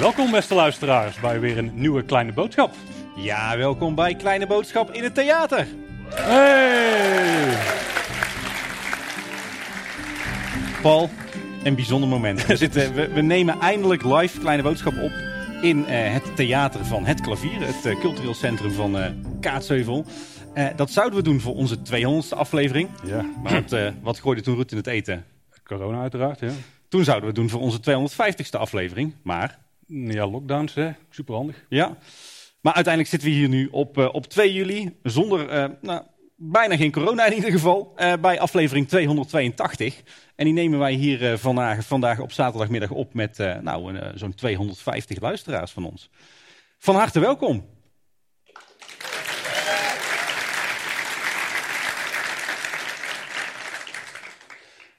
Welkom beste luisteraars bij weer een nieuwe kleine boodschap. Ja, welkom bij Kleine Boodschap in het Theater. Hey! Paul, een bijzonder moment. We, zitten, we, we nemen eindelijk live Kleine Boodschap op in eh, het theater van Het Klavier, het eh, cultureel centrum van eh Kaatsheuvel. Dat zouden we doen voor onze 200ste aflevering. Ja, Maar wat, wat gooide toen Ruud in het eten? corona uiteraard, ja. Toen zouden we het doen voor onze 250ste aflevering. Maar Ja, lockdowns, hè. Super handig. Ja. Maar uiteindelijk zitten we hier nu op, eh, op 2 juli, zonder eh, nou, bijna geen corona in ieder geval, eh, bij aflevering 282. En die nemen wij hier vandaag, vandaag op zaterdagmiddag op met nou, zo'n 250 luisteraars van ons. Van harte welkom.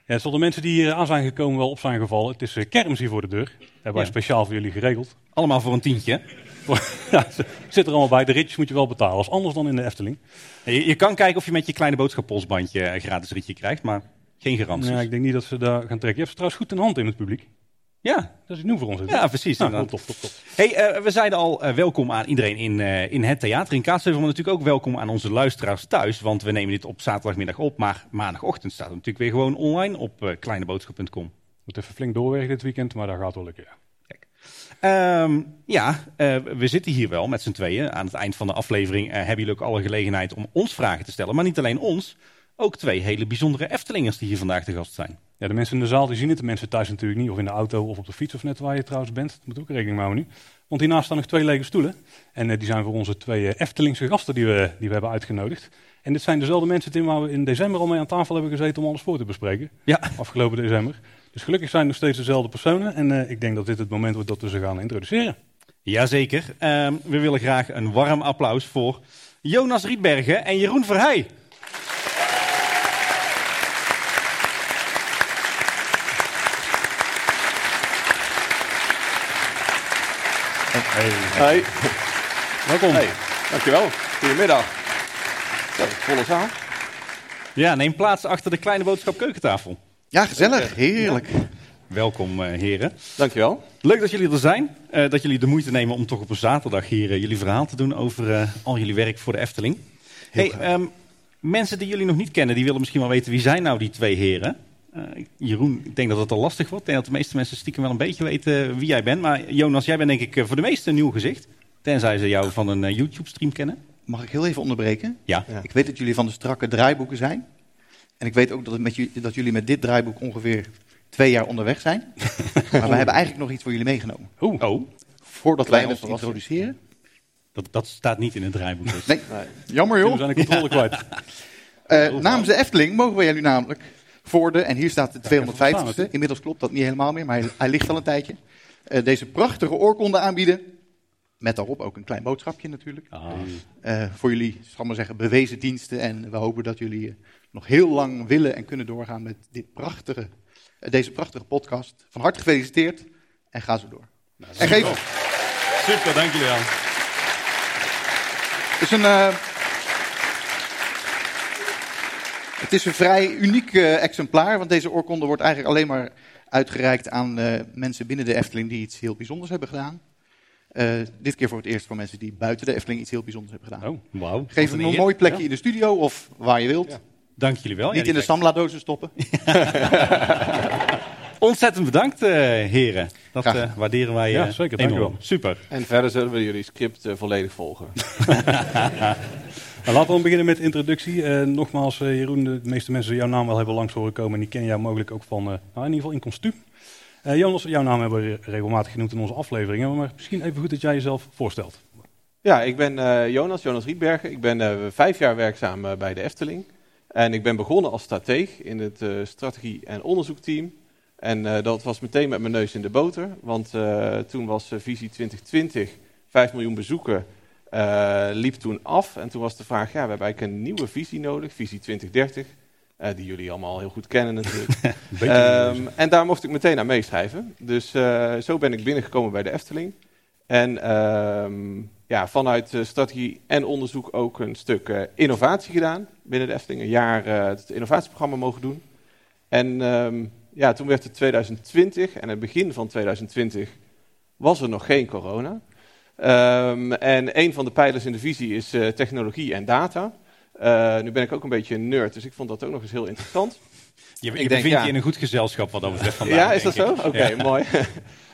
Ja, de mensen die hier aan zijn gekomen wel op zijn gevallen. Het is kermis hier voor de deur. Hebben wij speciaal voor jullie geregeld. Allemaal voor een tientje. ja, zit er allemaal bij. De ritjes moet je wel betalen. Dat is anders dan in de Efteling. Je, je kan kijken of je met je kleine boodschappolsbandje een gratis ritje krijgt, maar geen garanties. Ja, ik denk niet dat ze daar gaan trekken. Je hebt ze trouwens goed in hand in het publiek. ja, Dat is nieuw voor ons. ja, precies. Nou, inderdaad. top, top, top. Hey, eh, we zeiden al eh, welkom aan iedereen in, eh, in het theater in Kaatsheuvel. Maar natuurlijk ook welkom aan onze luisteraars thuis. Want we nemen dit op zaterdagmiddag op. Maar maandagochtend staat het natuurlijk weer gewoon online op eh, kleineboodschap.com. Moet even flink doorwerken dit weekend, maar dat gaat wel lukken. ja. Ehm, ja, eh, we zitten hier wel met z'n tweeën. Aan het eind van de aflevering eh, hebben jullie ook alle gelegenheid om ons vragen te stellen. Maar niet alleen ons, ook twee hele bijzondere Eftelingers die hier vandaag te gast zijn. Ja, de mensen in de zaal die zien het, de mensen thuis natuurlijk niet. Of in de auto of op de fiets of net waar je trouwens bent. Dat moet ook rekening mee houden nu. Want hiernaast staan nog twee lege stoelen. En eh, die zijn voor onze twee Eftelingse gasten die we, die we hebben uitgenodigd. En dit zijn dezelfde mensen Tim, waar we in december al mee aan tafel hebben gezeten om alles voor te bespreken. Ja, Afgelopen december. Dus gelukkig zijn het nog steeds dezelfde personen. En eh, ik denk dat dit het moment wordt dat we ze gaan introduceren. jazeker. Ehm we willen graag een warm applaus voor Jonas Rietbergen en Jeroen Verheij. Hey. Welkom. Hey, dankjewel. Goedemiddag. Zo, volle zaal. Ja, neem plaats achter de kleine boodschap keukentafel. Ja, gezellig. Heerlijk. Welkom, eh, heren. Dankjewel. Leuk dat jullie er zijn. eh, dat jullie de moeite nemen om toch op een zaterdag hier eh, jullie verhaal te doen over eh, al jullie werk voor de Efteling. Hey, ehm, mensen die jullie nog niet kennen, die willen misschien wel weten wie zijn nou die twee heren. Eh, Jeroen, ik denk dat het al lastig wordt. Ik denk dat de meeste mensen stiekem wel een beetje weten wie jij bent. Maar Jonas, jij bent denk ik voor de meesten een nieuw gezicht. Tenzij ze jou van een YouTube-stream kennen. Mag ik heel even onderbreken? Ja. Ja. Ik weet dat jullie van de strakke draaiboeken zijn. En ik weet ook dat, het met jullie, dat jullie met dit draaiboek ongeveer twee jaar onderweg zijn. maar we hebben eigenlijk nog iets voor jullie meegenomen. Oeh. Oh, Voordat wij ons introduceren. dat, dat staat niet in het draaiboek. dus. Nee, Nee. jammer We joh. zijn de controle kwijt. Eh, namens de Efteling mogen wij jullie namelijk voor de, en hier staat de even verstaan 250ste, natuurlijk. inmiddels klopt dat niet helemaal meer, maar hij, hij ligt al een tijdje. eh, deze prachtige oorkonde aanbieden. Met daarop ook een klein boodschapje natuurlijk. Ah, eh, voor jullie, zal ik maar zeggen, bewezen diensten. En we hopen dat jullie nog heel lang willen en kunnen doorgaan met dit prachtige, deze prachtige podcast. Van harte gefeliciteerd en ga zo door. en geef, Super, dank jullie wel. het is een, eh, het is een vrij uniek eh, exemplaar, want deze oorkonde wordt eigenlijk alleen maar uitgereikt aan eh, mensen binnen de Efteling die iets heel bijzonders hebben gedaan. Dit keer voor het eerst voor mensen die buiten de Efteling iets heel bijzonders hebben gedaan. Oh. Wauw. Geef hem een mooi plekje Ja. in de studio of waar je wilt. Ja. Dank jullie wel. Niet in de Samla-dozen stoppen. Ontzettend bedankt, eh, heren. Dat eh, waarderen wij Ja, eh, zeker, enorm. dankjewel. Super. En verder zullen we jullie script volledig volgen. Nou, laten we dan beginnen met de introductie. Nogmaals, eh, Jeroen, de meeste mensen jouw naam wel hebben langs horen komen. En die kennen jou mogelijk ook van, eh, nou, in ieder geval in kostuum. Eh, Jonas, jouw naam hebben we re- regelmatig genoemd in onze afleveringen. Maar misschien even goed dat jij jezelf voorstelt. Ja, ik ben eh, Jonas, Jonas Rietbergen. Ik ben eh, vijf jaar werkzaam bij de Efteling. En ik ben begonnen als strateeg in het eh, strategie- en onderzoekteam. En eh, dat was meteen met mijn neus in de boter. Want eh, toen was visie 2020, 5 miljoen bezoeken, liep toen af. En toen was de vraag, ja, we hebben eigenlijk een nieuwe visie nodig, visie 2030. eh, die jullie allemaal heel goed kennen natuurlijk. Ehm, en daar mocht ik meteen aan meeschrijven. Dus zo ben ik binnengekomen bij de Efteling. En ehm, ja, vanuit eh, strategie en onderzoek ook een stuk eh, innovatie gedaan binnen de Efteling. Een jaar eh, het innovatieprogramma mogen doen. En ehm, ja, toen werd het 2020 en het begin van 2020 was er nog geen corona. Ehm, en een van de pijlers in de visie is uh, technologie en data. Uh, nu ben ik ook een beetje een nerd, dus ik vond dat ook nog eens heel interessant. Je, je denk, bevindt ja. je in een goed gezelschap wat dat betreft vandaag. Ja, is dat zo? ik. Oké, Ja. mooi.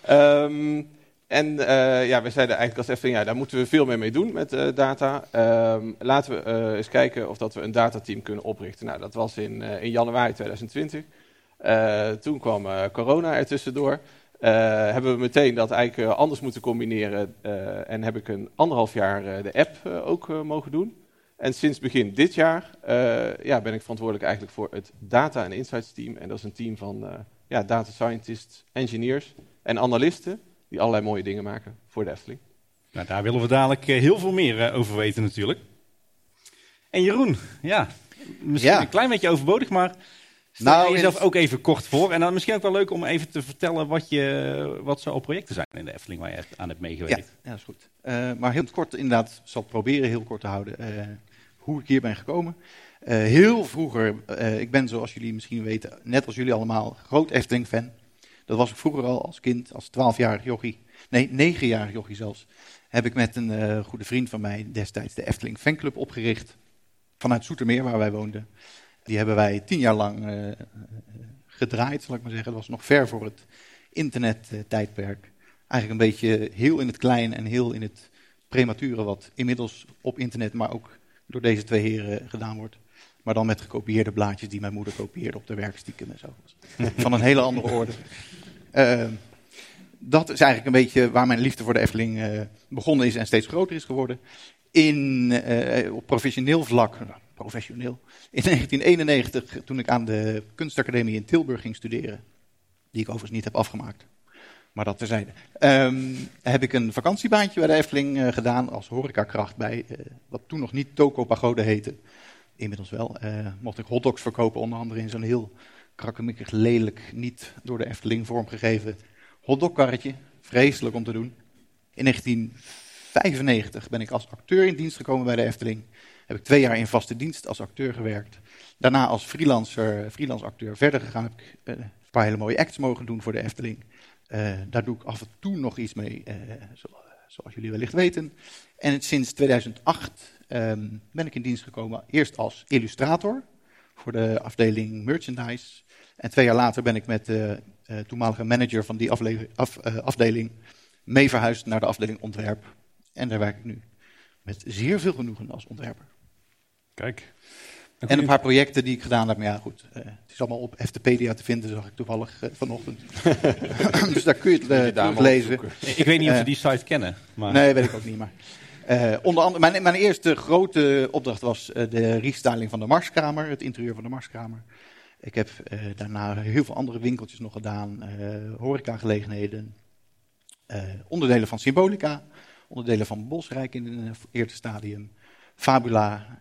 Ehm, en eh, ja, we zeiden eigenlijk als Efteling, ja, daar moeten we veel meer mee doen met eh, data. Ehm, laten we eh, eens kijken of dat we een datateam kunnen oprichten. Nou, dat was in, in januari 2020. Eh, toen kwam corona er tussendoor. Eh, hebben we meteen dat eigenlijk anders moeten combineren. en heb ik een anderhalf jaar de app ook mogen doen. En sinds begin dit jaar ja, ben ik verantwoordelijk eigenlijk voor het Data en Insights team. En dat is een team van ja, data scientists, engineers en analisten die allerlei mooie dingen maken voor de Efteling. Nou, daar willen we dadelijk eh, heel veel meer eh, over weten natuurlijk. En Jeroen, ja, misschien Ja. een klein beetje overbodig, maar stel Nou, jezelf in- ook even kort voor. En dan misschien ook wel leuk om even te vertellen wat, je, wat zo al projecten zijn in de Efteling waar je echt aan hebt meegewerkt. ja, dat is goed. Eh, maar heel kort, inderdaad, zal proberen heel kort te houden. eh, hoe ik hier ben gekomen. Eh, heel vroeger, eh, ik ben zoals jullie misschien weten, net als jullie allemaal, groot Efteling-fan. Dat was ik vroeger al als kind, als 12-jarig jochie. Nee, 9-jarig jochie zelfs. Heb ik met een eh, goede vriend van mij destijds de Efteling Fanclub opgericht. Vanuit Zoetermeer, waar wij woonden. Die hebben wij tien jaar lang eh, eh, gedraaid, zal ik maar zeggen. Dat was nog ver voor het internet-tijdperk. Eigenlijk een beetje heel in het klein en heel in het premature, wat inmiddels op internet, maar ook door deze twee heren gedaan wordt. Maar dan met gekopieerde blaadjes die mijn moeder kopieerde op de werkstiekem en zo. Van een hele andere orde. Eh, dat is eigenlijk een beetje waar mijn liefde voor de Efteling eh, begonnen is en steeds groter is geworden. In, eh, op professioneel vlak, nou, professioneel, in 1991 toen ik aan de kunstacademie in Tilburg ging studeren, die ik overigens niet heb afgemaakt, maar dat terzijde, Ehm heb ik een vakantiebaantje bij de Efteling eh, gedaan als horecakracht bij wat toen nog niet Toko Pagode heette. Inmiddels wel. eh, mocht ik hotdogs verkopen, onder andere in zo'n heel krakkemikkig, lelijk, niet door de Efteling vormgegeven hotdogkarretje. Vreselijk om te doen. In 1995 ben ik als acteur in dienst gekomen bij de Efteling. Heb ik twee jaar in vaste dienst als acteur gewerkt. Daarna als freelancer, freelance acteur verder gegaan. Heb ik eh, een paar hele mooie acts mogen doen voor de Efteling. Eh, daar doe ik af en toe nog iets mee, zo- zoals jullie wellicht weten. En sinds 2008 ehm, ben ik in dienst gekomen, eerst als illustrator voor de afdeling merchandise. En twee jaar later ben ik met de eh, toenmalige manager van die afle- af- eh, afdeling mee verhuisd naar de afdeling ontwerp. En daar werk ik nu met zeer veel genoegen als ontwerper. Kijk. En een paar projecten die ik gedaan heb, maar ja goed, eh, het is allemaal op FTpedia te vinden, zag ik toevallig vanochtend. dus daar kun je het, je lezen. opzoeken. Ik weet niet of Eh, die site kennen. Maar... Nee, weet ik ook niet. Maar, eh, onder andere, mijn, mijn eerste grote opdracht was eh, de restyling van de Marskamer, het interieur van de Marskamer. Ik heb eh, daarna heel veel andere winkeltjes nog gedaan, horecagelegenheden, onderdelen van Symbolica, onderdelen van Bosrijk in een eerste stadium, Fabula,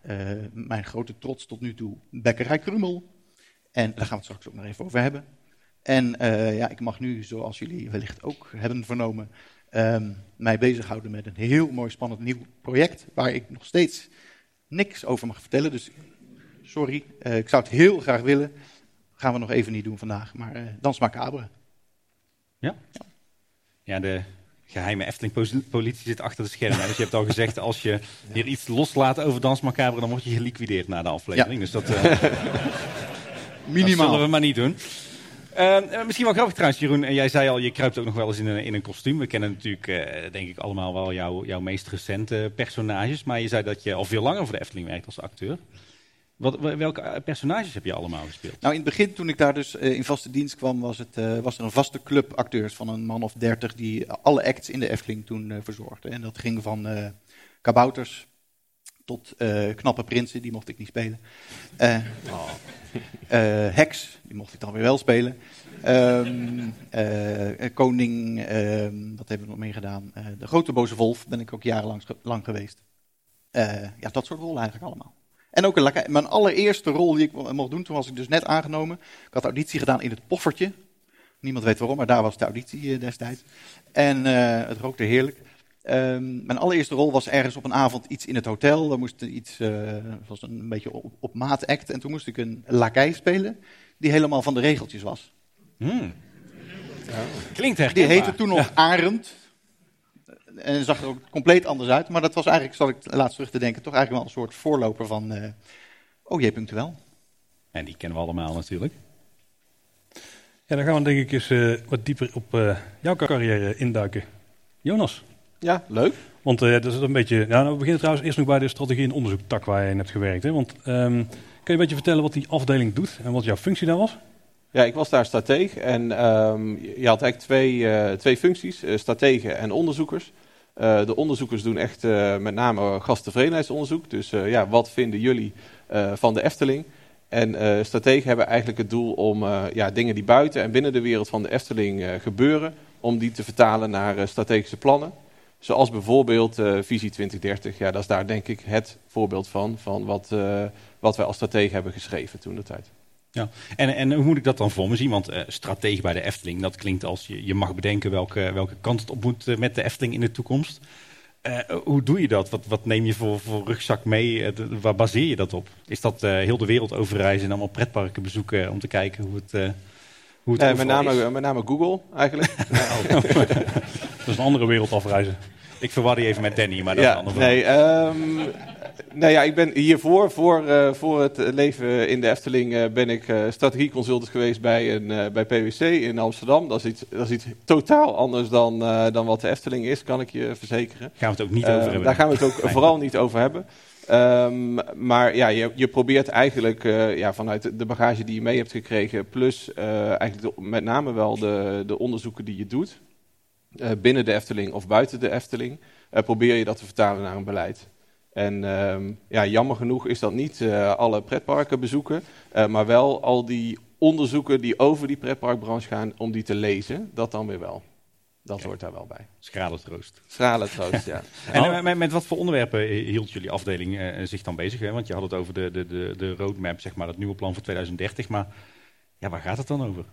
mijn grote trots tot nu toe, Bekkerij Krummel. En daar gaan we het straks ook nog even over hebben. En ja, ik mag nu, zoals jullie wellicht ook hebben vernomen, ehm, mij bezighouden met een heel mooi spannend nieuw project. Waar ik nog steeds niks over mag vertellen. Dus sorry, eh, ik zou het heel graag willen. Gaan we nog even niet doen vandaag, maar eh dans macabre. Ja, de geheime Efteling-politie zit achter de schermen. hè. Dus je hebt al gezegd, als je hier iets loslaat over Dans Macabre, dan word je geliquideerd na de aflevering. Dus dat, eh, dat zullen we maar niet doen. Eh, eh, misschien wel grappig trouwens, Jeroen. En jij zei al, je kruipt ook nog wel eens in een, in een kostuum. We kennen natuurlijk, eh, denk ik, allemaal wel jouw, jouw meest recente personages. Maar je zei dat je al veel langer voor de Efteling werkt als acteur. Wat, welke eh, personages heb je allemaal gespeeld? Nou, in het begin, toen ik daar dus in vaste dienst kwam, was, het, was er een vaste club acteurs van een man of dertig die alle acts in de Efteling toen verzorgde. En dat ging van kabouters tot eh, knappe prinsen, die mocht ik niet spelen. Eh, eh, heks, die mocht ik dan weer wel spelen. Ehm, eh, koning, ehm, wat hebben we nog meer gedaan? Eh, de grote boze wolf ben ik ook jarenlang lang geweest. Ja, dat soort rollen eigenlijk allemaal. En ook een mijn allereerste rol die ik mo- mocht doen, toen was ik dus net aangenomen. Ik had auditie gedaan in het poffertje. Niemand weet waarom, maar daar was de auditie destijds. En het rookte heerlijk. Ehm, mijn allereerste rol was ergens op een avond iets in het hotel. Er moest iets, eh, het was een beetje op, op maat act. En toen moest ik een lakij spelen die helemaal van de regeltjes was. Hmm. Klinkt Die herkenbaar. heette toen nog Arend. en zag er ook compleet anders uit. Maar dat was eigenlijk, zal ik laatst terug te denken, toch eigenlijk wel een soort voorloper van uh, OJ.wel. En die kennen we allemaal natuurlijk. Ja, dan gaan we denk ik eens uh, wat dieper op uh, jouw carrière induiken. Jonas. Ja, leuk. Want uh, dat is een beetje. Ja, nou, we beginnen trouwens eerst nog bij de strategie en onderzoektak waar je in hebt gewerkt. Hè? Want um, kun je een beetje vertellen wat die afdeling doet en wat jouw functie daar was? Ja, ik was daar strateeg en um, je had eigenlijk twee, uh, twee functies, uh, strategen en onderzoekers. Uh, de onderzoekers doen echt met name gasttevredenheidsonderzoek. Dus ja, wat vinden jullie van de Efteling? En strategen hebben eigenlijk het doel om ja, dingen die buiten en binnen de wereld van de Efteling gebeuren, om die te vertalen naar strategische plannen. Zoals bijvoorbeeld Visie 2030. Ja, dat is daar denk ik het voorbeeld van, van wat, wat wij als strategen hebben geschreven toen de tijd. Ja, en, en hoe moet ik dat dan voor me zien? Want uh, stratege bij de Efteling, dat klinkt als je, je mag bedenken welke, welke kant het op moet met de Efteling in de toekomst. Uh, hoe doe je dat? Wat, wat neem je voor, voor rugzak mee? De, waar baseer je dat op? Is dat heel de wereld overreizen en allemaal pretparken bezoeken om te kijken hoe het, hoe het met, name, met name Google eigenlijk. is een andere wereld afreizen. Ik verwar die even met Danny, maar dat ja, is een andere Nee, um, nou ja, ik ben hiervoor, voor, uh, voor het leven in de Efteling, uh, ben ik uh, strategieconsultant geweest bij, een, bij PwC in Amsterdam. Dat is iets, dat is iets totaal anders dan, dan wat de Efteling is, kan ik je verzekeren. Gaan we het ook niet over hebben? Daar gaan we het ook vooral niet over hebben. Um, maar ja, je, je probeert eigenlijk ja, vanuit de bagage die je mee hebt gekregen, plus eigenlijk de, met name wel de, de onderzoeken die je doet, binnen de Efteling of buiten de Efteling, probeer je dat te vertalen naar een beleid. En um, ja, jammer genoeg is dat niet uh, alle pretparken bezoeken, maar wel al die onderzoeken die over die pretparkbranche gaan, om die te lezen, dat dan weer wel. Dat hoort daar wel bij. Schrale troost. Schrale troost, ja. en met, met, wat voor onderwerpen hield jullie afdeling zich dan bezig? Hè? Want je had het over de, de, de, de roadmap, zeg maar, het nieuwe plan voor 2030. Maar ja, waar gaat het dan over?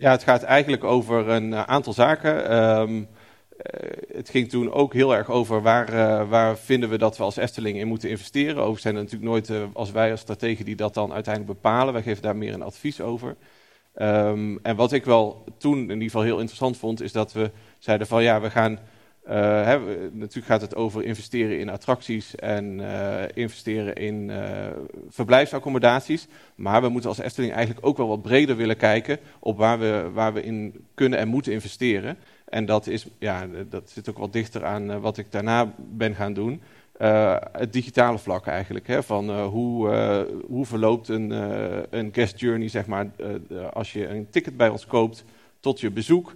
Ja, het gaat eigenlijk over een aantal zaken. Um, uh, het ging toen ook heel erg over waar, uh, waar vinden we dat we als Efteling in moeten investeren. Overigens zijn er natuurlijk nooit, als wij als strategen die dat dan uiteindelijk bepalen. Wij geven daar meer een advies over. Um, en wat ik wel toen in ieder geval heel interessant vond, is dat we zeiden van ja, we gaan... Hè, natuurlijk gaat het over investeren in attracties en investeren in verblijfsaccommodaties. Maar we moeten als Efteling eigenlijk ook wel wat breder willen kijken op waar we, waar we in kunnen en moeten investeren. En dat, is, ja, dat zit ook wat dichter aan wat ik daarna ben gaan doen. Het digitale vlak eigenlijk. Hè, van hoe, hoe verloopt een, een guest journey, zeg maar, als je een ticket bij ons koopt tot je bezoek.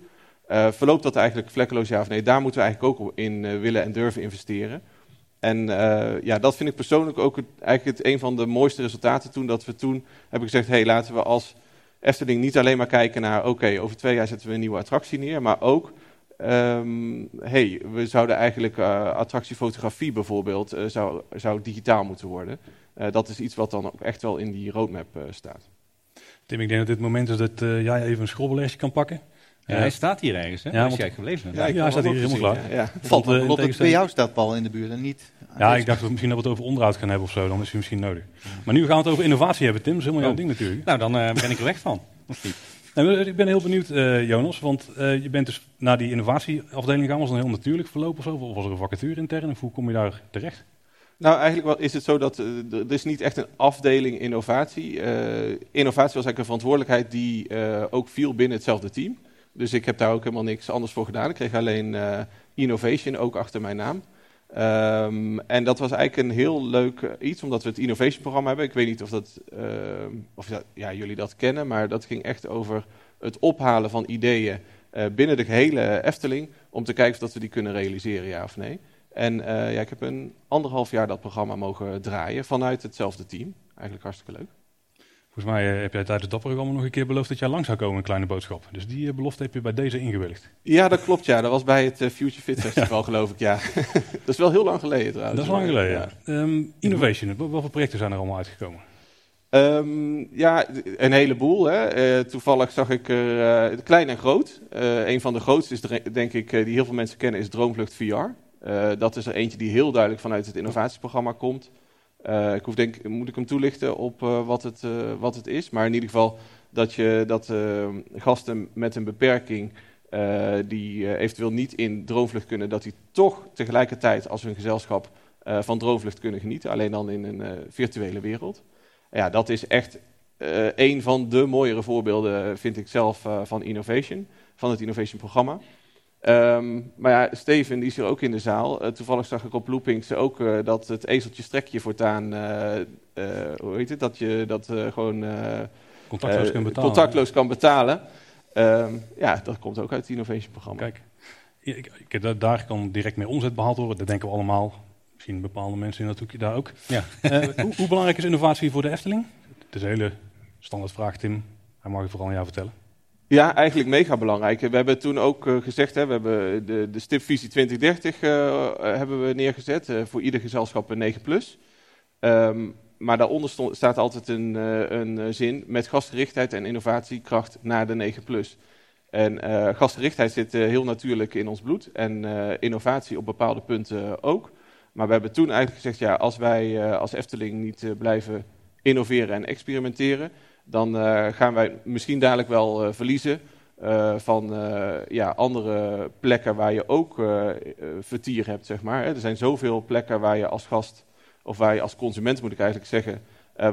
Verloopt dat eigenlijk vlekkeloos ja of nee? Daar moeten we eigenlijk ook in willen en durven investeren. En ja, dat vind ik persoonlijk ook eigenlijk het, een van de mooiste resultaten toen. Dat we toen hebben gezegd, hey, laten we als Efteling niet alleen maar kijken naar, oké, over twee jaar zetten we een nieuwe attractie neer. Maar ook Um, hey, we zouden eigenlijk attractiefotografie bijvoorbeeld zou, zou digitaal moeten worden. Dat is iets wat dan ook echt wel in die roadmap staat. Tim, ik denk dat dit moment is dat jij even een schrobbellesje kan pakken. Ja, hij staat hier ergens, hè? Ja, is jij gebleven Ja, ja hij staat hier helemaal klaar. Ja. Valt me op dat bij jou staat Paul in de buurt en niet... Ja, ik dacht dat we misschien dat we het over onderhoud gaan hebben of zo, dan is het misschien nodig. Maar nu gaan we het over innovatie hebben, Tim. Dat is helemaal oh. jouw ding natuurlijk. Nou, dan ben ik er weg van. Nou, ik ben heel benieuwd, uh, Jonas, want uh, je bent dus naar die innovatieafdeling gegaan. Was een heel natuurlijk verloop of zo? Of was er een vacature intern? Of hoe kom je daar terecht? Nou, eigenlijk is het zo dat uh, er is niet echt een afdeling innovatie. innovatie was eigenlijk een verantwoordelijkheid die ook viel binnen hetzelfde team. Dus ik heb daar ook helemaal niks anders voor gedaan. Ik kreeg alleen innovation ook achter mijn naam. Um, en dat was eigenlijk een heel leuk uh, iets, omdat we het innovation programma hebben. Ik weet niet of, dat, uh, of dat, ja, jullie dat kennen, maar dat ging echt over het ophalen van ideeën uh, binnen de gehele Efteling, om te kijken of dat we die kunnen realiseren, ja of nee. En ja, ik heb een anderhalf jaar dat programma mogen draaien vanuit hetzelfde team. Eigenlijk hartstikke leuk. Volgens mij eh, heb jij tijdens het dapperprogramma nog een keer beloofd dat jij lang zou komen, een kleine boodschap. Dus die eh, belofte heb je bij deze ingewilligd. Ja, dat klopt. Ja, dat was bij het uh, Future Fit Festival, ja. geloof ik. Ja. dat is wel heel lang geleden trouwens. Dat is lang geleden, ja. ja. Um, innovation, wat voor projecten zijn er allemaal uitgekomen? Um, ja, een heleboel. Hè. Uh, toevallig zag ik er uh, klein en groot. Uh, een van de grootste is, denk ik, die heel veel mensen kennen, is Droomvlucht VR. dat is er eentje die heel duidelijk vanuit het innovatieprogramma komt. Uh, ik hoef denk, moet ik hem toelichten op uh, wat, het, uh, wat het is. Maar in ieder geval dat, je, dat gasten met een beperking die eventueel niet in droomvlucht kunnen, dat die toch tegelijkertijd als hun gezelschap van droomvlucht kunnen genieten, alleen dan in een virtuele wereld. Ja, dat is echt een van de mooiere voorbeelden, vind ik zelf, van innovation, van het innovation programma. Ehm, maar ja, Steven die is hier ook in de zaal. Uh, toevallig zag ik op Loopings ook uh, dat het ezeltje strekje voortaan, uh, hoe heet het, dat je dat gewoon contactloos, kan betalen. contactloos kan betalen. Um, ja, dat komt ook uit het Innovation programma. Kijk, ik, ik, daar kan direct mee omzet behaald worden. Dat denken we allemaal. Misschien bepaalde mensen natuurlijk daar ook. Ja. hoe, hoe, belangrijk is innovatie voor de Efteling? Het is een hele standaard vraag, Tim. Hij mag je vooral aan jou vertellen. Ja, eigenlijk mega belangrijk. We hebben toen ook uh, gezegd, hè, we hebben de, de stipvisie 2030 uh, hebben we neergezet. Uh, voor ieder gezelschap een 9 plus. Um, maar daaronder stond, staat altijd een, een, zin met gastgerichtheid en innovatiekracht naar de 9 plus. En gastgerichtheid zit heel natuurlijk in ons bloed en innovatie op bepaalde punten ook. Maar we hebben toen eigenlijk gezegd, ja, als wij als Efteling niet blijven innoveren en experimenteren, dan uh, gaan wij misschien dadelijk wel uh, verliezen uh, van ja, andere plekken waar je ook vertier hebt, zeg maar. Er zijn zoveel plekken waar je als gast, of waar je als consument moet ik eigenlijk zeggen,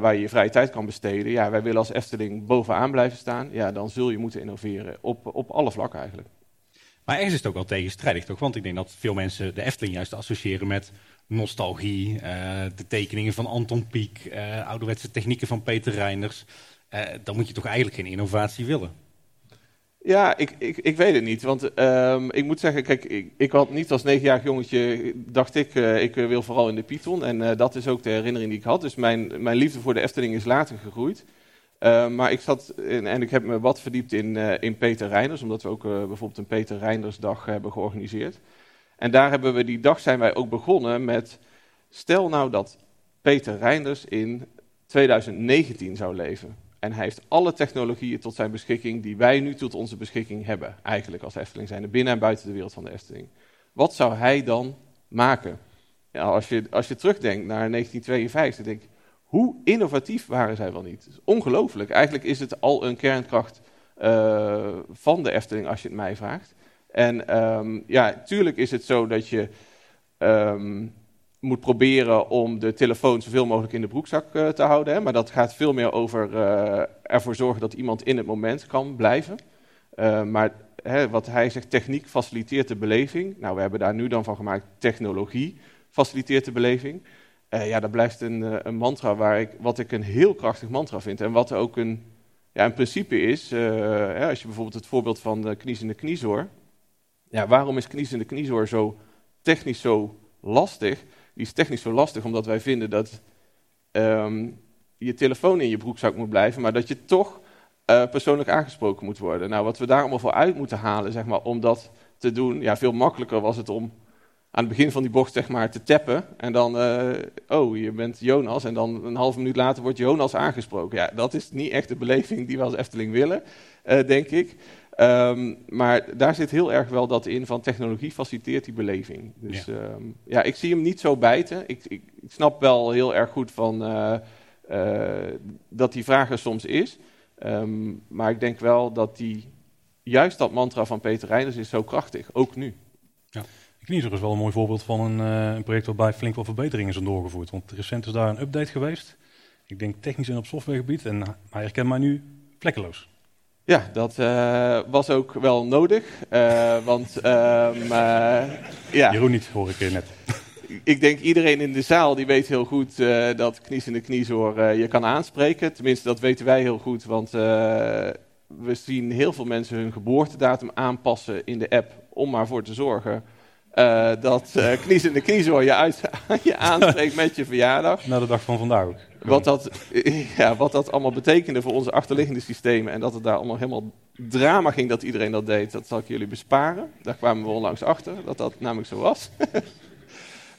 waar je je vrije tijd kan besteden. Ja, wij willen als Efteling bovenaan blijven staan. Ja, dan zul je moeten innoveren op, op alle vlakken eigenlijk. Maar ergens is het ook wel tegenstrijdig, toch? Want ik denk dat veel mensen de Efteling juist associëren met nostalgie, de tekeningen van Anton Pieck, ouderwetse technieken van Peter Reiners. Uh, dan moet je toch eigenlijk geen innovatie willen? Ja, ik, ik, ik weet het niet. Want um, ik moet zeggen, kijk, ik, ik had niet als negenjarig jongetje, dacht ik, uh, ik wil vooral in de Python. En dat is ook de herinnering die ik had. Dus mijn, mijn liefde voor de Efteling is later gegroeid. Uh, maar ik zat en ik heb me wat verdiept in, in Peter Reiners, omdat we ook bijvoorbeeld een Peter Reinersdag hebben georganiseerd. En daar hebben we die dag zijn wij ook begonnen met, stel nou dat Peter Reinders in 2019 zou leven. En hij heeft alle technologieën tot zijn beschikking die wij nu tot onze beschikking hebben, eigenlijk als Efteling zijn, binnen en buiten de wereld van de Efteling. Wat zou hij dan maken? Ja, als, je, als je terugdenkt naar 1952, denk ik, hoe innovatief waren zij wel niet? Ongelooflijk. Eigenlijk is het al een kernkracht uh, van de Efteling, als je het mij vraagt. En um, ja, tuurlijk is het zo dat je um, moet proberen om de telefoon zoveel mogelijk in de broekzak uh, te houden. Hè, maar dat gaat veel meer over uh, ervoor zorgen dat iemand in het moment kan blijven. Uh, maar hè, wat hij zegt, techniek faciliteert de beleving. Nou, we hebben daar nu dan van gemaakt, technologie faciliteert de beleving. ja, dat blijft een, een, mantra waar ik, wat ik een heel krachtig mantra vind. En wat ook een, ja, een principe is, als je bijvoorbeeld het voorbeeld van de kniezende kniezoor. Ja, waarom is kniezende kniezoor zo technisch zo lastig? Is technisch zo lastig, omdat wij vinden dat um, je telefoon in je broekzak moet blijven, maar dat je toch uh, persoonlijk aangesproken moet worden. Nou, wat we daar allemaal voor uit moeten halen, zeg maar, om dat te doen, ja, veel makkelijker was het om aan het begin van die bocht zeg maar, te tappen. En dan, uh, oh, je bent Jonas. En dan een halve minuut later wordt Jonas aangesproken. Ja, dat is niet echt de beleving die we als Efteling willen, uh, denk ik. Um, maar daar zit heel erg wel dat in van technologie faciliteert die beleving. Dus ja, um, ja ik zie hem niet zo bijten. Ik, ik, ik snap wel heel erg goed van, uh, uh, dat die vraag er soms is. Um, maar ik denk wel dat die, juist dat mantra van Peter Reinders is zo krachtig, ook nu. Ja. Kniezer is wel een mooi voorbeeld van een, uh, een project waarbij flink wat verbeteringen zijn doorgevoerd. Want recent is daar een update geweest. Ik denk technisch en op softwaregebied. En hij herkent mij nu vlekkeloos. Ja, dat uh, was ook wel nodig. Uh, want, um, uh, ja. Jeroen niet, hoor ik net. Ik denk iedereen in de zaal die weet heel goed dat knies in de kniezoor je kan aanspreken. Tenminste, dat weten wij heel goed, want we zien heel veel mensen hun geboortedatum aanpassen in de app om maar voor te zorgen dat knies in de kniezoor je, uit, je aanspreekt met je verjaardag. Na de dag van vandaag ook. Wat dat, ja, wat dat allemaal betekende voor onze achterliggende systemen en dat het daar allemaal helemaal drama ging dat iedereen dat deed, dat zal ik jullie besparen. Daar kwamen we onlangs achter, dat dat namelijk zo was.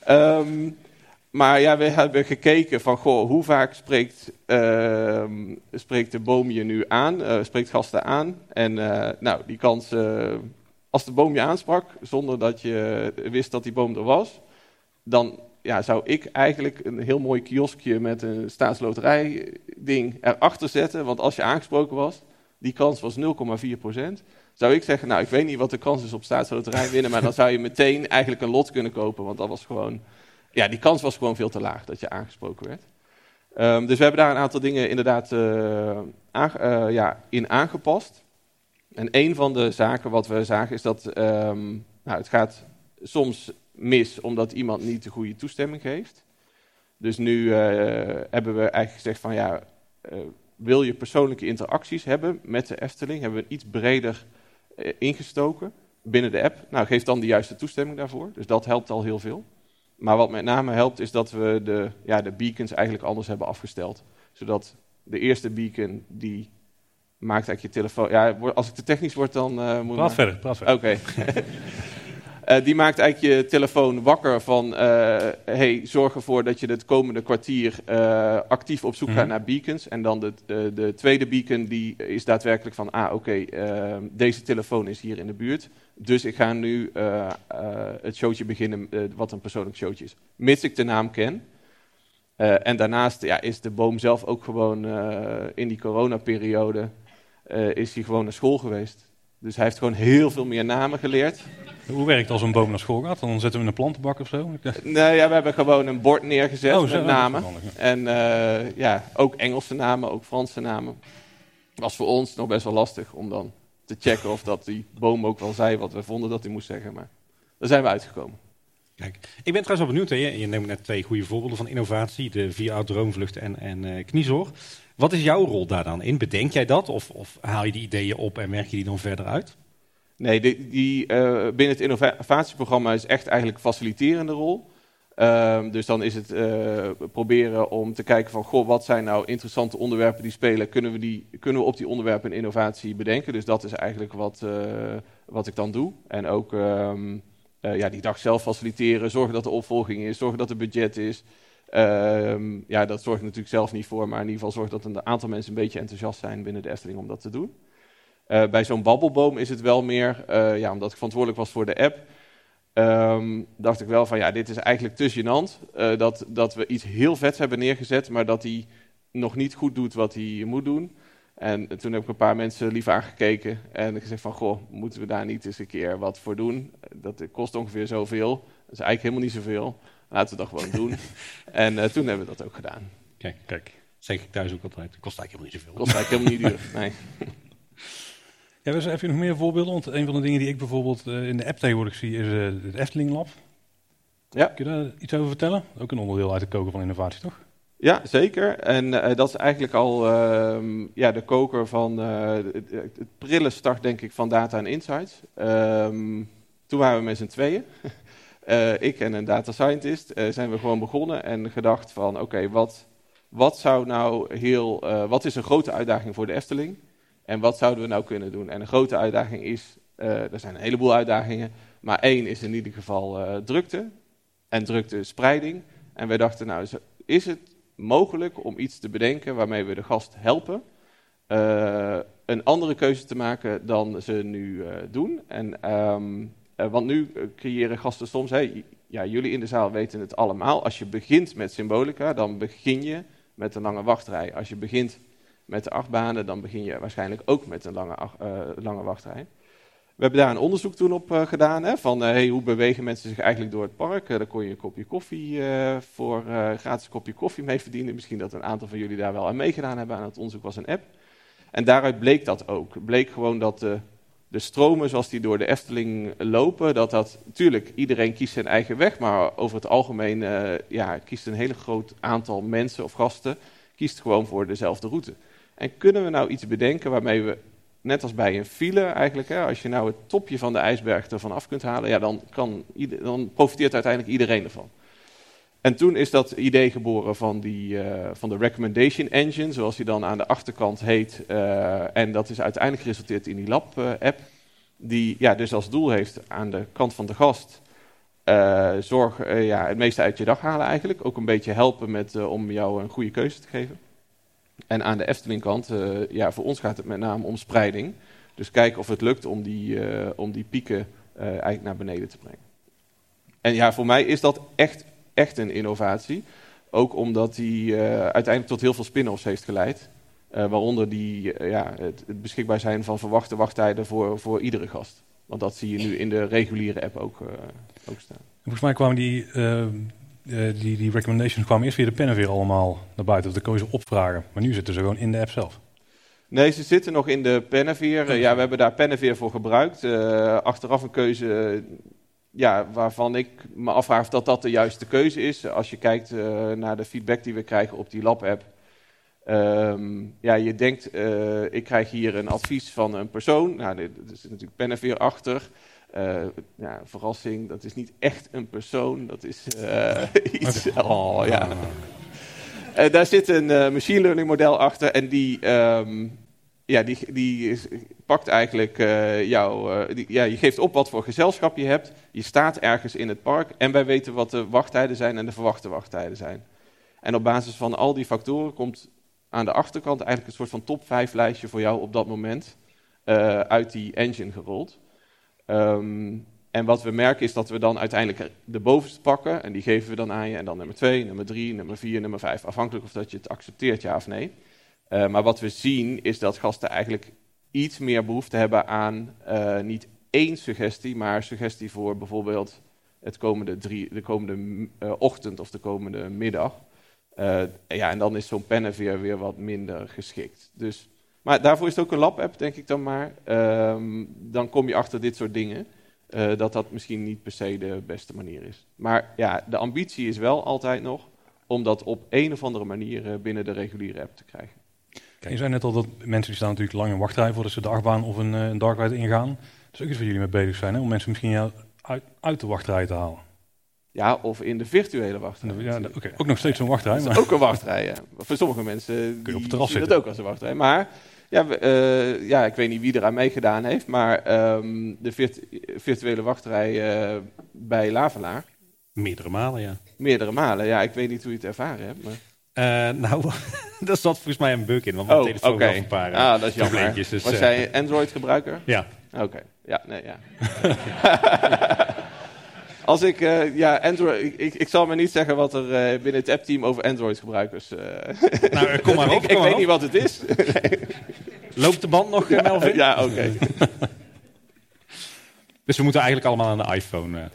um, maar ja, we hebben gekeken van, goh, hoe vaak spreekt, uh, spreekt de boom je nu aan, uh, spreekt gasten aan? En uh, nou, die kans als de boom je aansprak, zonder dat je wist dat die boom er was, dan ja, zou ik eigenlijk een heel mooi kioskje met een staatsloterij ding erachter zetten. Want als je aangesproken was, die kans was 0,4 procent. zou ik zeggen, nou, ik weet niet wat de kans is op staatsloterij winnen, maar dan zou je meteen eigenlijk een lot kunnen kopen, want dat was gewoon, ja, die kans was gewoon veel te laag dat je aangesproken werd. Ehm, dus we hebben daar een aantal dingen inderdaad uh, ja, in aangepast. En een van de zaken wat we zagen is dat um, nou, het gaat soms mis omdat iemand niet de goede toestemming geeft. Dus nu uh, hebben we eigenlijk gezegd van ja, wil je persoonlijke interacties hebben met de Efteling, hebben we iets breder uh, ingestoken binnen de app. Nou, geef dan de juiste toestemming daarvoor. Dus dat helpt al heel veel. Maar wat met name helpt is dat we de, ja, de beacons eigenlijk anders hebben afgesteld. Zodat de eerste beacon die maakt eigenlijk je telefoon... Ja, als ik te technisch word dan... Moet praat verder, praat verder. Oké. Uh, die maakt eigenlijk je telefoon wakker van, uh, hey, zorg ervoor dat je het komende kwartier uh, actief op zoek gaat mm -hmm. naar beacons. En dan de, de, de, tweede beacon die is daadwerkelijk van, ah oké, okay, deze telefoon is hier in de buurt. Dus ik ga nu het showtje beginnen, wat een persoonlijk showtje is. Mits ik de naam ken. en daarnaast ja, is de boom zelf ook gewoon in die coronaperiode, is hij gewoon naar school geweest. Dus hij heeft gewoon heel veel meer namen geleerd. Hoe werkt als een boom naar school gaat? Dan zetten we een plantenbak of zo? Nee, ja, we hebben gewoon een bord neergezet oh, met namen. En uh, ja, ook Engelse namen, ook Franse namen. Was voor ons nog best wel lastig om dan te checken of dat die boom ook wel zei wat we vonden dat hij moest zeggen. Maar daar zijn we uitgekomen. Kijk, ik ben trouwens wel benieuwd. Je neemt net twee goede voorbeelden van innovatie. De VR droomvlucht en, en uh, kniezorg. Wat is jouw rol daar dan in? Bedenk jij dat? Of, of haal je die ideeën op en merk je die dan verder uit? Nee, die, die uh, binnen het innovatieprogramma is echt eigenlijk faciliterende rol. Uh, dus dan is het uh, proberen om te kijken van, goh, wat zijn nou interessante onderwerpen die spelen? Kunnen we, die, kunnen we op die onderwerpen innovatie bedenken? Dus dat is eigenlijk wat, wat ik dan doe. En ook um, ja, die dag zelf faciliteren, zorgen dat er opvolging is, zorgen dat er budget is. Um, ja, dat zorg ik natuurlijk zelf niet voor, maar in ieder geval zorg dat een aantal mensen een beetje enthousiast zijn binnen de Efteling om dat te doen. Uh, bij zo'n babbelboom is het wel meer, uh, ja, omdat ik verantwoordelijk was voor de app, um, dacht ik wel van ja, dit is eigenlijk te gênant. Dat, dat we iets heel vets hebben neergezet, maar dat hij nog niet goed doet wat hij moet doen. En toen heb ik een paar mensen lief aangekeken en gezegd van, goh, moeten we daar niet eens een keer wat voor doen? Dat kost ongeveer zoveel. Dat is eigenlijk helemaal niet zoveel. Laten we dat gewoon doen. en uh, toen hebben we dat ook gedaan. Kijk, kijk. Zeg ik thuis ook altijd. Het kost eigenlijk helemaal niet zoveel. Kost eigenlijk helemaal niet duur, nee. Ja, dus heb je nog meer voorbeelden? Want een van de dingen die ik bijvoorbeeld uh, in de app tegenwoordig zie is uh, het Efteling Lab. Ja. Kun je daar iets over vertellen? Ook een onderdeel uit de koken van innovatie, toch? Ja, zeker. En uh, dat is eigenlijk al uh, ja, de koker van uh, het, prille start, denk ik, van Data en Insights. Um, toen waren we met z'n tweeën. ik en een data scientist zijn we gewoon begonnen en gedacht van, oké, wat, wat zou nou heel, wat is een grote uitdaging voor de Efteling? En wat zouden we nou kunnen doen? En een grote uitdaging is, er zijn een heleboel uitdagingen, maar één is in ieder geval drukte en druktespreiding. En wij dachten, nou, is het mogelijk om iets te bedenken waarmee we de gast helpen uh, een andere keuze te maken dan ze nu uh, doen. En, um, uh, want nu creëren gasten soms, ja, jullie in de zaal weten het allemaal. Als je begint met symbolica, dan begin je met een lange wachtrij. Als je begint met de achtbanen, dan begin je waarschijnlijk ook met een lange, lange wachtrij. We hebben daar een onderzoek toen op uh, gedaan. Hè, van uh, hey, hoe bewegen mensen zich eigenlijk door het park. Uh, daar kon je een kopje koffie voor gratis kopje koffie mee verdienen. Misschien dat een aantal van jullie daar wel aan meegedaan hebben aan het onderzoek was een app. En daaruit bleek dat ook. Bleek gewoon dat de, de stromen zoals die door de Efteling lopen, dat dat, natuurlijk, iedereen kiest zijn eigen weg, maar over het algemeen ja, kiest een hele groot aantal mensen of gasten, kiest gewoon voor dezelfde route. En kunnen we nou iets bedenken waarmee we net als bij een file eigenlijk, hè, als je nou het topje van de ijsberg ervan af kunt halen, ja, dan, kan, dan profiteert uiteindelijk iedereen ervan. En toen is dat idee geboren van, die, uh, van de recommendation engine, zoals die dan aan de achterkant heet. Uh, en dat is uiteindelijk geresulteerd in die lab-app, uh, die ja, dus als doel heeft aan de kant van de gast zorg, ja, het meeste uit je dag halen eigenlijk. Ook een beetje helpen met, om jou een goede keuze te geven. En aan de Efteling-kant, uh, ja, voor ons gaat het met name om spreiding. Dus kijken of het lukt om die, uh, om die pieken uh, eigenlijk naar beneden te brengen. En ja, voor mij is dat echt, echt een innovatie. Ook omdat die uiteindelijk tot heel veel spin-offs heeft geleid. waaronder die, ja, het, het, beschikbaar zijn van verwachte wachttijden voor, voor iedere gast. Want dat zie je nu in de reguliere app ook, ook staan. Volgens mij kwamen die, die, die recommendations kwamen eerst via de pen weer allemaal naar buiten. Dat de kozen opvragen. Maar nu zitten ze gewoon in de app zelf. Nee, ze zitten nog in de Penneveer. ja, we hebben daar Penneveer voor gebruikt. Uh, achteraf een keuze ja, waarvan ik me afvraag of dat dat de juiste keuze is. Als je kijkt uh, naar de feedback die we krijgen op die lab-app. Um, ja, je denkt, uh, ik krijg hier een advies van een persoon. Nou, er zit natuurlijk Penneveer achter. Ja, verrassing, dat is niet echt een persoon. Dat is iets... Oh, ja. daar zit een machine learning model achter en die... Um, ja, die, die pakt eigenlijk jou, die, ja, je geeft op wat voor gezelschap je hebt, je staat ergens in het park en wij weten wat de wachttijden zijn en de verwachte wachttijden zijn. En op basis van al die factoren komt aan de achterkant eigenlijk een soort van top 5 lijstje voor jou op dat moment uit die engine gerold. Um, en wat we merken is dat we dan uiteindelijk de bovenste pakken en die geven we dan aan je en dan nummer 2, nummer 3, nummer 4, nummer 5, afhankelijk of dat je het accepteert ja of nee. Uh, maar wat we zien is dat gasten eigenlijk iets meer behoefte hebben aan uh, niet één suggestie, maar suggestie voor bijvoorbeeld het komende drie, de komende uh, ochtend of de komende middag. ja, en dan is zo'n Penneveer weer wat minder geschikt. Dus, maar daarvoor is het ook een lab-app, denk ik dan maar. Um, dan kom je achter dit soort dingen. dat dat misschien niet per se de beste manier is. Maar ja, de ambitie is wel altijd nog om dat op een of andere manier binnen de reguliere app te krijgen. Je zei net al dat mensen die staan natuurlijk lang in wachtrij voordat ze de achtbaan of een, eh, een dark ride ingaan. Dat is ook iets waar jullie mee bezig zijn, hè? om mensen misschien uit, uit de wachtrij te halen. Ja, of in de virtuele wachtrij. Ja, okay. Ook nog steeds een wachtrij. Maar... ook een wachtrij, ja. Voor sommige mensen Kun je op het zien dat ook als een wachtrij. Maar ja, uh, ja, ik weet niet wie eraan meegedaan heeft, maar um, de virtuele wachtrij uh, bij Lavelaar. Meerdere malen, ja. Meerdere malen, ja. Ik weet niet hoe je het ervaren hebt, maar... Uh, nou, daar zat volgens mij een bug in, want mijn oh, telefoon okay. een paar ah, dat is jammer. Dus, Was jij Android-gebruiker? Ja. Oké, okay. ja, nee, ja. Als ik, uh, ja, Android, ik, ik, zal maar niet zeggen wat er binnen het app-team over Android-gebruikers... nou, kom maar op. ik, ik weet niet wat het is. Loopt de band nog, Melvin? Ja, oké. Okay. dus we moeten eigenlijk allemaal aan de iPhone...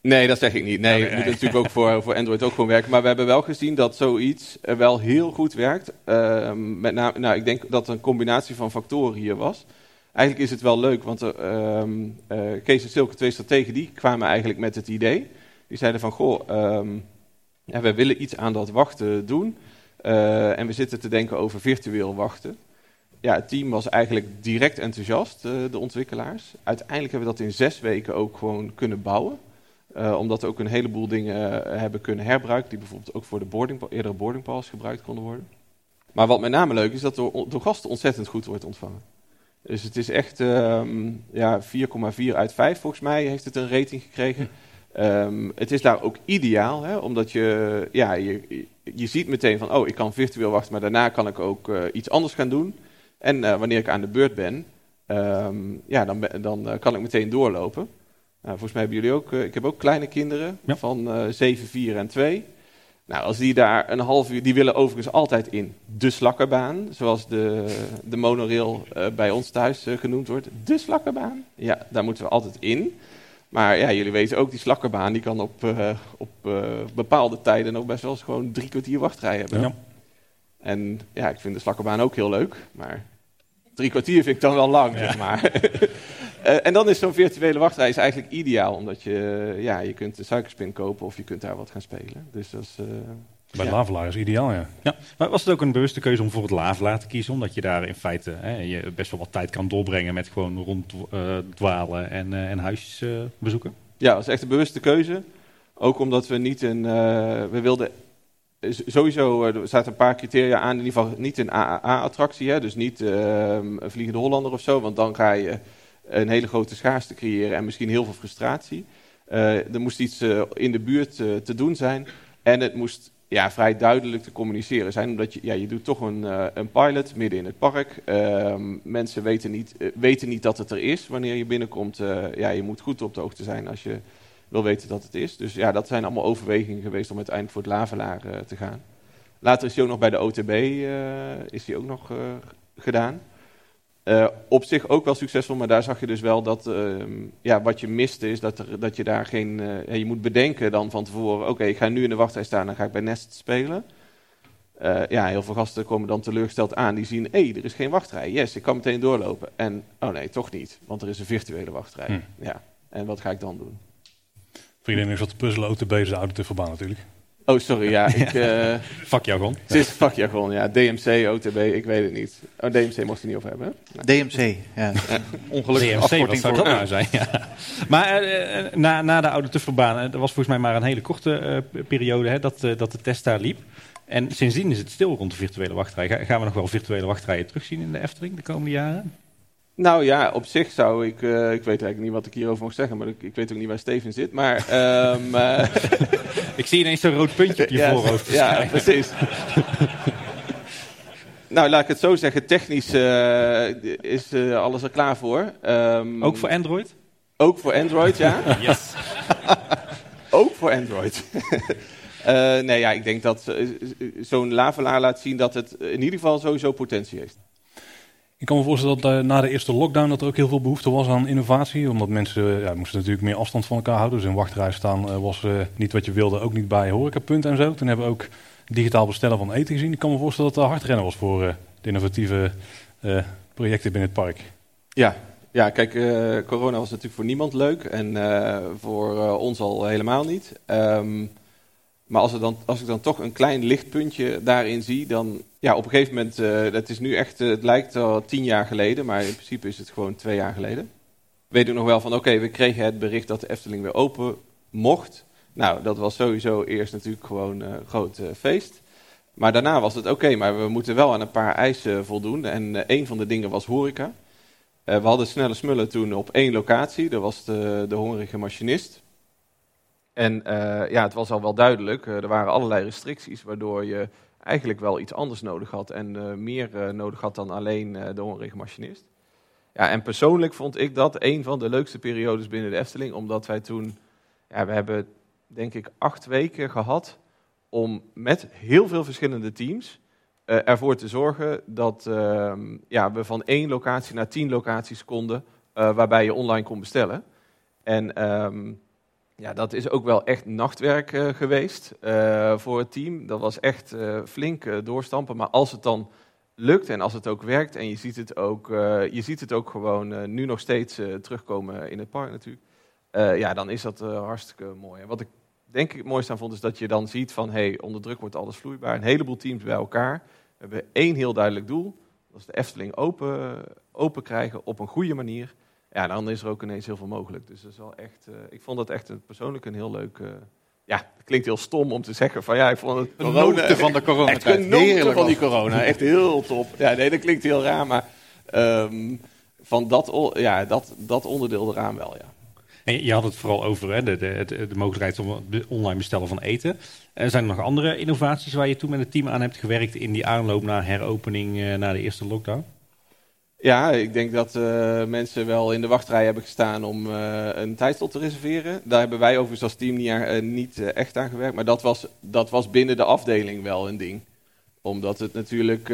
Nee, dat zeg ik niet. Nee, het moet natuurlijk ook voor, voor Android ook gewoon werken. Maar we hebben wel gezien dat zoiets wel heel goed werkt. Uh, met name, nou, ik denk dat het een combinatie van factoren hier was. Eigenlijk is het wel leuk, want uh, uh, Kees en Silke, twee strategen, die kwamen eigenlijk met het idee. Die zeiden van, goh, ja, we willen iets aan dat wachten doen. Uh, en we zitten te denken over virtueel wachten. Ja, het team was eigenlijk direct enthousiast, de ontwikkelaars. Uiteindelijk hebben we dat in zes weken ook gewoon kunnen bouwen. Omdat we ook een heleboel dingen hebben kunnen herbruiken, die bijvoorbeeld ook voor de boarding, eerdere boardingpass gebruikt konden worden. Maar wat met name leuk is, dat door, door gasten ontzettend goed wordt ontvangen. Dus het is echt um, ja, 4,4 uit 5 volgens mij heeft het een rating gekregen. Um, het is daar ook ideaal, hè, omdat je, ja, je, je ziet meteen van, oh, ik kan virtueel wachten, maar daarna kan ik ook uh, iets anders gaan doen. En wanneer ik aan de beurt ben, um, ja, dan, dan kan ik meteen doorlopen. Nou, volgens mij hebben jullie ook, ik heb ook kleine kinderen van uh, 7, 4 en 2. Nou, als die daar een half uur, die willen overigens altijd in de slakkerbaan, zoals de, de monorail uh, bij ons thuis uh, genoemd wordt. De slakkerbaan. Ja, daar moeten we altijd in. Maar ja, jullie weten ook, die slakkerbaan die kan op, uh, op bepaalde tijden nog best wel eens gewoon drie kwartier wachtrij hebben. Ja. En ja, ik vind de slakkerbaan ook heel leuk, maar drie kwartier vind ik dan wel lang, ja. zeg maar. Uh, en dan is zo'n virtuele wachtrij is eigenlijk ideaal, omdat je, ja, je kunt de suikerspin kopen of je kunt daar wat gaan spelen. Dus dat is, uh, Bij ja. Lavelaar is ideaal, ja. ja. Maar was het ook een bewuste keuze om voor het Lavelaar te kiezen? Omdat je daar in feite hè, je best wel wat tijd kan doorbrengen met gewoon ronddwalen uh, en, en huisjes bezoeken? Ja, dat is echt een bewuste keuze. Ook omdat we niet een, we wilden sowieso, er zaten een paar criteria aan, in ieder geval niet een AAA-attractie, dus niet ehm, een Vliegende Hollander of zo, want dan ga je een hele grote schaarste creëren en misschien heel veel frustratie. Uh, er moest iets uh, in de buurt uh, te doen zijn en het moest ja, vrij duidelijk te communiceren zijn, omdat je, ja, je doet toch een, een pilot midden in het park. Ehm, mensen weten niet, weten niet dat het er is wanneer je binnenkomt. ja, je moet goed op de hoogte zijn als je wil weten dat het is. Dus ja, dat zijn allemaal overwegingen geweest om uiteindelijk voor het Lavelaar te gaan. Later is hij ook nog bij de OTB is hij ook nog gedaan. Uh, op zich ook wel succesvol, maar daar zag je dus wel dat uh, ja, wat je miste is dat, er, dat je daar geen. Uh, je moet bedenken dan van tevoren: oké, ik ga nu in de wachtrij staan, dan ga ik bij Nest spelen. ja, heel veel gasten komen dan teleurgesteld aan. Die zien: hé, hey, er is geen wachtrij. Yes, ik kan meteen doorlopen. En oh nee, toch niet, want er is een virtuele wachtrij. Hm. Ja, en wat ga ik dan doen? Voor iedereen is wat te puzzelen, OTB is de auto te verbaan natuurlijk. Oh, sorry, ja. Ik, uh, vakjargon. Het is vakjargon, ja. DMC, OTB, ik weet het niet. Oh, DMC mocht je niet over hebben. DMC, ja. Ongelukkig DMC, wat zou dat nou zijn? Ja. Maar uh, na, na de oude Tufferbaan, dat was volgens mij maar een hele korte uh, periode hè, dat, dat de test daar liep. En sindsdien is het stil rond de virtuele wachtrij. gaan we nog wel virtuele wachtrijen terugzien in de Efteling de komende jaren? Nou ja, op zich zou ik, uh, ik weet eigenlijk niet wat ik hierover mag zeggen, maar ik, ik weet ook niet waar Steven zit. Maar, um, uh, ik zie ineens zo'n rood puntje op je ja, voorhoofd. Ja, precies. nou, laat ik het zo zeggen, technisch uh, is alles er klaar voor. Um, ook voor Android? Ook voor Android, ja. yes. ook voor Android. nee, ja, ik denk dat zo'n lavelaar laat zien dat het in ieder geval sowieso potentie heeft. Ik kan me voorstellen dat uh, na de eerste lockdown dat er ook heel veel behoefte was aan innovatie. Omdat mensen ja, moesten natuurlijk meer afstand van elkaar houden. Dus in wachtrij staan uh, was niet wat je wilde, ook niet bij horecapunten en zo. Toen hebben we ook digitaal bestellen van eten gezien. Ik kan me voorstellen dat het hard rennen was voor de innovatieve projecten binnen het park. Ja, ja kijk, corona was natuurlijk voor niemand leuk. En voor ons al helemaal niet. Um, maar als, er dan, als ik dan toch een klein lichtpuntje daarin zie, dan ja, op een gegeven moment, uh, dat is nu echt, uh, het lijkt al tien jaar geleden, maar in principe is het gewoon twee jaar geleden. Weet ik nog wel van, oké, we kregen het bericht dat de Efteling weer open mocht. Nou, dat was sowieso eerst natuurlijk gewoon een uh, groot feest. Maar daarna was het oké, maar we moeten wel aan een paar eisen voldoen. En een van de dingen was horeca. we hadden snelle smullen toen op één locatie, dat was de, de hongerige machinist. En ja, het was al wel duidelijk, er waren allerlei restricties waardoor je eigenlijk wel iets anders nodig had en uh, meer nodig had dan alleen de hongerige machinist. Ja, en persoonlijk vond ik dat een van de leukste periodes binnen de Efteling, omdat wij toen, ja, we hebben denk ik acht weken gehad om met heel veel verschillende teams ervoor te zorgen dat ehm, ja, we van één locatie naar tien locaties konden, waarbij je online kon bestellen. En um, ja, dat is ook wel echt nachtwerk uh, geweest uh, voor het team. Dat was echt uh, flink doorstampen. Maar als het dan lukt en als het ook werkt en je ziet het ook, je ziet het ook gewoon nu nog steeds terugkomen in het park natuurlijk. ja, dan is dat hartstikke mooi. En wat ik denk ik het mooiste aan vond is dat je dan ziet van hey, onder druk wordt alles vloeibaar. Een heleboel teams bij elkaar. We hebben één heel duidelijk doel. Dat is de Efteling open, open krijgen op een goede manier ja, dan is er ook ineens heel veel mogelijk. Dus dat is wel echt, uh, ik vond dat echt een, persoonlijk een heel leuk... Uh, ja, het klinkt heel stom om te zeggen van ja, ik vond het corona... van de corona Echt genoten van die corona, echt heel top. Ja, nee, dat klinkt heel raar, maar um, van dat, ja, dat, dat onderdeel eraan wel, ja. En je had het vooral over hè, de, de, de, mogelijkheid om online bestellen van eten. En zijn er nog andere innovaties waar je toen met het team aan hebt gewerkt in die aanloop naar heropening uh, na de eerste lockdown? Ja, ik denk dat uh, mensen wel in de wachtrij hebben gestaan om uh, een tijdslot te reserveren. Daar hebben wij overigens als team niet, uh, niet echt aan gewerkt. Maar dat was, dat was binnen de afdeling wel een ding. Omdat het natuurlijk,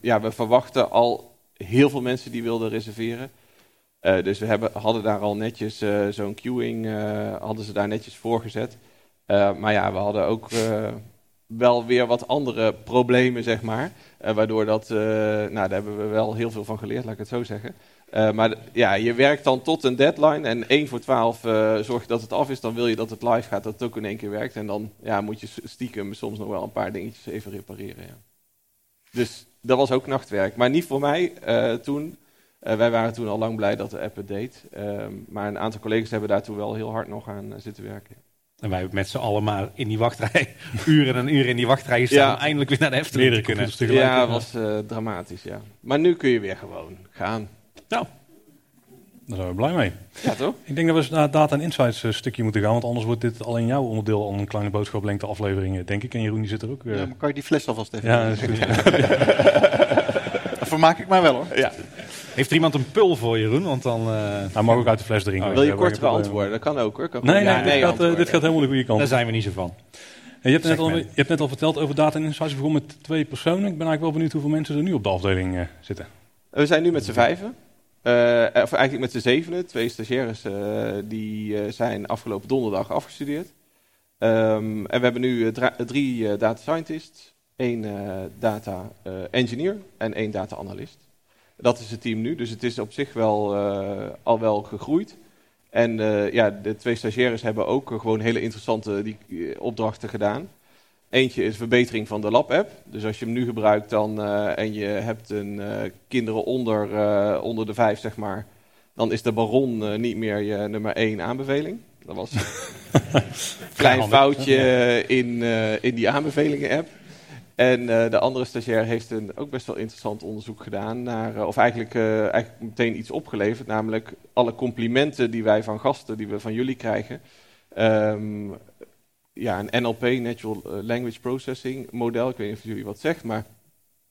ja, we verwachten al heel veel mensen die wilden reserveren. dus we hebben, hadden daar al netjes zo'n queuing, hadden ze daar netjes voor gezet. maar ja, we hadden ook wel weer wat andere problemen, zeg maar. Uh, waardoor dat, uh, nou, daar hebben we wel heel veel van geleerd, laat ik het zo zeggen. Uh, maar ja, je werkt dan tot een deadline en 1 voor 12 zorg je dat het af is. Dan wil je dat het live gaat, dat het ook in één keer werkt. En dan ja, moet je stiekem soms nog wel een paar dingetjes even repareren. Ja. Dus dat was ook nachtwerk. Maar niet voor mij toen. wij waren toen al lang blij dat de app het deed. Ehm, maar een aantal collega's hebben daar toen wel heel hard nog aan zitten werken. En wij met z'n allen maar in die wachtrij, uren en uren in die wachtrij staan, ja. eindelijk weer naar de Efteling kunnen. Ja, dat was uh, dramatisch, ja. Maar nu kun je weer gewoon gaan. Nou, daar zijn we blij mee. Ja, toch? Ik denk dat we naar Data en Insights uh, stukje moeten gaan, want anders wordt dit alleen jouw onderdeel aan een kleine boodschap lengte aflevering, denk ik. En Jeroen die zit er ook. Uh... Ja, maar kan je die fles alvast even... Ja, dat is goed. Daar vermaak ik mij wel hoor. Ja. Heeft er iemand een pul voor Jeroen? Want dan, uh... Nou, mag ook uit de fles drinken. Oh, wil je korter antwoorden? Dat kan ook hoor. nee, nee, dit, gaat, uh, dit gaat helemaal de goede kant. Daar zijn we niet zo van. je, hebt net al, je hebt net al verteld over Data Insights. Je begon met twee personen. Ik ben eigenlijk wel benieuwd hoeveel mensen er nu op de afdeling eh, zitten. We zijn nu met z'n vijven. Eh, of eigenlijk met z'n zevenen. Twee stagiaires eh, die eh, zijn afgelopen donderdag afgestudeerd. Ehm, en we hebben nu eh, drie eh, data scientists, één eh, data eh, engineer en één data analyst. Dat is het team nu, dus het is op zich wel, eh, al wel gegroeid. En eh, ja, de twee stagiaires hebben ook gewoon hele interessante die, eh, opdrachten gedaan. Eentje is verbetering van de lab-app. Dus als je hem nu gebruikt dan, en je hebt een, kinderen onder, onder de vijf, zeg maar, dan is de baron niet meer je nummer één aanbeveling. Dat was een klein foutje in, in die aanbevelingen-app. En eh, de andere stagiair heeft een ook best wel interessant onderzoek gedaan naar, eh, of eigenlijk, eh, eigenlijk meteen iets opgeleverd, namelijk alle complimenten die wij van gasten, die we van jullie krijgen. Ehm, ja, een NLP, Natural Language Processing model. Ik weet niet of jullie wat zegt, maar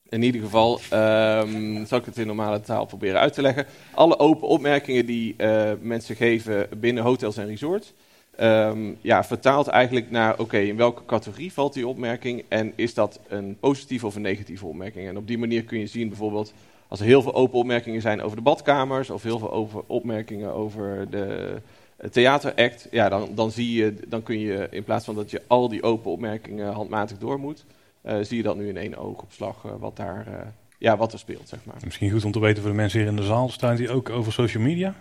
in ieder geval ehm, zal ik het in normale taal proberen uit te leggen. Alle open opmerkingen die mensen geven binnen hotels en resorts, ehm, ja, vertaalt eigenlijk naar, oké, in welke categorie valt die opmerking en is dat een positieve of een negatieve opmerking? En op die manier kun je zien bijvoorbeeld, als er heel veel open opmerkingen zijn over de badkamers of heel veel over opmerkingen over de theateract, ja, dan, dan, zie je, dan kun je in plaats van dat je al die open opmerkingen handmatig door moet, eh, zie je dat nu in één oogopslag eh, wat, daar, eh, ja, wat er speelt, zeg maar. Misschien goed om te weten voor de mensen hier in de zaal. Staan die ook over social media?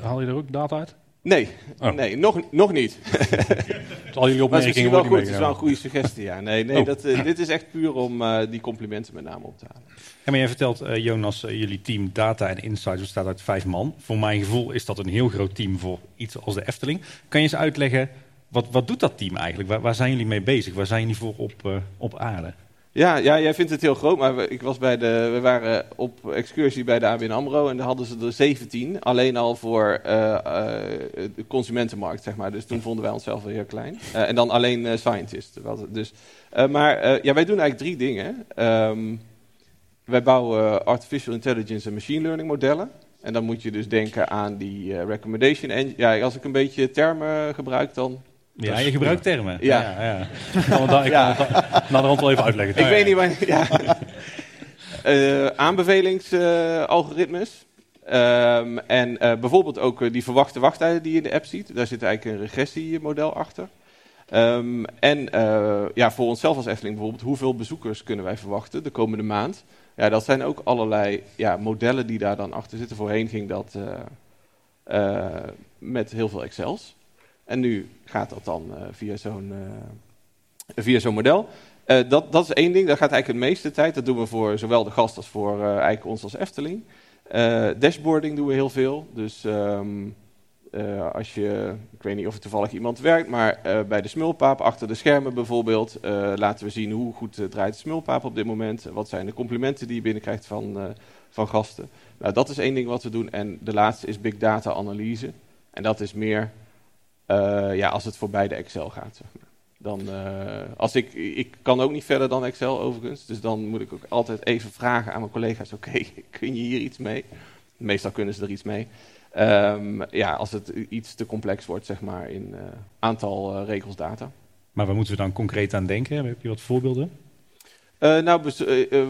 Haal je er ook data uit? Nee, Oh. nee nog, nog niet. Al jullie Maar het is opmerkingen wel worden goed, het is wel een goede suggestie, ja. Nee, nee Oh. dat, eh, dit is echt puur om eh, die complimenten met name op te halen. Ja, maar jij vertelt, eh, Jonas, jullie team Data en Insights bestaat uit vijf man. Voor mijn gevoel is dat een heel groot team voor iets als de Efteling. Kan je eens uitleggen, wat, wat doet dat team eigenlijk? Waar, waar zijn jullie mee bezig? Waar zijn jullie voor op, op aarde? Ja, ja, jij vindt het heel groot, maar ik was bij de, we waren op excursie bij de ABN AMRO en daar hadden ze er 17, alleen al voor eh, eh, de consumentenmarkt, zeg maar. Dus toen vonden wij onszelf wel heel klein. Eh, en dan alleen scientists. Wat- Dus, maar ja, wij doen eigenlijk drie dingen. Ehm, wij bouwen artificial intelligence en machine learning modellen. En dan moet je dus denken aan die recommendation engine. Ja, als ik een beetje termen gebruik dan... Ja, Dus- je gebruikt termen. Ja. ja, ja. Ik kan het daar- ik Ja. kan het wel even uitleggen. Ik weet niet waar. Ja. Eh, aanbevelingsalgoritmes. Ehm, en eh, bijvoorbeeld ook eh, die verwachte wachttijden die je in de app ziet. Daar zit eigenlijk een regressiemodel achter. Ehm, en ja, voor onszelf als Efteling bijvoorbeeld, hoeveel bezoekers kunnen wij verwachten de komende maand? Ja, dat zijn ook allerlei ja, modellen die daar dan achter zitten. Voorheen ging dat met heel veel Excels. En nu gaat dat dan eh, via zo'n eh, via zo'n model. Eh, dat, dat is één ding, dat gaat eigenlijk het meeste tijd. Dat doen we voor zowel de gast als voor eigenlijk ons als Efteling. Dashboarding doen we heel veel. Dus ehm, eh, als je, ik weet niet of er toevallig iemand werkt, maar bij de smulpaap, achter de schermen bijvoorbeeld, laten we zien hoe goed draait de smulpaap op dit moment. Wat zijn de complimenten die je binnenkrijgt van, van gasten. Nou, dat is één ding wat we doen. En de laatste is big data analyse. En dat is meer eh, ja, als het voorbij de Excel gaat. Zeg maar. Dan, eh, als ik, ik kan ook niet verder dan Excel overigens. Dus dan moet ik ook altijd even vragen aan mijn collega's. Oké, kun je hier iets mee? Meestal kunnen ze er iets mee. Ehm, ja, als het iets te complex wordt, zeg maar, in eh, aantal regels data. Maar waar moeten we dan concreet aan denken? Heb je wat voorbeelden? Nou,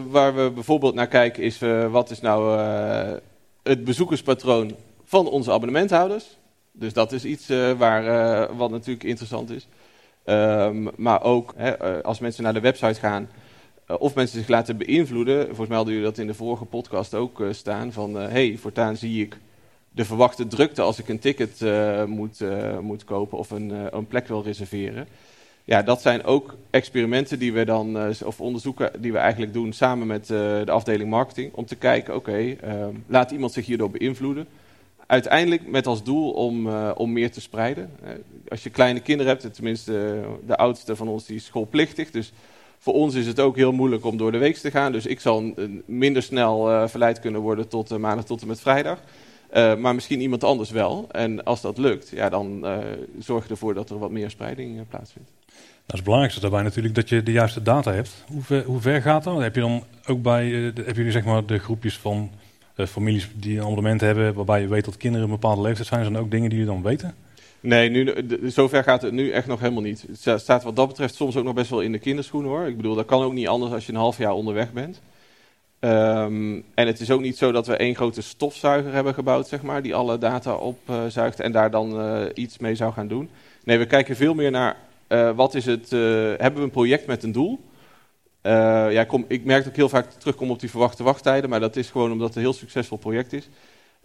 waar we bijvoorbeeld naar kijken is, wat is nou het bezoekerspatroon van onze abonnementhouders? Dus dat is iets eh, waar, eh, wat natuurlijk interessant is. Ehm, maar ook hè, eh, als mensen naar de website gaan, of mensen zich laten beïnvloeden. Volgens mij jullie dat in de vorige podcast ook staan. Van, hey, voortaan zie ik de verwachte drukte als ik een ticket moet, moet kopen of een, een plek wil reserveren. Ja, dat zijn ook experimenten die we dan, of onderzoeken die we eigenlijk doen samen met de afdeling marketing. Om te kijken, oké, ehm, laat iemand zich hierdoor beïnvloeden. Uiteindelijk met als doel om, eh, om meer te spreiden. Eh, als je kleine kinderen hebt, tenminste eh, de oudste van ons die is schoolplichtig. Dus voor ons is het ook heel moeilijk om door de week te gaan. Dus ik zal minder snel verleid kunnen worden tot maandag tot en met vrijdag. Maar misschien iemand anders wel. En als dat lukt, ja, dan zorg je ervoor dat er wat meer spreiding plaatsvindt. Dat is het belangrijkste daarbij natuurlijk, dat je de juiste data hebt. Hoe ver, hoe ver gaat dat? Heb je dan ook bij, hebben jullie zeg maar de groepjes van eh, families die een abonnement hebben, waarbij je weet dat kinderen een bepaalde leeftijd zijn, zijn ook dingen die je dan weten? Nee, nu, zover gaat het nu echt nog helemaal niet. Het sta- staat wat dat betreft soms ook nog best wel in de kinderschoenen hoor. Ik bedoel, dat kan ook niet anders als je een half jaar onderweg bent. Ehm, en het is ook niet zo dat we één grote stofzuiger hebben gebouwd, zeg maar, die alle data opzuigt en daar dan eh, iets mee zou gaan doen. Nee, we kijken veel meer naar eh, wat is het, hebben we een project met een doel? Eh, ja, ik, kom, ik merk ik heel vaak terugkom op die verwachte wachttijden, maar dat is gewoon omdat het een heel succesvol project is.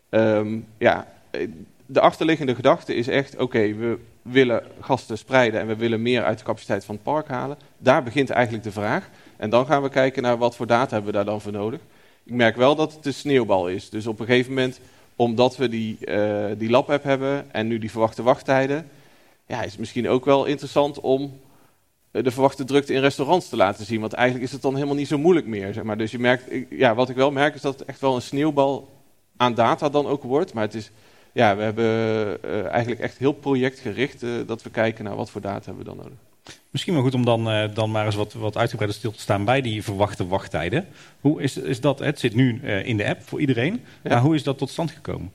Ehm, ja, eh, de achterliggende gedachte is echt, oké, we willen gasten spreiden en we willen meer uit de capaciteit van het park halen. Daar begint eigenlijk de vraag. En dan gaan we kijken naar wat voor data hebben we daar dan voor nodig. Ik merk wel dat het een sneeuwbal is. Dus op een gegeven moment, omdat we die, eh die lab-app hebben en nu die verwachte wachttijden, ja, is het misschien ook wel interessant om de verwachte drukte in restaurants te laten zien. Want eigenlijk is het dan helemaal niet zo moeilijk meer. Zeg maar. Dus je merkt, ja, wat ik wel merk is dat het echt wel een sneeuwbal aan data dan ook wordt. Maar het is, ja, we hebben eh, eigenlijk echt heel projectgericht eh, dat we kijken naar wat voor data hebben we dan nodig. Misschien wel goed om dan, eh, dan maar eens wat, wat uitgebreider stil te staan bij die verwachte wachttijden. Hoe is, is dat, het zit nu eh, in de app voor iedereen, Ja. maar hoe is dat tot stand gekomen?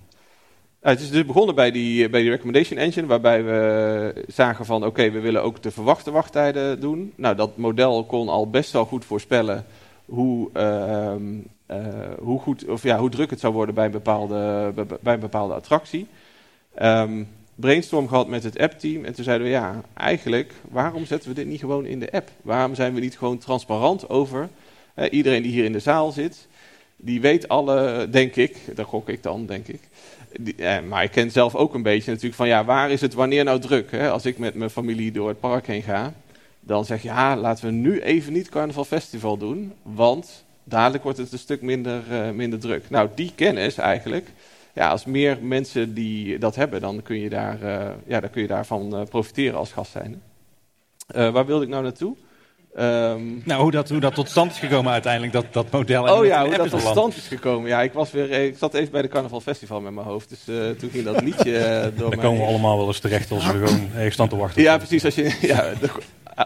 Ja, het is dus begonnen bij die, bij die recommendation engine, waarbij we zagen van oké, we willen ook de verwachte wachttijden doen. Nou, dat model kon al best wel goed voorspellen hoe, ehm, eh, hoe, goed, of ja, hoe druk het zou worden bij een bepaalde, bij- bij bepaalde attractie. Ehm, brainstorm gehad met het app-team en toen zeiden we ja, eigenlijk, waarom zetten we dit niet gewoon in de app? Waarom zijn we niet gewoon transparant over eh, iedereen die hier in de zaal zit? Die weet alle, denk ik, daar gok ik dan, denk ik. Eh, maar ik ken zelf ook een beetje natuurlijk van ja, waar is het wanneer nou druk? Hè? Als ik met mijn familie door het park heen ga, dan zeg je ja, laten we nu even niet Carnaval Festival doen, want dadelijk wordt het een stuk minder, eh, minder druk. Nou, die kennis eigenlijk, ja, als meer mensen die dat hebben, dan kun je, daar, eh, ja, dan kun je daarvan eh, profiteren als gast zijn. Waar wilde ik nou naartoe? Ehm, Nou, hoe dat, hoe dat tot stand is gekomen uiteindelijk, dat, dat model. en Oh hoe ja, hoe dat tot stand is gekomen. Ja, ik, was weer, ik zat even bij de Carnaval Festival met mijn hoofd. Dus eh, toen ging dat liedje eh, door Dan mij. komen we allemaal wel eens terecht als we gewoon ergens staan te wachten. Ja, precies. Als je, ja, de-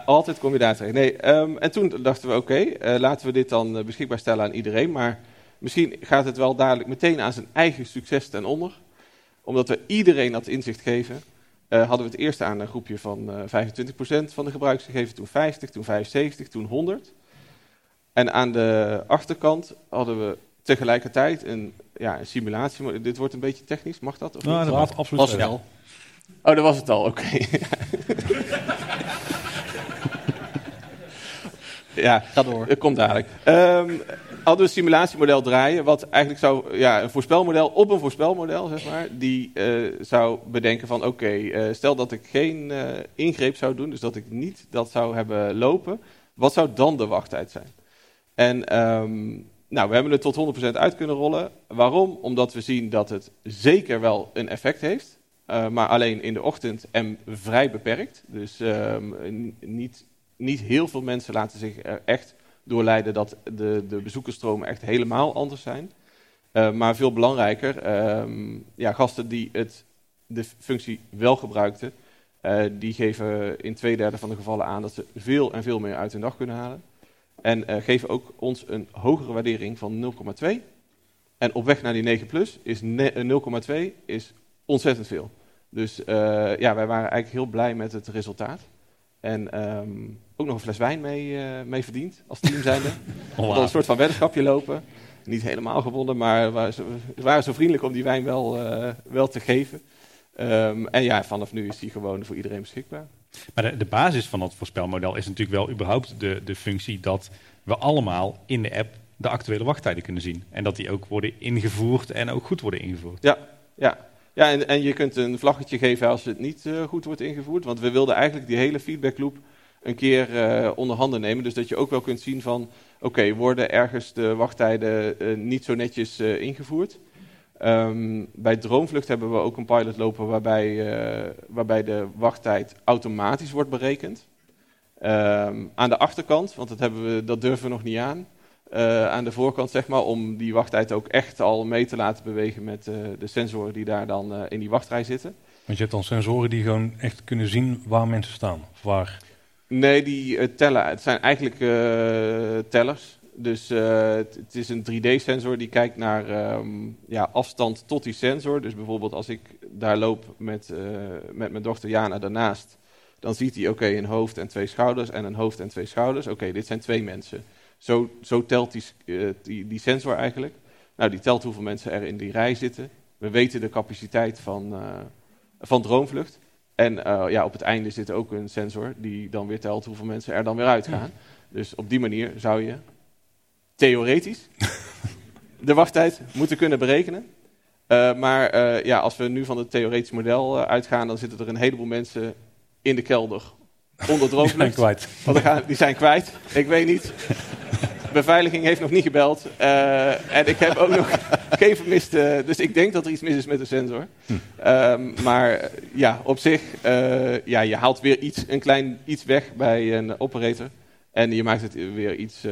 altijd kom je daar terecht. Nee, ehm, en toen dachten we, oké, eh, laten we dit dan beschikbaar stellen aan iedereen. Maar misschien gaat het wel dadelijk meteen aan zijn eigen succes ten onder. Omdat we iedereen dat inzicht geven. Eh, hadden we het eerst aan een groepje van eh 25% van de gebruikers gegeven. Toen 50, toen 75, toen 100. En aan de achterkant hadden we tegelijkertijd een, ja, een simulatie. Maar Dit wordt een beetje technisch, mag dat? Of Nou, niet? dat absoluut Was het al? Oh, dat was het al, oké. ja, Ga door. dat komt dadelijk. Ehm, hadden we een simulatiemodel draaien, wat eigenlijk zou, ja, een voorspelmodel op een voorspelmodel, zeg maar, die eh, zou bedenken van, oké, eh, stel dat ik geen eh, ingreep zou doen, dus dat ik niet dat zou hebben lopen, wat zou dan de wachttijd zijn? En ehm, nou, we hebben het tot 100% uit kunnen rollen. Waarom? Omdat we zien dat het zeker wel een effect heeft, maar alleen in de ochtend en vrij beperkt. Dus ehm, niet, niet heel veel mensen laten zich echt doorleiden dat de, de bezoekersstromen echt helemaal anders zijn. Eh, maar veel belangrijker, ehm, ja, gasten die het, de functie wel gebruikten, eh, die geven in twee derde van de gevallen aan dat ze veel en veel meer uit hun dag kunnen halen. En eh, geven ook ons een hogere waardering van 0,2. En op weg naar die 9 plus is ne- eh, 0,2 is ontzettend veel. Dus ja, wij waren eigenlijk heel blij met het resultaat. En ehm, ook nog een fles wijn mee, eh, mee verdiend als team zijnde. We hadden een soort van weddenschapje lopen. Niet helemaal gewonnen, maar ze ze waren zo vriendelijk om die wijn wel, eh, wel te geven. Ehm, en ja, vanaf nu is die gewoon voor iedereen beschikbaar. Maar de, de basis van dat voorspelmodel is natuurlijk wel überhaupt de, de functie dat we allemaal in de app de actuele wachttijden kunnen zien. En dat die ook worden ingevoerd en ook goed worden ingevoerd. Ja, ja. Ja en, en je kunt een vlaggetje geven als het niet eh, goed wordt ingevoerd. Want we wilden eigenlijk die hele feedbackloop een keer eh, onder handen nemen. Dus dat je ook wel kunt zien van, oké, worden ergens de wachttijden eh, niet zo netjes ingevoerd? Ehm, bij Droomvlucht hebben we ook een pilot lopen waarbij, waarbij de wachttijd automatisch wordt berekend. Ehm, aan de achterkant, want dat, hebben we, dat durven we nog niet aan. Eh, aan de voorkant, zeg maar, om die wachttijd ook echt al mee te laten bewegen met eh, de sensoren die daar dan eh, in die wachtrij zitten. Want je hebt dan sensoren die gewoon echt kunnen zien waar mensen staan. Of waar. Nee, die tellen. Het zijn eigenlijk tellers. Dus het, het is een 3D-sensor die kijkt naar ehm, ja, afstand tot die sensor. Dus bijvoorbeeld als ik daar loop met, met mijn dochter Jana daarnaast, dan ziet hij, oké, een hoofd en twee schouders en een hoofd en twee schouders. Oké, dit zijn twee mensen. Zo, zo telt die, die, die, sensor eigenlijk. Nou, die telt hoeveel mensen er in die rij zitten. We weten de capaciteit van, van droomvlucht. En ja, op het einde zit ook een sensor die dan weer telt hoeveel mensen er dan weer uitgaan. Dus op die manier zou je theoretisch de wachttijd moeten kunnen berekenen. Uh, maar uh, ja, als we nu van het theoretisch model uh, uitgaan, dan zitten er een heleboel mensen in de kelder onder drooglucht. Die zijn kwijt. Want gaan, die zijn kwijt. Ik weet niet. Beveiliging heeft nog niet gebeld. en ik heb ook nog geen vermiste. Dus ik denk dat er iets mis is met de sensor. Hm. Um, maar ja, op zich, ja, je haalt weer iets, een klein iets weg bij een operator. En je maakt het weer iets,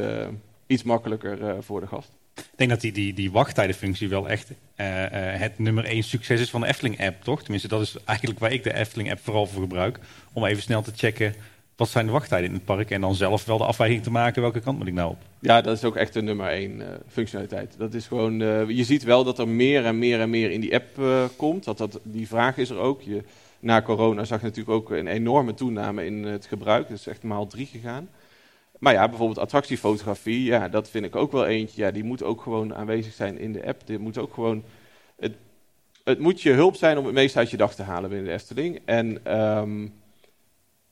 iets makkelijker voor de gast. Ik denk dat die, die, die wachttijdenfunctie wel echt uh, uh, het nummer één succes is van de Efteling-app, toch? Tenminste, dat is eigenlijk waar ik de Efteling-app vooral voor gebruik. Om even snel te checken, wat zijn de wachttijden in het park? En dan zelf wel de afweging te maken, welke kant moet ik nou op? Ja, dat is ook echt de nummer één uh, functionaliteit. Dat is gewoon, je ziet wel dat er meer en meer en meer in die app komt. Dat, dat, die vraag is er ook. Je, na corona zag je natuurlijk ook een enorme toename in het gebruik. Dat is echt maal drie gegaan. Maar ja, bijvoorbeeld attractiefotografie, ja, dat vind ik ook wel eentje. Ja, die moet ook gewoon aanwezig zijn in de app. Dit moet ook gewoon, het, het moet je hulp zijn om het meest uit je dag te halen binnen de Efteling. En um,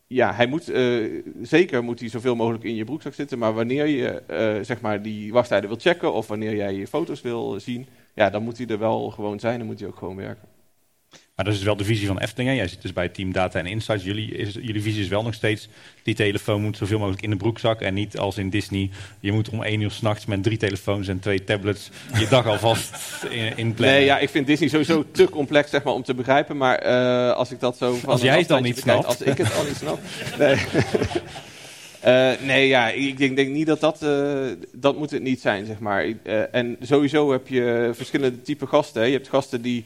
ja, hij moet, uh, zeker moet hij zoveel mogelijk in je broekzak zitten. Maar wanneer je uh, zeg maar die wachttijden wil checken of wanneer jij je foto's wil zien, ja, dan moet hij er wel gewoon zijn en moet hij ook gewoon werken. Maar dat is wel de visie van Efteling. Jij zit dus bij Team Data en Insights. Jullie, is, jullie visie is wel nog steeds, die telefoon moet zoveel mogelijk in de broekzak. En niet als in Disney, je moet om één uur s'nachts met drie telefoons en twee tablets je dag alvast in, in plannen. Nee, ja, ik vind Disney sowieso te complex zeg maar, om te begrijpen. Maar uh, als ik dat zo van Als jij het dan niet snapt. Als ik het al niet snap. Nee. Uh, nee, ja, ik denk, denk niet dat dat, uh, dat moet het niet zijn, zeg maar. Uh, en sowieso heb je verschillende type gasten. Hè. Je hebt gasten die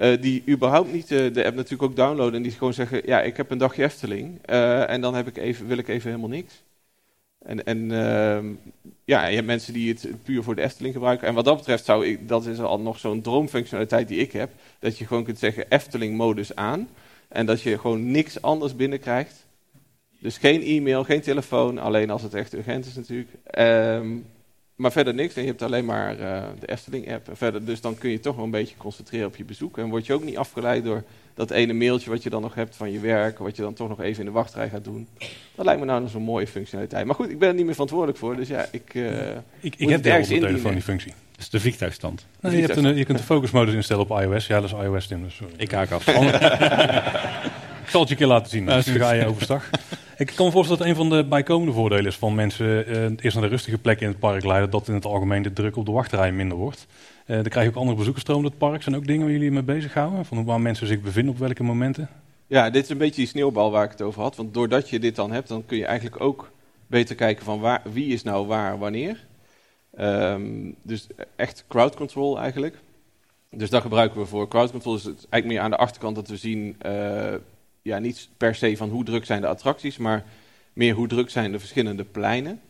uh, die überhaupt niet uh, de app natuurlijk ook downloaden en die gewoon zeggen, ja, ik heb een dagje Efteling uh, en dan heb ik even, wil ik even helemaal niks. En, en ehm, ja, je hebt mensen die het puur voor de Efteling gebruiken. En wat dat betreft zou ik, dat is al nog zo'n droomfunctionaliteit die ik heb, dat je gewoon kunt zeggen Efteling-modus aan en dat je gewoon niks anders binnenkrijgt. Dus geen e-mail, geen telefoon, alleen als het echt urgent is natuurlijk. Um, maar verder niks. En je hebt alleen maar uh, de Efteling-app. Verder, dus dan kun je toch wel een beetje concentreren op je bezoek. En word je ook niet afgeleid door dat ene mailtje wat je dan nog hebt van je werk. Wat je dan toch nog even in de wachtrij gaat doen. Dat lijkt me nou zo'n mooie functionaliteit. Maar goed, ik ben er niet meer verantwoordelijk voor. Dus ja, ik. Uh, ik, ik heb ergens in telefoon die functie. Dat is de vliegtuigstand. Nee, je, hebt een, je kunt de focusmodus instellen op iOS. Ja, dat is iOS, Tim. Dus sorry. Ik haak af. ik zal het je een keer laten zien. Dan ga je overstag. Ik kan me voorstellen dat een van de bijkomende voordelen is van mensen uh, eerst naar de rustige plekken in het park leiden, dat in het algemeen de druk op de wachtrij minder wordt. Uh, dan krijg je ook andere bezoekersstromen door het park. Zijn ook dingen waar jullie mee bezighouden? Van waar mensen zich bevinden op welke momenten? Ja, dit is een beetje die sneeuwbal waar ik het over had. Want doordat je dit dan hebt, dan kun je eigenlijk ook beter kijken van waar, wie is nou waar, wanneer. Um, dus echt crowd control eigenlijk. Dus dat gebruiken we voor crowd control. Dus het is eigenlijk meer aan de achterkant dat we zien uh, ja, niet per se van hoe druk zijn de attracties, maar meer hoe druk zijn de verschillende pleinen.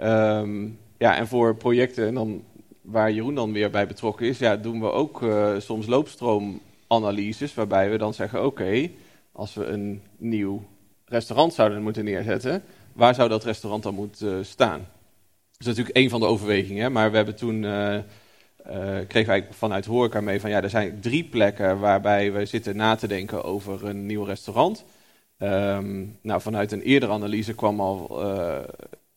Um, ja, en voor projecten en dan, waar Jeroen dan weer bij betrokken is, ja, doen we ook uh, soms loopstroomanalyses, waarbij we dan zeggen, oké, als we een nieuw restaurant zouden moeten neerzetten, waar zou dat restaurant dan moeten uh, staan? Dat is natuurlijk één van de overwegingen, maar we hebben toen... Uh, uh, kregen wij vanuit horeca mee van ja, er zijn drie plekken waarbij we zitten na te denken over een nieuw restaurant. Um, nou, vanuit een eerdere analyse kwam al uh,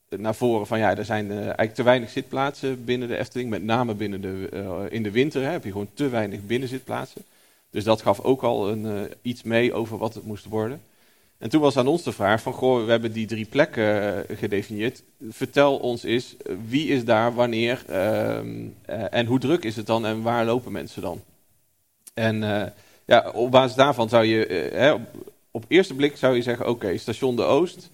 naar voren van ja, er zijn uh, eigenlijk te weinig zitplaatsen binnen de Efteling, met name binnen de, in de winter hè, heb je gewoon te weinig binnenzitplaatsen. Dus dat gaf ook al een, iets mee over wat het moest worden. En toen was aan ons de vraag van, goh, we hebben die drie plekken uh, gedefinieerd. Vertel ons eens, wie is daar, wanneer uh, uh, en hoe druk is het dan en waar lopen mensen dan? En eh, ja, op basis daarvan zou je, eh, op, eerste blik zou je zeggen, oké, station de Oost,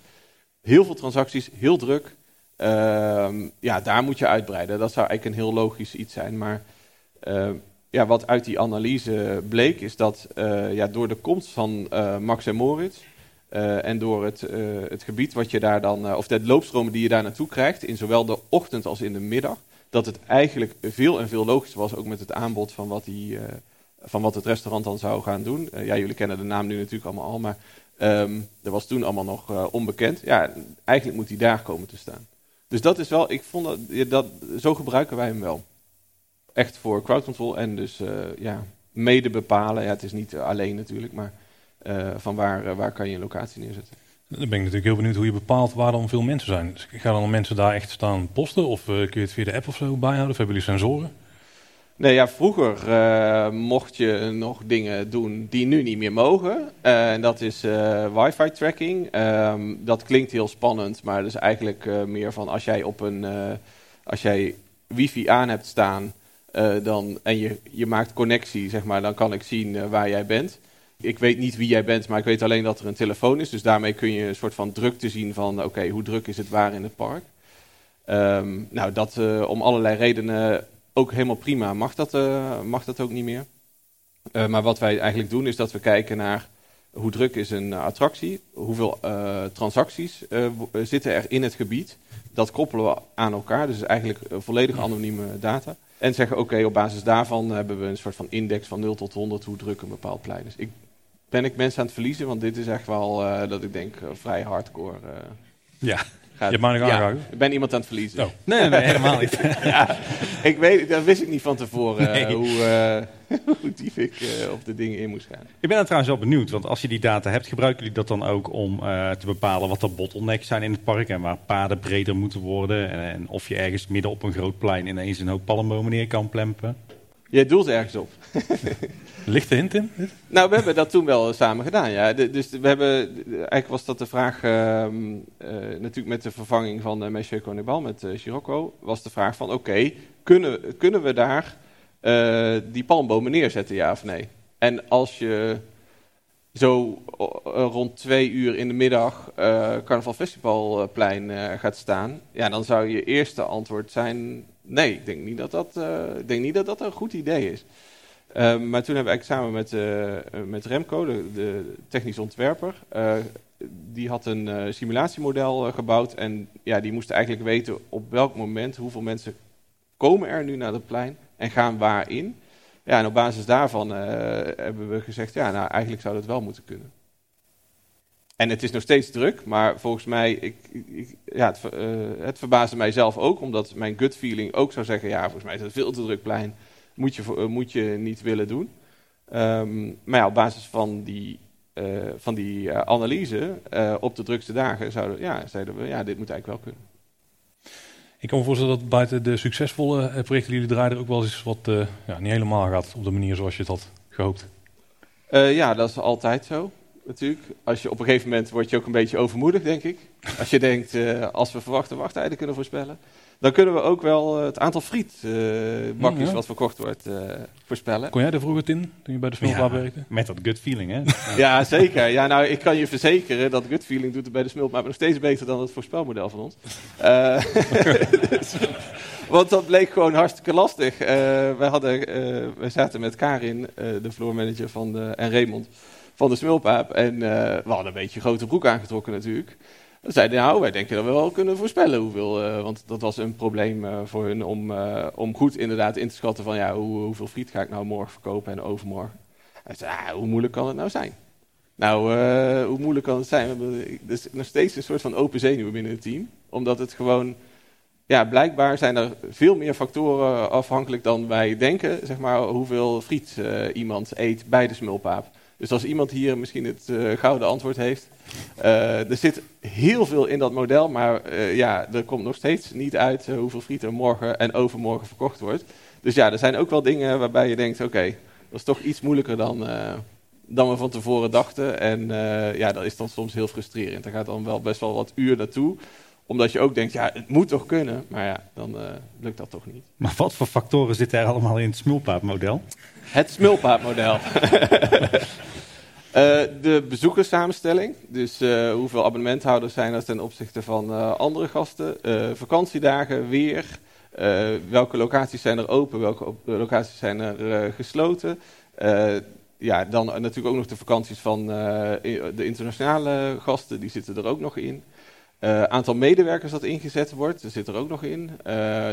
heel veel transacties, heel druk. Ehm, ja, daar moet je uitbreiden. Dat zou eigenlijk een heel logisch iets zijn, maar ja, wat uit die analyse bleek, is dat ja, door de komst van Max en Moritz uh, en door het, uh, het gebied wat je daar dan, uh, of de loopstromen die je daar naartoe krijgt, in zowel de ochtend als in de middag, dat het eigenlijk veel en veel logischer was, ook met het aanbod van wat die van wat het restaurant dan zou gaan doen. ja, jullie kennen de naam nu natuurlijk allemaal al, maar um, dat was toen allemaal nog onbekend. Ja, eigenlijk moet hij daar komen te staan. Dus dat is wel, ik vond dat, dat zo gebruiken wij hem wel. Echt voor crowd control en dus ja, mede bepalen. Ja, het is niet alleen natuurlijk, maar van waar, waar kan je een locatie neerzetten. Dan ben ik natuurlijk heel benieuwd hoe je bepaalt waar dan veel mensen zijn. Dus gaan dan mensen daar echt staan posten? Of uh, kun je het via de app of zo bijhouden? Of hebben jullie sensoren? Nee, ja, vroeger uh, mocht je nog dingen doen die nu niet meer mogen. Uh, en dat is wifi tracking. Um, dat klinkt heel spannend, maar dat is eigenlijk meer van als jij op een als jij wifi aan hebt staan dan, en je, je maakt connectie, zeg maar, dan kan ik zien waar jij bent ik weet niet wie jij bent, maar ik weet alleen dat er een telefoon is. Dus daarmee kun je een soort van drukte zien van, oké, hoe druk is het waar in het park? Ehm, nou, dat uh, om allerlei redenen ook helemaal prima mag dat, uh, mag dat ook niet meer. Uh, maar wat wij eigenlijk doen is dat we kijken naar hoe druk is een attractie, hoeveel transacties zitten er in het gebied. Dat koppelen we aan elkaar, dus eigenlijk volledig anonieme data. En zeggen, oké, op basis daarvan hebben we een soort van index van 0 tot 100 hoe druk een bepaald plein is. Ik ben ik mensen aan het verliezen, want dit is echt wel, uh, dat ik denk, uh, vrij hardcore. Uh, ja, gaat, je nog ja, Ik ben iemand aan het verliezen. Oh. Nee, nee, helemaal niet. ja, ik weet, dat wist ik niet van tevoren, nee. hoe, hoe diep ik op de dingen in moest gaan. Ik ben er trouwens wel benieuwd, want als je die data hebt, gebruiken jullie dat dan ook om te bepalen wat de bottlenecks zijn in het park en waar paden breder moeten worden en, en of je ergens midden op een groot plein ineens een hoop palmbomen neer kan plempen? Jij doelt ergens op. Lichte hint in? Nou, we hebben dat toen wel samen gedaan, ja. dus we hebben, eigenlijk was dat de vraag, uh, uh, natuurlijk met de vervanging van uh, Monsieur Conibal met uh, Scirocco, was de vraag van, oké, kunnen, kunnen we daar die palmbomen neerzetten, ja of nee? En als je zo rond twee uur in de middag Carnaval Festivalplein gaat staan, ja, dan zou je eerste antwoord zijn, nee, ik denk niet dat dat, ik denk niet dat, dat een goed idee is. Ehm, maar toen hebben we eigenlijk samen met, uh, met Remco, de, de technisch ontwerper, uh, die had een simulatiemodel gebouwd. En ja, die moest eigenlijk weten op welk moment hoeveel mensen komen er nu naar het plein en gaan waarin. Ja, en op basis daarvan hebben we gezegd, ja, nou eigenlijk zou dat wel moeten kunnen. En het is nog steeds druk, maar volgens mij, ik, ik, ja, het, het verbaasde mij zelf ook, omdat mijn gut feeling ook zou zeggen, ja, volgens mij is het veel te druk plein moet je, uh, moet je niet willen doen. Um, maar ja, op basis van die, uh, van die uh, analyse op de drukste dagen zouden, ja, zeiden we, ja, dit moet eigenlijk wel kunnen. Ik kan me voorstellen dat buiten de succesvolle projecten die jullie draaien, er ook wel eens wat ja, niet helemaal gaat op de manier zoals je het had gehoopt. ja, dat is altijd zo natuurlijk. Als je op een gegeven moment word je ook een beetje overmoedig, denk ik. Als je denkt, als we verwachte wachttijden kunnen voorspellen dan kunnen we ook wel eh, het aantal frietbakjes uh, wat verkocht wordt uh, voorspellen. Kon jij er vroeger in, toen je bij de Smulpaap werkte? Met dat gut feeling, hè? ja, zeker. Ja, nou, ik kan je verzekeren dat gut feeling doet het bij de Smulpaap nog steeds beter dan het voorspelmodel van ons. dus, want dat bleek gewoon hartstikke lastig. wij, hadden, wij zaten met Karin, de floormanager van de, en Raymond van de Smulpaap. En we hadden een beetje grote broek aangetrokken natuurlijk. Dan zeiden nou, wij denken dat we wel kunnen voorspellen hoeveel. Uh, want dat was een probleem uh, voor hun om, om goed inderdaad in te schatten van ja, hoe, hoeveel friet ga ik nou morgen verkopen en overmorgen. Hij zei, ah, hoe moeilijk kan het nou zijn? Nou, hoe moeilijk kan het zijn? We hebben dus nog steeds een soort van open zenuwen binnen het team. Omdat het gewoon, ja, blijkbaar zijn er veel meer factoren afhankelijk dan wij denken, zeg maar, hoeveel friet iemand eet bij de smulpaap. Dus als iemand hier misschien het gouden antwoord heeft, uh, er zit heel veel in dat model, maar uh, ja, er komt nog steeds niet uit hoeveel friet er morgen en overmorgen verkocht wordt. Dus ja, er zijn ook wel dingen waarbij je denkt, oké, dat is toch iets moeilijker dan, dan we van tevoren dachten. En ja, dat is dan soms heel frustrerend. Er gaat dan wel best wel wat uur naartoe, omdat je ook denkt, ja, het moet toch kunnen. Maar ja, dan lukt dat toch niet. Maar wat voor factoren zitten er allemaal in het smulpaapmodel? Het smulpaapmodel. Uh, de bezoekerssamenstelling, dus uh, hoeveel abonnementhouders zijn er ten opzichte van uh, andere gasten, vakantiedagen, weer, welke locaties zijn er open, welke locaties zijn er gesloten. ja, dan natuurlijk ook nog de vakanties van de internationale gasten, die zitten er ook nog in. Uh, aantal medewerkers dat ingezet wordt, dat zit er ook nog in. Uh,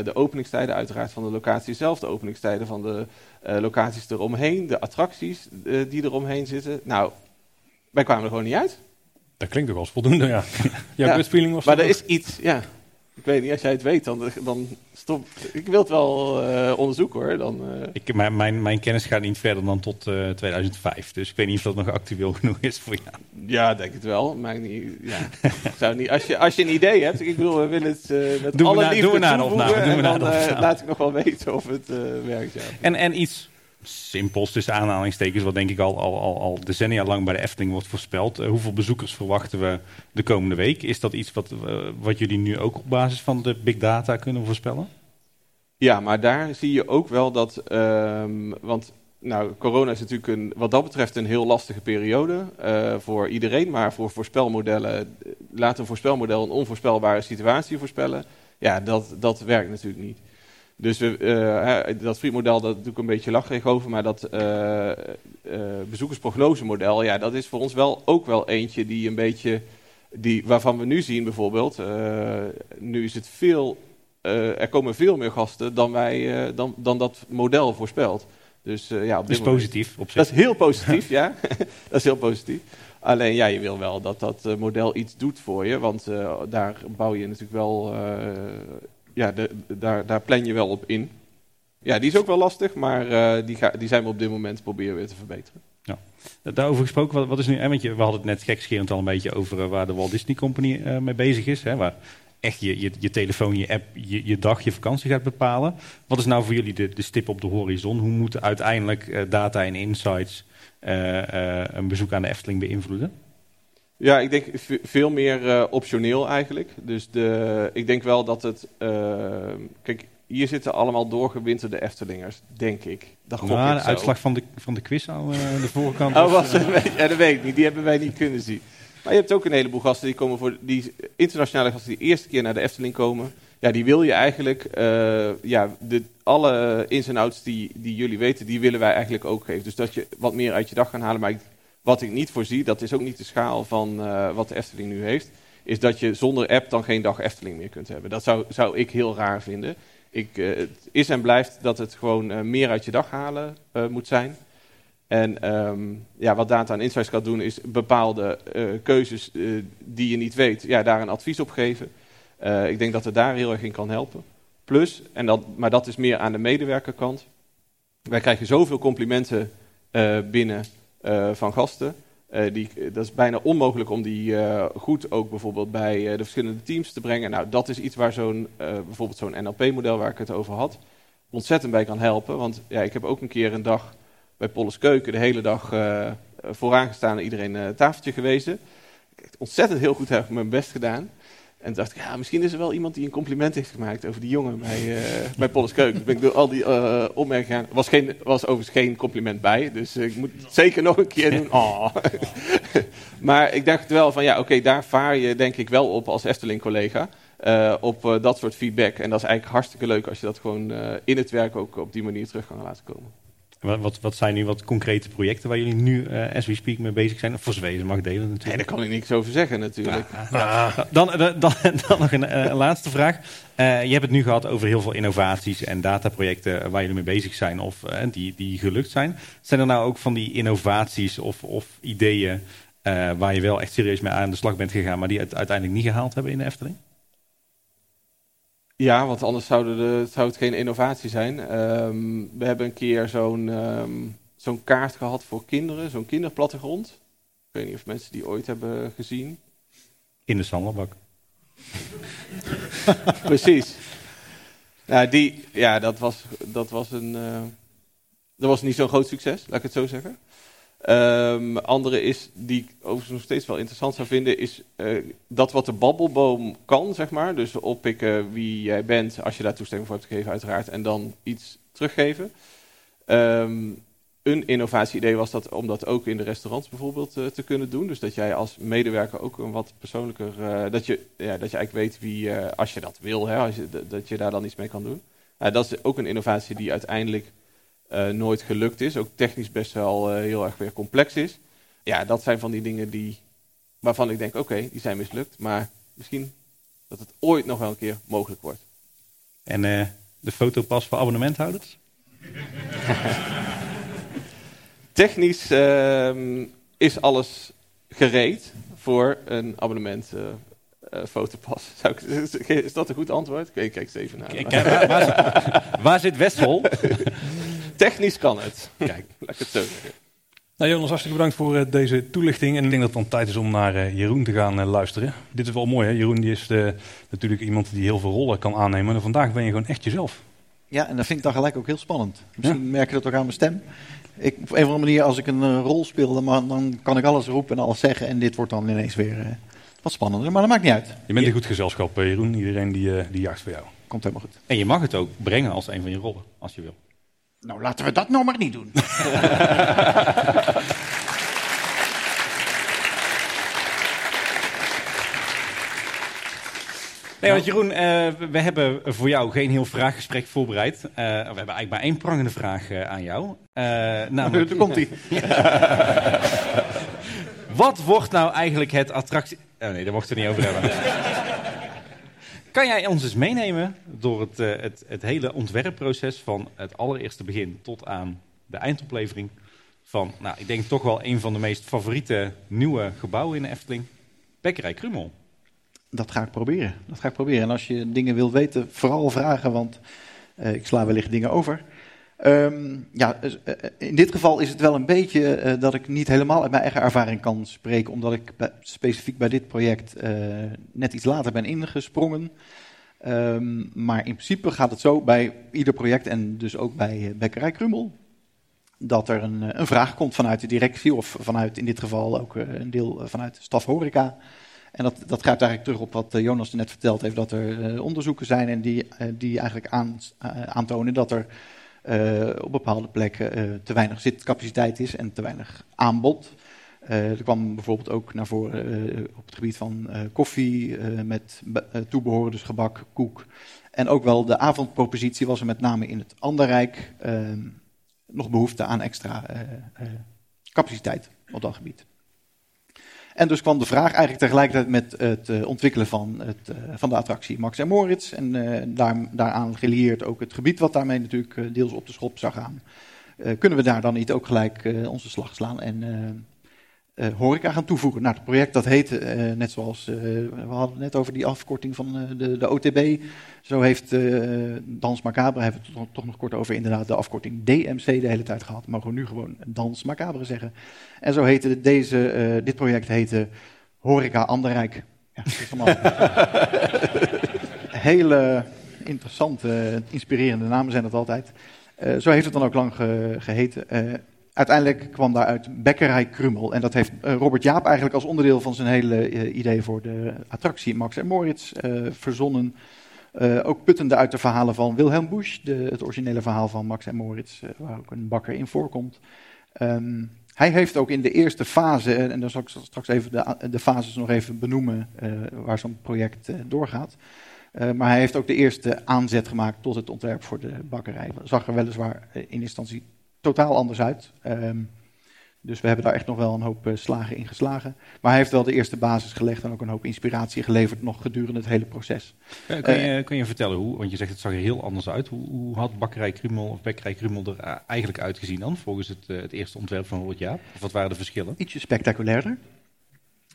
de openingstijden uiteraard van de locatie zelf, de openingstijden van de uh, locaties eromheen, de attracties die eromheen zitten. Nou, wij kwamen er gewoon niet uit. Dat klinkt toch als voldoende, ja. Jouw ja, feeling was Maar er is iets, ja. Ik weet niet, als jij het weet, dan, dan stop. Ik wil het wel uh, onderzoeken hoor. Dan, uh... ik, mijn, mijn, mijn, kennis gaat niet verder dan tot uh, 2005. Dus ik weet niet of dat nog actueel genoeg is voor jou. Ja, denk het wel. Maar niet, ja. zou niet, als, je, als je een idee hebt, ik bedoel, we willen het met doen alle we na, liefde doen we na opname, doen we na dan, laat ik nog wel weten of het werkt. Ja. En, en iets simpels tussen aanhalingstekens, wat denk ik al, al, al, al decennia lang bij de Efteling wordt voorspeld. Uh, hoeveel bezoekers verwachten we de komende week? Is dat iets wat, uh, wat jullie nu ook op basis van de big data kunnen voorspellen? Ja, maar daar zie je ook wel dat, um, want nou, corona is natuurlijk een, wat dat betreft een heel lastige periode uh, voor iedereen, maar voor voorspelmodellen, laat een voorspelmodel een onvoorspelbare situatie voorspellen. Ja, dat, dat werkt natuurlijk niet. Dus we, uh, dat frietmodel, dat doe ik een beetje lachig over, maar dat uh, bezoekersprognosemodel, ja, dat is voor ons wel ook wel eentje die een beetje, die, waarvan we nu zien bijvoorbeeld, nu is het veel, er komen veel meer gasten dan, wij, dan, dan dat model voorspelt. Dus, ja, op dat is positief op zich. Dat is heel positief, ja. dat is heel positief. Alleen ja, je wil wel dat dat model iets doet voor je, want daar bouw je natuurlijk wel ja, de, daar, daar plan je wel op in. Ja, die is ook wel lastig, maar die, ga, die zijn we op dit moment proberen weer te verbeteren. Ja. Daarover gesproken, wat, wat is nu, want je, we hadden het net gekscherend al een beetje over uh, waar de Walt Disney Company uh, mee bezig is. Hè, waar echt je, je, je telefoon, je app, je, je dag, je vakantie gaat bepalen. Wat is nou voor jullie de, de stip op de horizon? Hoe moeten uiteindelijk data en insights een bezoek aan de Efteling beïnvloeden? Ja, ik denk veel meer uh, optioneel eigenlijk. Dus de, ik denk wel dat het. Uh, kijk, hier zitten allemaal doorgewinterde Eftelingers, denk ik. Dat nou, ik de uitslag van de, van de quiz aan uh, de voorkant. oh, was, ja, dat weet ik niet. Die hebben wij niet kunnen zien. Maar je hebt ook een heleboel gasten die komen voor. Die internationale gasten die de eerste keer naar de Efteling komen. Ja, die wil je eigenlijk. ja, de, alle ins en outs die, die jullie weten, die willen wij eigenlijk ook geven. Dus dat je wat meer uit je dag kan halen. Maar wat ik niet voorzie, dat is ook niet de schaal van uh, wat de Efteling nu heeft, is dat je zonder app dan geen dag Efteling meer kunt hebben. Dat zou, zou ik heel raar vinden. Ik, uh, het is en blijft dat het gewoon meer uit je dag halen moet zijn. En um, ja, wat Data en Insights kan doen, is bepaalde keuzes die je niet weet, ja, daar een advies op geven. ik denk dat het daar heel erg in kan helpen. Plus, en dat, maar dat is meer aan de medewerkerkant. Wij krijgen zoveel complimenten binnen van gasten. Die, dat is bijna onmogelijk om die goed ook bijvoorbeeld bij de verschillende teams te brengen. Nou, dat is iets waar zo'n, bijvoorbeeld zo'n NLP-model waar ik het over had, ontzettend bij kan helpen. Want ja, ik heb ook een keer een dag bij Polles Keuken de hele dag vooraan gestaan en iedereen een tafeltje gewezen. Ik heb ontzettend heel goed heb mijn best gedaan. En dacht ik, ja, misschien is er wel iemand die een compliment heeft gemaakt over die jongen bij, uh, bij Polles Keuken. Dus ben ik door al die uh, opmerkingen Er was, geen, was overigens geen compliment bij, dus ik moet het zeker nog een keer doen. Oh. maar ik dacht wel van, ja, oké, okay, daar vaar je denk ik wel op als Efteling-collega. op dat soort feedback. En dat is eigenlijk hartstikke leuk als je dat gewoon in het werk ook op die manier terug kan laten komen. Wat, wat, zijn nu wat concrete projecten waar jullie nu, uh, as we speak, mee bezig zijn? Voor Zweden mag delen natuurlijk. Nee, daar kan ik niks over zeggen natuurlijk. Ah. Dan, dan, dan, dan, nog een uh, laatste vraag. Uh, je hebt het nu gehad over heel veel innovaties en dataprojecten waar jullie mee bezig zijn of die, die gelukt zijn. Zijn er nou ook van die innovaties of, of ideeën waar je wel echt serieus mee aan de slag bent gegaan, maar die het uiteindelijk niet gehaald hebben in de Efteling? Ja, want anders zou, de, zou het geen innovatie zijn. Um, we hebben een keer zo'n um, zo'n kaart gehad voor kinderen, zo'n kinderplattegrond. Ik weet niet of mensen die ooit hebben gezien. In de Sandelbak. Precies. Nou, die, ja, dat was, dat was een. Uh, dat was niet zo'n groot succes, laat ik het zo zeggen. Um, andere is, die ik overigens nog steeds wel interessant zou vinden, is uh, dat wat de babbelboom kan, zeg maar. Dus oppikken wie jij bent, als je daar toestemming voor hebt gegeven, uiteraard, en dan iets teruggeven. Um, een innovatie-idee was dat om dat ook in de restaurants bijvoorbeeld uh, te kunnen doen. Dus dat jij als medewerker ook een wat persoonlijker, uh, dat, je, ja, dat je eigenlijk weet wie, als je dat wil, hè, als dat je daar dan iets mee kan doen. dat is ook een innovatie die uiteindelijk nooit gelukt is. Ook technisch best wel uh, heel erg weer complex is. Ja, dat zijn van die dingen die, waarvan ik denk, oké, okay, die zijn mislukt. Maar misschien dat het ooit nog wel een keer mogelijk wordt. En uh, de fotopas voor abonnementhouders? Technisch uh, is alles gereed voor een abonnement uh, fotopas. Zou ik, is dat een goed antwoord? Ik kijk eens even naar. Kijk, waar, waar, zit, waar zit Westhol? Technisch kan het. Kijk, laat ik het zo zeggen. Nou Jonas, hartstikke bedankt voor uh, deze toelichting. En ik denk dat het dan tijd is om naar uh, Jeroen te gaan uh, luisteren. Dit is wel mooi hè. Jeroen die is natuurlijk iemand die heel veel rollen kan aannemen. En vandaag ben je gewoon echt jezelf. Ja, en dat vind ik dan gelijk ook heel spannend. Misschien ja. merk je dat ook aan mijn stem. Ik, op een of andere manier, als ik een rol speel, dan, dan, kan ik alles roepen en alles zeggen. En dit wordt dan ineens weer wat spannender. Maar dat maakt niet uit. Je bent een goed gezelschap, Jeroen. Iedereen die, die jaagt voor jou. Komt helemaal goed. En je mag het ook brengen als een van je rollen, als je wil. Nou, laten we dat nou maar niet doen. Nee, want Jeroen, uh, we hebben voor jou geen heel vraaggesprek voorbereid. Uh, we hebben eigenlijk maar één prangende vraag uh, aan jou. namelijk... komt ie. Wat wordt nou eigenlijk het attractie... Oh nee, daar mochten we niet over hebben. Kan jij ons eens meenemen door het, het, het hele ontwerpproces van het allereerste begin tot aan de eindoplevering van, nou, ik denk toch wel een van de meest favoriete nieuwe gebouwen in de Efteling, Bekkerij Krummel. Dat ga ik proberen. Dat ga ik proberen. En als je dingen wil weten, vooral vragen, want uh, ik sla wellicht dingen over. Um, ja, uh, in dit geval is het wel een beetje uh, dat ik niet helemaal uit mijn eigen ervaring kan spreken, omdat ik specifiek bij dit project net iets later ben ingesprongen. Um, maar in principe gaat het zo bij ieder project en dus ook bij Bekkerij Krummel, dat er een, een, vraag komt vanuit de directie of vanuit in dit geval ook een deel vanuit staf horeca. En dat, dat gaat eigenlijk terug op wat Jonas net verteld heeft, dat er uh, onderzoeken zijn en die, uh, die eigenlijk aan, uh, aantonen dat er op bepaalde plekken te weinig zitcapaciteit is en te weinig aanbod. er kwam bijvoorbeeld ook naar voren op het gebied van koffie met toebehoren, dus gebak, koek. En ook wel de avondpropositie was er met name in het Anderrijk nog behoefte aan extra capaciteit op dat gebied. En dus kwam de vraag eigenlijk tegelijkertijd met het uh, ontwikkelen van, het, uh, van de attractie Max en Moritz. En uh, daar, daaraan gelieerd ook het gebied wat daarmee natuurlijk deels op de schop zou gaan. kunnen we daar dan niet ook gelijk onze slag slaan en horeca gaan toevoegen? Nou, het project dat heet, net zoals we hadden net over die afkorting van de, de OTB. Zo heeft Dans Macabre, hebben we het toch, nog kort over inderdaad de afkorting DMC de hele tijd gehad. Mogen we nu gewoon Dans Macabre zeggen. En zo heette deze, dit project heette Horeca Anderrijk. Ja, dat hele interessante, inspirerende namen zijn dat altijd. Zo heeft het dan ook lang ge, geheten. Uiteindelijk kwam daaruit Bekkerij Krummel. En dat heeft Robert Jaap eigenlijk als onderdeel van zijn hele idee voor de attractie Max en Moritz verzonnen. ook puttende uit de verhalen van Wilhelm Busch, de, het originele verhaal van Max en Moritz, waar ook een bakker in voorkomt. Um, hij heeft ook in de eerste fase, en dan zal ik straks even de, de fases nog even benoemen waar zo'n project doorgaat. Maar hij heeft ook de eerste aanzet gemaakt tot het ontwerp voor de bakkerij. Dat zag er weliswaar in instantie totaal anders uit. Um, dus we hebben daar echt nog wel een hoop uh, slagen in geslagen. Maar hij heeft wel de eerste basis gelegd en ook een hoop inspiratie geleverd nog gedurende het hele proces. Uh, kun, je, uh, kun je vertellen hoe, want je zegt het zag er heel anders uit. Hoe, hoe had Bakkerij Krumel of Bekkerij Krumel er eigenlijk uitgezien dan, volgens het, het eerste ontwerp van Robert Jaap? Of wat waren de verschillen? Ietsje spectaculairder.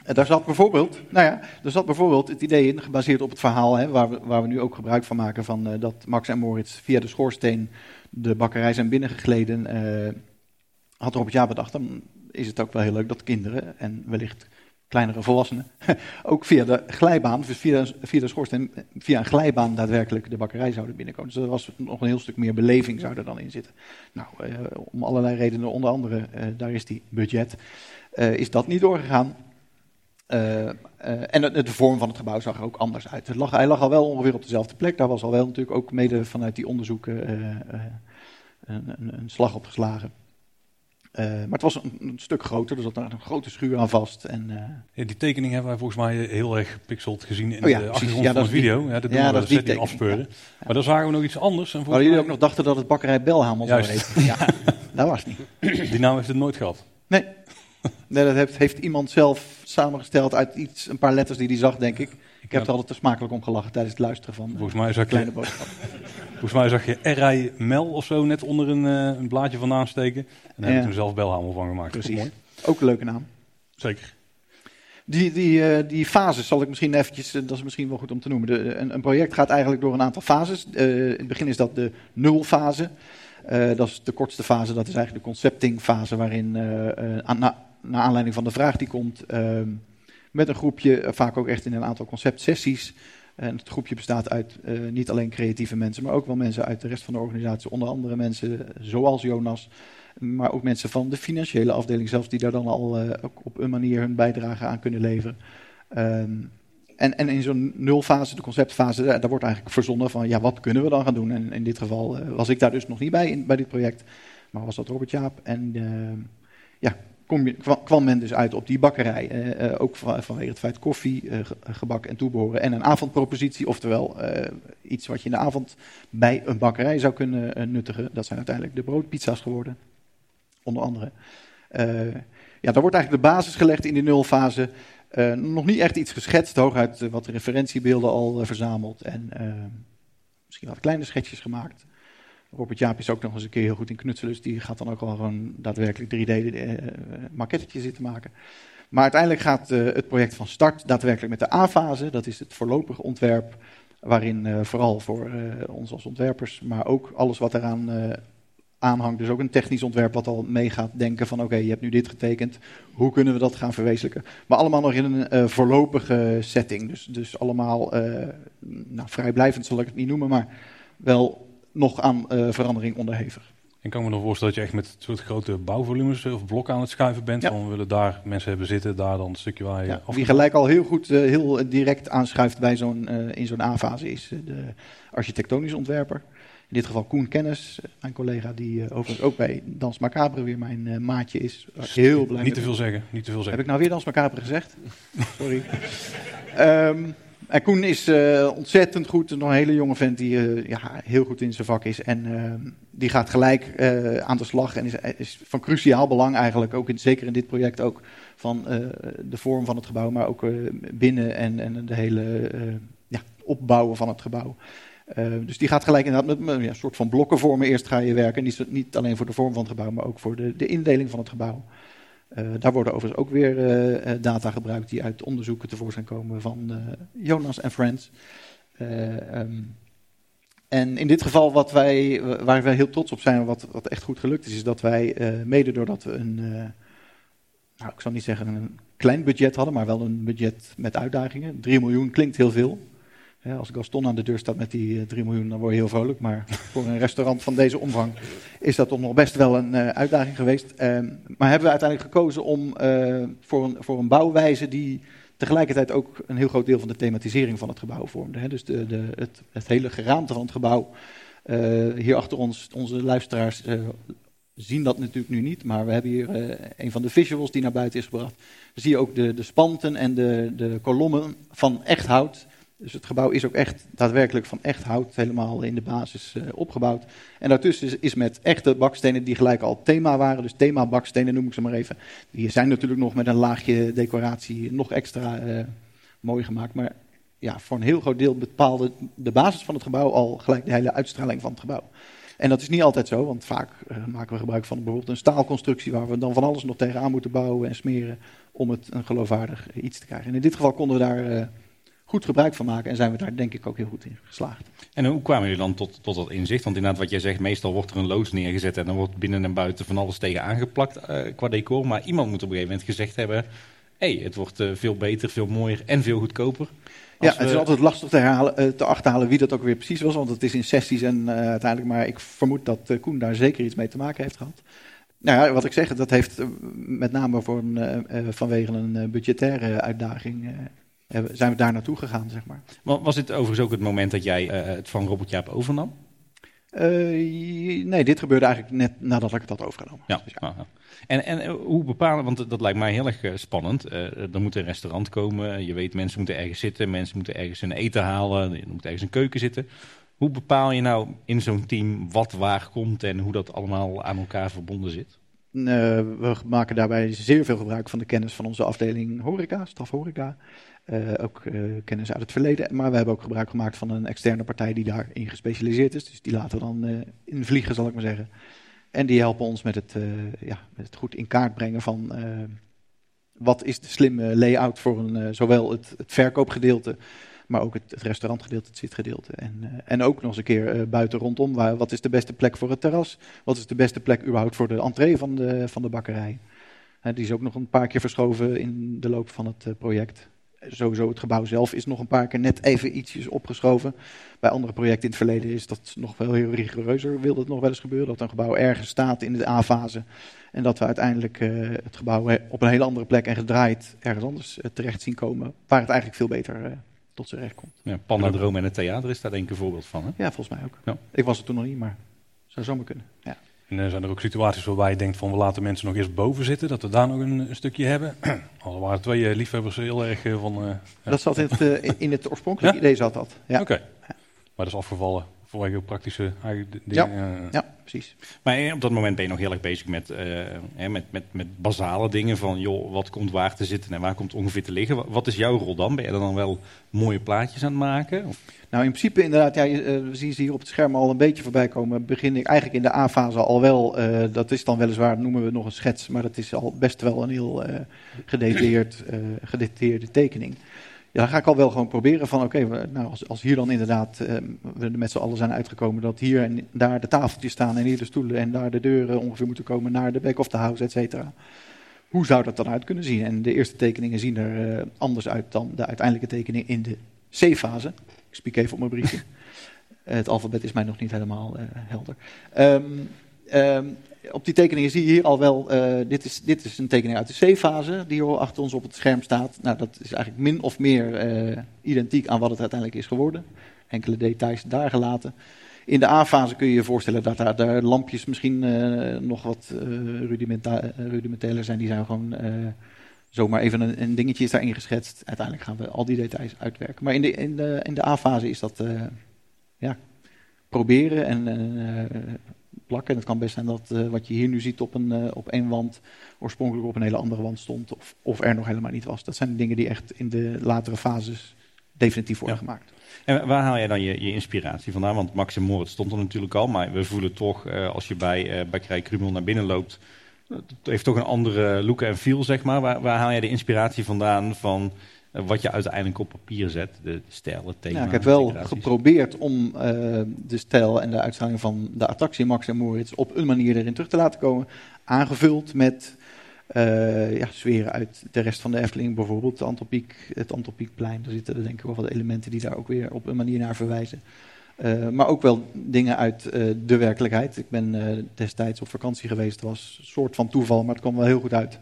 En daar zat bijvoorbeeld, nou ja, er zat bijvoorbeeld het idee in, gebaseerd op het verhaal, hè, waar, we, waar we nu ook gebruik van maken, van, dat Max en Moritz via de schoorsteen de bakkerij zijn binnengegleden had Robert Jaap bedacht, dan is het ook wel heel leuk dat kinderen en wellicht kleinere volwassenen ook via de glijbaan, dus via, via de schoorsteen, via een glijbaan daadwerkelijk de bakkerij zouden binnenkomen. Dus er was nog een heel stuk meer beleving zou er dan in zitten. Nou, uh, om allerlei redenen, onder andere, uh, daar is die budget, is dat niet doorgegaan. En de, de, vorm van het gebouw zag er ook anders uit. Het lag, hij lag al wel ongeveer op dezelfde plek. Daar was al wel natuurlijk ook mede vanuit die onderzoeken een, een, een slag op geslagen. Uh, maar het was een, een, stuk groter, dus er zat daar een grote schuur aan vast. En, uh... ja, die tekening hebben wij volgens mij heel erg gepixeld gezien in oh ja, de achtergrond ja, van de video. Die, ja, dat doen ja, we dat afspeuren. Maar dan zagen we nog iets anders. En Waar jullie ook nog dachten dat het bakkerij Belhamel zou heten. Ja, dat was niet. Die naam heeft het nooit gehad. Nee, nee dat heeft, heeft, iemand zelf samengesteld uit iets, een paar letters die hij zag, denk ik. Ik heb er altijd te smakelijk om gelachen tijdens het luisteren van Volgens mij zag Kleine je, Boodschap. volgens mij zag je RI Mel of zo net onder een, eh, een blaadje vandaan steken. En daar heb ik toen zelf belhamel van gemaakt. Precies. Ook mooi. Ook een leuke naam. Zeker. Die, die, eh, die fases zal ik misschien eventjes, eh, dat is misschien wel goed om te noemen. De, een, een project gaat eigenlijk door een aantal fases. Eh, in het begin is dat de nulfase. Eh dat is de kortste fase, dat is eigenlijk de conceptingfase, waarin eh, eh, na, naar aanleiding van de vraag die komt, ehm, met een groepje, eh, vaak ook echt in een aantal conceptsessies. En het groepje bestaat uit eh, niet alleen creatieve mensen, maar ook wel mensen uit de rest van de organisatie. Onder andere mensen zoals Jonas, maar ook mensen van de financiële afdeling zelfs, die daar dan al eh, ook op een manier hun bijdrage aan kunnen leveren. Ehm, en, en in zo'n nulfase, de conceptfase, daar, daar wordt eigenlijk verzonnen van, ja, wat kunnen we dan gaan doen? En in dit geval was ik daar dus nog niet bij, in, bij dit project, maar was dat Robert Jaap. En ehm, ja, kwam men dus uit op die bakkerij. eh, eh, ook van- vanwege het feit koffie, eh, ge- gebak en toebehoren. En een avondpropositie, oftewel iets wat je in de avond bij een bakkerij zou kunnen nuttigen. Dat zijn uiteindelijk de broodpizza's geworden, onder andere. Eh, ja, daar wordt eigenlijk de basis gelegd in die nulfase. Nog niet echt iets geschetst, hooguit wat referentiebeelden al verzameld. En misschien wat kleine schetsjes gemaakt. Robert Jaap is ook nog eens een keer heel goed in knutselen, dus die gaat dan ook al gewoon daadwerkelijk 3D-maquettetje zitten maken. Maar uiteindelijk gaat eh, het project van start daadwerkelijk met de A-fase. Dat is het voorlopige ontwerp, waarin eh, vooral voor eh, ons als ontwerpers, maar ook alles wat eraan eh, aanhangt, dus ook een technisch ontwerp wat al mee gaat denken van oké, je hebt nu dit getekend, hoe kunnen we dat gaan verwezenlijken? Maar allemaal nog in een eh, voorlopige setting, dus, dus allemaal eh, nou, vrijblijvend zal ik het niet noemen, maar wel nog aan eh, verandering onderhevig. En ik kan me nog voorstellen dat je echt met soort grote bouwvolumes eh, of blokken aan het schuiven bent. Ja. Van we willen daar mensen hebben zitten, daar dan een stukje waar je Ja, wie gelijk al heel goed, eh, heel direct aanschuift bij zo'n, in zo'n A-fase is de architectonisch ontwerper. In dit geval Koen Kennis, mijn collega die overigens ook bij Dans Macabre weer mijn maatje is. Heel blij Niet te veel zeggen, niet te veel Heb zeggen. ik nou weer Dans Macabre gezegd? Sorry. Ehm, en Koen is eh, ontzettend goed, nog een hele jonge vent die eh, ja, heel goed in zijn vak is. En ehm, die gaat gelijk eh, aan de slag en is, is van cruciaal belang eigenlijk, ook in, zeker in dit project ook, van eh, de vorm van het gebouw, maar ook eh, binnen en, en de hele eh, ja, opbouwen van het gebouw. Eh, dus die gaat gelijk inderdaad met, ja, een soort van blokkenvormen eerst ga je werken. Niet, niet alleen voor de vorm van het gebouw, maar ook voor de, de indeling van het gebouw. Eh, daar worden overigens ook weer eh, eh, data gebruikt die uit onderzoeken tevoorschijn komen van Jonas en Friends. Eh, ehm, en in dit geval, wat wij, waar wij heel trots op zijn, wat, wat echt goed gelukt is, is dat wij, eh, mede doordat we een, nou ik zal niet zeggen een klein budget hadden, maar wel een budget met uitdagingen. 3 miljoen klinkt heel veel. Als Gaston aan de deur staat met die eh, 3 miljoen, dan word je heel vrolijk. Maar voor een restaurant van deze omvang is dat toch nog best wel een eh, uitdaging geweest. Ehm, maar hebben we uiteindelijk gekozen om eh, voor, een, voor een bouwwijze die tegelijkertijd ook een heel groot deel van de thematisering van het gebouw vormde. Hè. Dus de, de, het, het hele geraamte van het gebouw. eh, hier achter ons, onze luisteraars eh, zien dat natuurlijk nu niet, maar we hebben hier eh, een van de visuals die naar buiten is gebracht. Dan zie je ook de, de spanten en de, de kolommen van echt hout. Dus het gebouw is ook echt daadwerkelijk van echt hout helemaal in de basis eh, opgebouwd. En daartussen is, met echte bakstenen die gelijk al thema waren, dus thema bakstenen noem ik ze maar even. Die zijn natuurlijk nog met een laagje decoratie nog extra eh, mooi gemaakt. Maar ja, voor een heel groot deel bepaalde de basis van het gebouw al gelijk de hele uitstraling van het gebouw. En dat is niet altijd zo, want vaak eh, maken we gebruik van bijvoorbeeld een staalconstructie waar we dan van alles nog tegenaan moeten bouwen en smeren om het een geloofwaardig iets te krijgen. En in dit geval konden we daar goed gebruik van maken en zijn we daar denk ik ook heel goed in geslaagd. En hoe kwamen jullie dan tot, tot dat inzicht? Want inderdaad, wat jij zegt, meestal wordt er een loos neergezet en dan wordt binnen en buiten van alles tegen aangeplakt eh, qua decor. Maar iemand moet op een gegeven moment gezegd hebben, hé, hey, het wordt eh, veel beter, veel mooier en veel goedkoper. Ja, het is altijd lastig te, herhalen, eh, te achterhalen wie dat ook weer precies was, want het is in sessies en uiteindelijk, maar ik vermoed dat Koen daar zeker iets mee te maken heeft gehad. Nou ja, wat ik zeg, dat heeft met name voor een, vanwege een budgettaire uitdaging, zijn we daar naartoe gegaan, zeg maar. Wa- Was dit overigens ook het moment dat jij eh, het van Robert Jaap overnam? Eh, nee, dit gebeurde eigenlijk net nadat ik het had overgenomen. Ja. Dus ja. En, en eh, hoe bepalen, want dat lijkt mij heel erg eh, spannend. Eh, er moet een restaurant komen, je weet mensen moeten ergens zitten, mensen moeten ergens een eten halen, er moet ergens een keuken zitten. Hoe bepaal je nou in zo'n team wat waar komt en hoe dat allemaal aan elkaar verbonden zit? we maken daarbij zeer veel gebruik van de kennis van onze afdeling horeca, staf horeca. Uh, ook uh, kennis uit het verleden. Maar we hebben ook gebruik gemaakt van een externe partij die daarin gespecialiseerd is. Dus die laten we dan uh, in vliegen, zal ik maar zeggen. En die helpen ons met het, ja, met het goed in kaart brengen van wat is de slimme layout voor een, zowel het, het, verkoopgedeelte, maar ook het, het, restaurantgedeelte, het zitgedeelte. En, en ook nog eens een keer buiten rondom, waar, wat is de beste plek voor het terras? Wat is de beste plek überhaupt voor de entree van de, van de bakkerij? die is ook nog een paar keer verschoven in de loop van het project sowieso het gebouw zelf is nog een paar keer net even ietsjes opgeschoven. Bij andere projecten in het verleden is dat nog wel heel rigoureuzer. Wil het nog wel eens gebeuren dat een gebouw ergens staat in de A-fase. En dat we uiteindelijk uh, het gebouw op een hele andere plek en gedraaid ergens anders uh, terecht zien komen. Waar het eigenlijk veel beter uh, tot zijn recht komt. Ja, Pandadroom en het theater is daar denk ik een voorbeeld van. Hè? Ja, volgens mij ook. Ja. Ik was er toen nog niet, maar zou zomaar kunnen. Ja. En uh, zijn er ook situaties waarbij je denkt van we laten mensen nog eerst boven zitten, dat we daar nog een, een stukje hebben? Al waren twee uh, liefhebbers heel erg uh, van... dat zat in het, in het oorspronkelijke idee zat dat. Ja. Oké, okay. maar dat is afgevallen vanwege praktische dingen. Ja, ja, precies. Maar op dat moment ben je nog heel erg bezig met, uh, met, met, met basale dingen van, joh, wat komt waar te zitten en waar komt ongeveer te liggen. Wat is jouw rol dan? Ben je er dan wel mooie plaatjes aan het maken? Of? Nou, in principe inderdaad, ja, eh, we zien ze hier op het scherm al een beetje voorbij komen. Begin ik eigenlijk in de A-fase al wel, uh, dat is dan weliswaar, noemen we nog een schets, maar dat is al best wel een heel uh, gedetailleerd, gedetailleerde tekening. Ja, dan ga ik al wel gewoon proberen van, oké, nou, als, als, hier dan inderdaad we er met z'n allen zijn uitgekomen, dat hier en daar de tafeltjes staan en hier de stoelen en daar de deuren ongeveer moeten komen naar de back of the house, et cetera. Hoe zou dat dan uit kunnen zien? En de eerste tekeningen zien er anders uit dan de uiteindelijke tekening in de C-fase. Ik spiek even op mijn briefje. het alfabet is mij nog niet helemaal uh, helder. Um, um, op die tekeningen zie je hier al wel, uh, dit, is, dit is een tekening uit de C-fase die hier achter ons op het scherm staat. Nou, dat is eigenlijk min of meer uh, identiek aan wat het uiteindelijk is geworden. Enkele details daar gelaten. In de A-fase kun je je voorstellen dat daar de lampjes misschien nog wat rudimentair zijn. Die zijn gewoon zomaar even een, een, dingetje is daarin geschetst. Uiteindelijk gaan we al die details uitwerken. Maar in de, in de, in de A-fase is dat ja, proberen en plakken. En het kan best zijn dat uh, wat je hier nu ziet op, een, op één wand oorspronkelijk op een hele andere wand stond. Of, of er nog helemaal niet was. Dat zijn dingen die echt in de latere fases definitief worden ja. gemaakt. En waar haal jij dan je, je, inspiratie vandaan? Want Max en Moritz stond er natuurlijk al, maar we voelen toch, als je bij, bij Krij Krumel naar binnen loopt, het heeft toch een andere look en feel, zeg maar. Waar, waar haal jij de inspiratie vandaan van wat je uiteindelijk op papier zet? De stijl, het thema, ja, ik heb wel geprobeerd om uh, de stijl en de uitstraling van de attractie Max en Moritz op een manier erin terug te laten komen. Aangevuld met uh, ja, sferen uit de rest van de Efteling, bijvoorbeeld de Antropiek, het Antropiekplein. Daar zitten er denk ik wel wat elementen die daar ook weer op een manier naar verwijzen. Uh, maar ook wel dingen uit uh, de werkelijkheid. Ik ben destijds op vakantie geweest, was een soort van toeval, maar het kwam wel heel goed uit.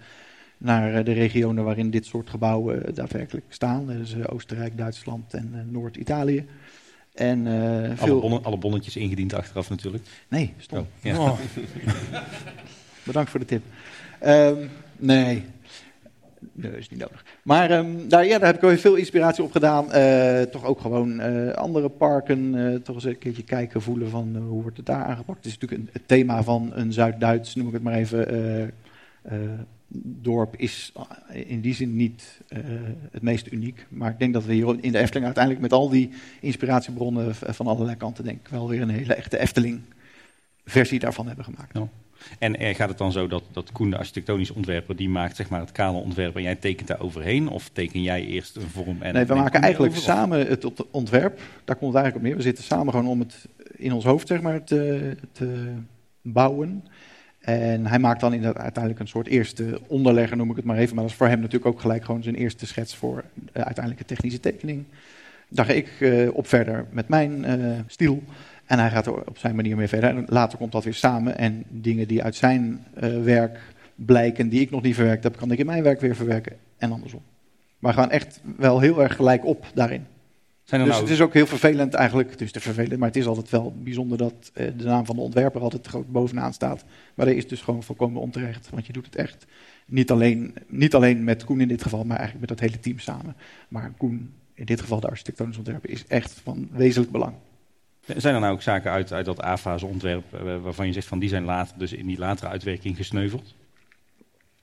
Naar de regionen waarin dit soort gebouwen daadwerkelijk staan. Dus Oostenrijk, Duitsland en Noord-Italië. En, alle, veel... bonnen, alle, bonnetjes ingediend achteraf natuurlijk. Nee, stop. Oh, ja. oh. Bedankt voor de tip. Um, nee, Nee, is niet nodig. Maar um, daar, ja, daar heb ik wel veel inspiratie op gedaan. Uh, toch ook gewoon uh, andere parken. Uh, toch eens een keertje kijken, voelen van hoe wordt het daar aangepakt. Het is natuurlijk een, het thema van een Zuid-Duits, noem ik het maar even, dorp is in die zin niet het meest uniek. Maar ik denk dat we hier in de Efteling uiteindelijk met al die inspiratiebronnen van allerlei kanten, denk ik wel weer een hele echte Efteling versie daarvan hebben gemaakt. Ja. En gaat het dan zo dat, dat Koen, de architectonisch ontwerper, die maakt zeg maar, het kaderontwerp en jij tekent daar overheen? Of teken jij eerst een vorm en... Nee, we maken eigenlijk samen het ontwerp. Daar komt het eigenlijk op neer. We zitten samen gewoon om het in ons hoofd zeg maar, te, te bouwen. En hij maakt dan inderdaad uiteindelijk een soort eerste onderlegger, noem ik het maar even. Maar dat is voor hem natuurlijk ook gelijk gewoon zijn eerste schets voor de uiteindelijke technische tekening. Daar ga ik uh, op verder met mijn uh, stiel. En hij gaat er op zijn manier mee verder. En later komt dat weer samen. En dingen die uit zijn werk blijken, die ik nog niet verwerkt heb, kan ik in mijn werk weer verwerken. En andersom. Maar gaan echt wel heel erg gelijk op daarin. Dus nou... het is ook heel vervelend eigenlijk. Is te vervelend, maar het is altijd wel bijzonder dat uh, de naam van de ontwerper altijd groot bovenaan staat. Maar dat is dus gewoon volkomen onterecht. Want je doet het echt niet alleen, niet alleen met Koen in dit geval, maar eigenlijk met dat hele team samen. Maar Koen, in dit geval de architectonisch ontwerper, is echt van wezenlijk belang. Zijn er nou ook zaken uit, uit dat A-fase ontwerp eh, waarvan je zegt van die zijn later, dus in die latere uitwerking gesneuveld?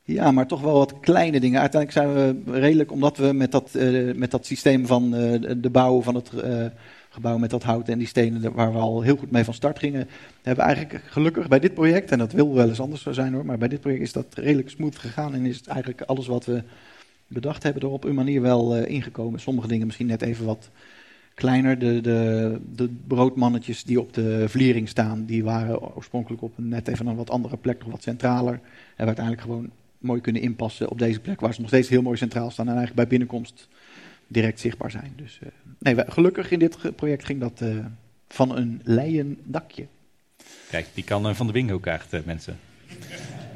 Ja, maar toch wel wat kleine dingen. Uiteindelijk zijn we redelijk, omdat we met dat, uh, met dat systeem van uh, de bouw van het uh, gebouw met dat hout en die stenen, waar we al heel goed mee van start gingen, hebben we eigenlijk gelukkig bij dit project, en dat wil wel eens anders zijn hoor, maar bij dit project is dat redelijk smooth gegaan en is het eigenlijk alles wat we bedacht hebben er op een manier wel ingekomen. Sommige dingen misschien net even wat kleiner. De, de, de broodmannetjes die op de vliering staan, die waren oorspronkelijk op net even een wat andere plek, nog wat centraler. En we uiteindelijk gewoon mooi kunnen inpassen op deze plek, waar ze nog steeds heel mooi centraal staan en eigenlijk bij binnenkomst direct zichtbaar zijn. Dus uh, nee, gelukkig in dit project ging dat uh, van een leien dakje. Kijk, die kan uh, van de bingo kaart, mensen.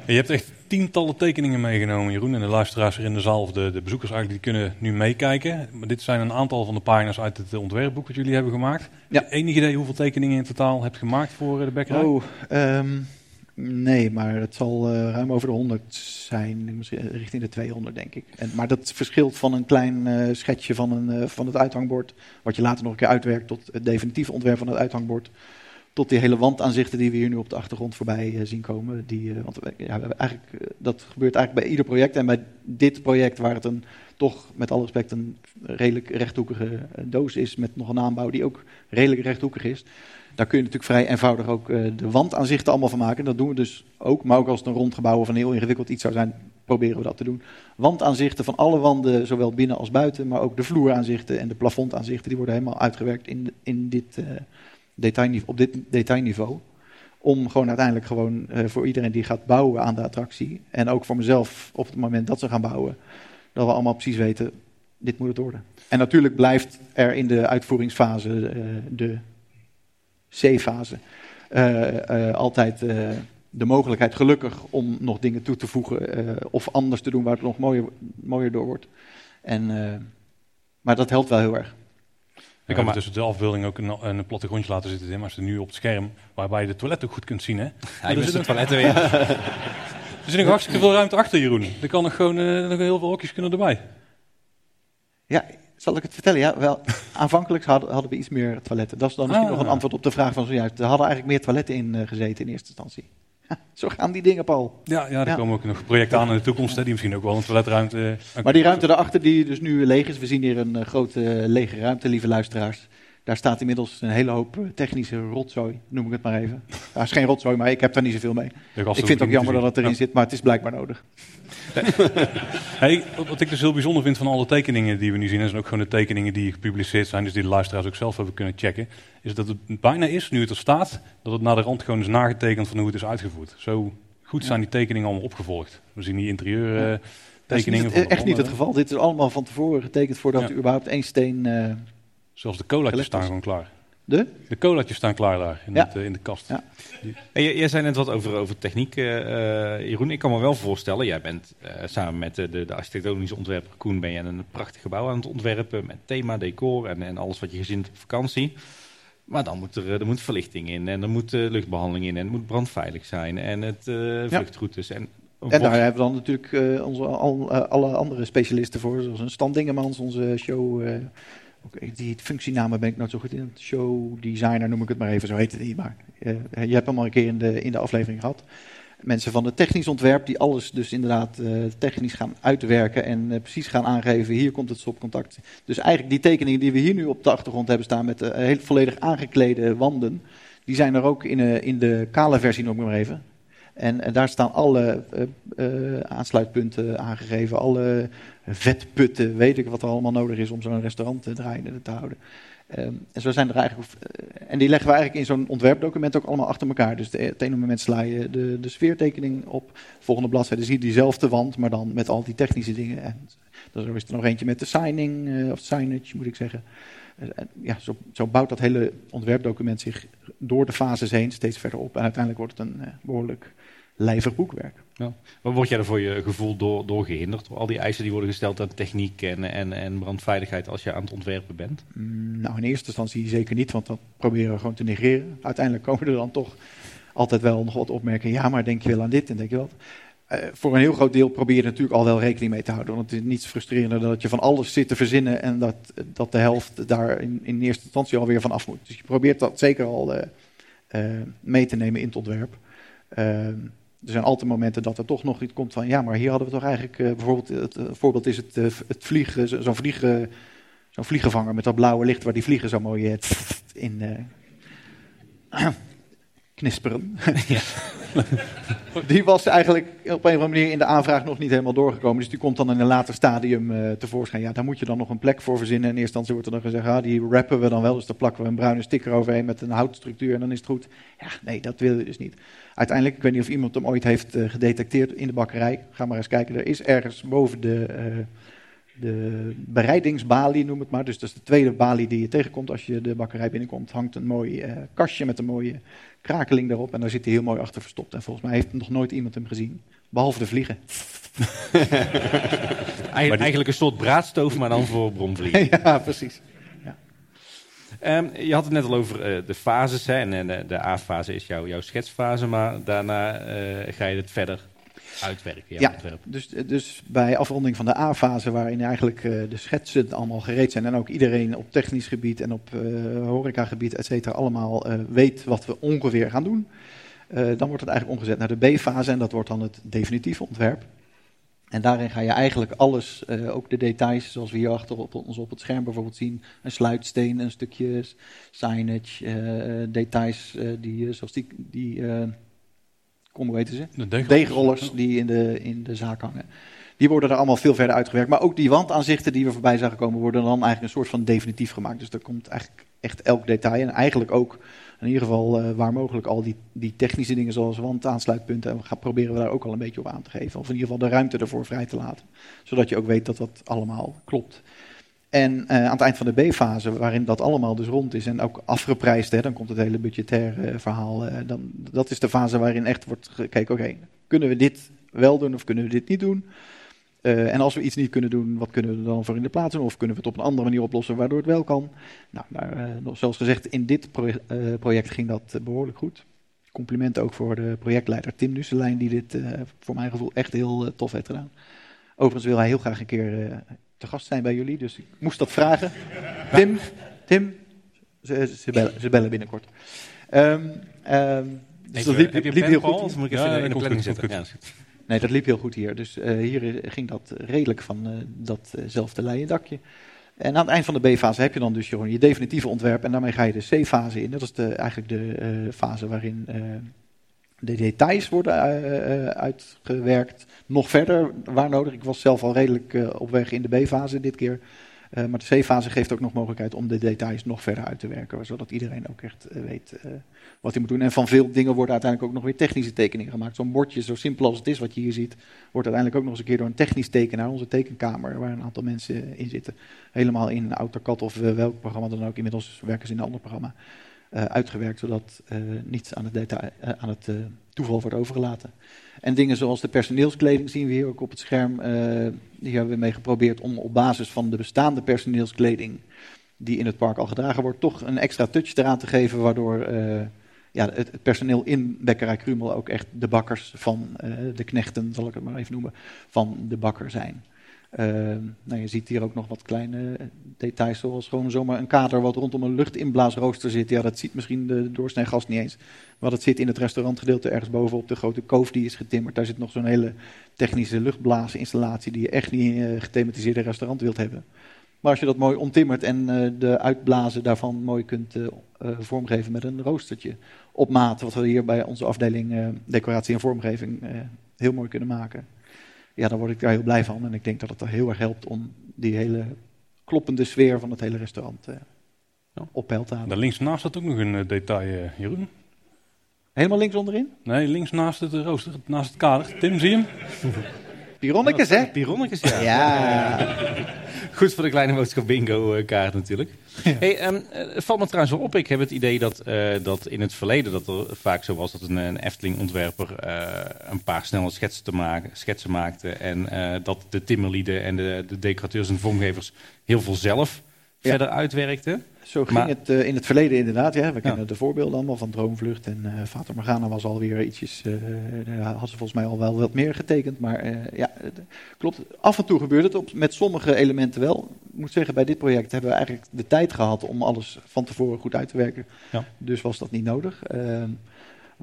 Je hebt echt tientallen tekeningen meegenomen, Jeroen. En de luisteraars hier in de zaal, of de, de bezoekers eigenlijk, die kunnen nu meekijken. Maar dit zijn een aantal van de pagina's uit het ontwerpboek wat jullie hebben gemaakt. Ja. Enig idee hoeveel tekeningen in totaal hebt gemaakt voor de bekkerij? Oh, um, Nee, maar het zal uh, ruim over de 100 zijn, richting de 200 denk ik. En, maar dat verschilt van een klein uh, schetsje van, een, uh, van het uithangbord, wat je later nog een keer uitwerkt tot het definitieve ontwerp van het uithangbord, tot die hele wandaanzichten die we hier nu op de achtergrond voorbij zien komen. Die, want ja, eigenlijk, dat gebeurt eigenlijk bij ieder project en bij dit project waar het een toch met alle respect een redelijk rechthoekige doos is met nog een aanbouw die ook redelijk rechthoekig is daar kun je natuurlijk vrij eenvoudig ook uh, de wandaanzichten allemaal van maken. Dat doen we dus ook. Maar ook als het een rond gebouw of een heel ingewikkeld iets zou zijn, proberen we dat te doen. Wandaanzichten van alle wanden, zowel binnen als buiten. Maar ook de vloeraanzichten en de plafondaanzichten, die worden helemaal uitgewerkt in, in dit, uh, detailniveau, op dit detailniveau. Om gewoon uiteindelijk gewoon uh, voor iedereen die gaat bouwen aan de attractie. En ook voor mezelf op het moment dat ze gaan bouwen. Dat we allemaal precies weten, dit moet het worden. En natuurlijk blijft er in de uitvoeringsfase de C-fase. Uh, uh, altijd uh, de mogelijkheid, gelukkig, om nog dingen toe te voegen of anders te doen waar het nog mooier, mooier door wordt. En, maar dat helpt wel heel erg. Ik kan maar tussen de afbeelding ook een, een plattegrondje laten zitten, Tim. Maar nu op het scherm, waarbij je de toilet ook goed kunt zien. Hè? Ja, je de toiletten weer. er zit nog hartstikke veel ruimte achter, Jeroen. Er kan nog gewoon nog heel veel hokjes kunnen erbij. Ja, zal ik het vertellen? Ja, wel, aanvankelijk hadden, hadden we iets meer toiletten. Dat is dan misschien ah. nog een antwoord op de vraag van zojuist. Er hadden eigenlijk meer toiletten in uh, gezeten in eerste instantie. Zo gaan die dingen, Paul. Ja, ja er ja. komen ook nog projecten aan in de toekomst, hè, die misschien ook wel een toiletruimte... Uh, maar die ruimte daarachter, die dus nu leeg is, we zien hier een uh, grote lege ruimte, lieve luisteraars. Daar staat inmiddels een hele hoop technische rotzooi, noem ik het maar even. Daar is geen rotzooi, maar ik heb daar niet zoveel mee. Ik vind het ook jammer dat het erin ja. zit, maar het is blijkbaar nodig. hey, wat ik dus heel bijzonder vind van alle tekeningen die we nu zien, en ook gewoon de tekeningen die gepubliceerd zijn, dus die de luisteraars ook zelf hebben kunnen checken, is dat het bijna is, nu het er staat, dat het naar de rand gewoon is nagetekend van hoe het is uitgevoerd. Zo goed zijn die tekeningen allemaal opgevolgd. We zien die interieur... Uh, dat is niet, echt niet het geval. Dit is allemaal van tevoren getekend voordat ja. er überhaupt één steen... Uh, Zoals de colaatjes staan gewoon klaar. De? De colaatjes staan klaar daar in, ja. het, uh, in de kast. Ja. Hey, jij zei net wat over, over techniek, uh, Jeroen. Ik kan me wel voorstellen, jij bent uh, samen met de, de architectonische ontwerper Koen... ben je een prachtig gebouw aan het ontwerpen met thema, decor en, en alles wat je gezien hebt op vakantie. Maar dan moet er, er moet verlichting in en er moet luchtbehandeling in en het moet brandveilig zijn en het vluchtroutes. En, en daar hebben we dan natuurlijk onze, al, alle andere specialisten voor, zoals een Stan Dingemans, onze show die functienamen ben ik nooit zo goed in. Show designer noem ik het maar even, zo heet het niet. Maar uh, je hebt hem al een keer in de, in de aflevering gehad. Mensen van het technisch ontwerp die alles dus inderdaad uh, technisch gaan uitwerken en uh, precies gaan aangeven, hier komt het stopcontact. Dus eigenlijk die tekeningen die we hier nu op de achtergrond hebben staan met heel volledig aangeklede wanden, die zijn er ook in, in de kale versie nog maar even. En, en, daar staan alle uh, uh, aansluitpunten aangegeven, alle vetputten, weet ik wat er allemaal nodig is om zo'n restaurant te draaien te houden. Um, en zo zijn er eigenlijk, uh, en die leggen we eigenlijk in zo'n ontwerpdocument ook allemaal achter elkaar. Dus de, het ene moment sla je de, de sfeertekening op, de volgende bladzijde zie je diezelfde wand, maar dan met al die technische dingen. En dan is er nog eentje met de signing, of signage moet ik zeggen. ja, zo, zo, bouwt dat hele ontwerpdocument zich door de fases heen steeds verder op. En uiteindelijk wordt het een behoorlijk lijvig boekwerk. Ja. Maar word jij er voor je gevoel door, door gehinderd? Door al die eisen die worden gesteld aan techniek en, en, en brandveiligheid als je aan het ontwerpen bent? Mm, nou, in eerste instantie zeker niet, want dat proberen we gewoon te negeren. Uiteindelijk komen er dan toch altijd wel nog wat opmerkingen. Ja, maar denk je wel aan dit en denk je wat? Uh, voor een heel groot deel probeer je natuurlijk al wel rekening mee te houden. Want het is niets frustrerender dan dat je van alles zit te verzinnen en dat, dat de helft daar in, in eerste instantie alweer van af moet. Dus je probeert dat zeker al uh, uh, mee te nemen in het ontwerp. Er zijn altijd momenten dat er toch nog iets komt van, ja, maar hier hadden we toch eigenlijk, uh, bijvoorbeeld, het uh, voorbeeld is het, uh, het vliegen, zo'n vliegen, zo'n vliegenvanger met dat blauwe licht waar die vliegen zo mooi in knisperen. Ja. die was eigenlijk op een of andere manier in de aanvraag nog niet helemaal doorgekomen. Dus die komt dan in een later stadium uh, tevoorschijn. Ja, daar moet je dan nog een plek voor verzinnen. In eerste instantie wordt er dan gezegd, ah, die rappen we dan wel. Dus daar plakken we een bruine sticker overheen met een houtstructuur en dan is het goed. Ja, nee, dat wil je dus niet. Uiteindelijk, ik weet niet of iemand hem ooit heeft uh, gedetecteerd in de bakkerij. Ga maar eens kijken, er is ergens boven de... Uh, de bereidingsbalie, noem het maar. Dus dat is de tweede balie die je tegenkomt als je de bakkerij binnenkomt. Hangt een mooi uh, kastje met een mooie krakeling erop. En daar zit hij heel mooi achter verstopt. En volgens mij heeft nog nooit iemand hem gezien. Behalve de vliegen. Eigen, eigenlijk een soort braadstoof, maar dan voor bromvliegen. ja, precies. Ja. Um, je had het net al over uh, de fases. Hè, en de, de A-fase is jouw, jouw schetsfase. Maar daarna uh, ga je het verder uitwerken. Ja, dus, dus bij afronding van de A-fase, waarin eigenlijk uh, de schetsen allemaal gereed zijn en ook iedereen op technisch gebied en op uh, horecagebied, et cetera, allemaal uh, weet wat we ongeveer gaan doen. dan wordt het eigenlijk omgezet naar de B-fase en dat wordt dan het definitieve ontwerp. En daarin ga je eigenlijk alles, ook de details, zoals we hier achter op, ons op het scherm bijvoorbeeld zien, een sluitsteen, een stukje signage, details die, zoals die, die kom, hoe weten ze? De deegrollers. die in de, in de zaak hangen. Die worden er allemaal veel verder uitgewerkt. Maar ook die wandaanzichten die we voorbij zagen komen, worden dan eigenlijk een soort van definitief gemaakt. Dus er komt eigenlijk echt elk detail. En eigenlijk ook, in ieder geval uh, waar mogelijk, al die, die technische dingen zoals wandaansluitpunten. En we gaan proberen we daar ook al een beetje op aan te geven. Of in ieder geval de ruimte ervoor vrij te laten. Zodat je ook weet dat dat allemaal klopt. En uh, aan het eind van de B-fase, waarin dat allemaal dus rond is en ook afgeprijsd, hè, dan komt het hele budgetaire uh, verhaal. Uh, dan, dat is de fase waarin echt wordt gekeken, oké, kunnen we dit wel doen of kunnen we dit niet doen? en als we iets niet kunnen doen, wat kunnen we er dan voor in de plaats doen? Of kunnen we het op een andere manier oplossen waardoor het wel kan? Nou, nou zoals gezegd, in dit project, project ging dat behoorlijk goed. Complimenten ook voor de projectleider Tim Nusselijn, die dit voor mijn gevoel echt heel tof heeft gedaan. Overigens wil hij heel graag een keer te gast zijn bij jullie, dus ik moest dat vragen. Tim, Tim, ze, ze, bellen, ze bellen binnenkort. Um, um, dus dat liep, liep heel goed. Of moet ik even ja, in de planning zetten? Ja, nee, dat liep heel goed hier. Dus uh, hier ging dat redelijk van uh, datzelfde leien dakje. En aan het eind van de B-fase heb je dan dus je, je definitieve ontwerp. En daarmee ga je de C-fase in. Dat is de, eigenlijk de uh, fase waarin de details worden uh, uitgewerkt. Nog verder waar nodig. Ik was zelf al redelijk uh, op weg in de B-fase dit keer. Maar de C-fase geeft ook nog mogelijkheid om de details nog verder uit te werken. Zodat iedereen ook echt weet wat hij moet doen. En van veel dingen worden uiteindelijk ook nog weer technische tekeningen gemaakt. Zo'n bordje, zo simpel als het is wat je hier ziet, wordt uiteindelijk ook nog eens een keer door een technisch tekenaar, onze tekenkamer, waar een aantal mensen in zitten, helemaal in AutoCAD of welk programma dan ook. Inmiddels werken ze in een ander programma. Uh, uitgewerkt, zodat uh, niets aan het, uh, aan het toeval wordt overgelaten. En dingen zoals de personeelskleding zien we hier ook op het scherm. die hebben we mee geprobeerd om op basis van de bestaande personeelskleding, die in het park al gedragen wordt, toch een extra touch eraan te geven, waardoor ja, het, het, personeel in Bekkerij Krumel ook echt de bakkers van de knechten, zal ik het maar even noemen, van de bakker zijn. Uh, nou, je ziet hier ook nog wat kleine details, zoals gewoon zomaar een kader wat rondom een luchtinblaasrooster zit. Ja, dat ziet misschien de doorsnee gast niet eens. Maar dat zit in het restaurantgedeelte ergens bovenop de grote koof die is getimmerd. Daar zit nog zo'n hele technische luchtblaasinstallatie die je echt niet in een gethematiseerde restaurant wilt hebben. Maar als je dat mooi ontimmert en uh, de uitblazen daarvan mooi kunt vormgeven met een roostertje op maat, wat we hier bij onze afdeling decoratie en vormgeving heel mooi kunnen maken ja, dan word ik daar heel blij van. En ik denk dat het er heel erg helpt om die hele kloppende sfeer van het hele restaurant uh, ja. op peil te houden. Daar links naast staat ook nog een uh, detail, uh, Jeroen. Helemaal links onderin? Nee, links naast het rooster, naast het kader. Tim, zie je hem? Pironnetjes, hè? Pironnetjes, ja. ja. Goed voor de kleine boodschap bingo kaart natuurlijk. Hey, het valt me trouwens wel op. Ik heb het idee dat, uh, dat in het verleden dat er vaak zo was dat een, een Efteling-ontwerper uh, een paar snelle schetsen, te maken, schetsen maakte. En dat de timmerlieden en de, de decorateurs en vormgevers heel veel zelf. Verder uitwerkten. Zo ging het uh, in het verleden inderdaad. Ja. We kennen ja. de voorbeelden allemaal van Droomvlucht. En uh, Vater Morgana was alweer ietsjes... Uh, had ze volgens mij al wel wat meer getekend. Maar ja, klopt. Af en toe gebeurt het op, met sommige elementen wel. Ik moet zeggen, bij dit project hebben we eigenlijk de tijd gehad... om alles van tevoren goed uit te werken. Ja. Dus was dat niet nodig.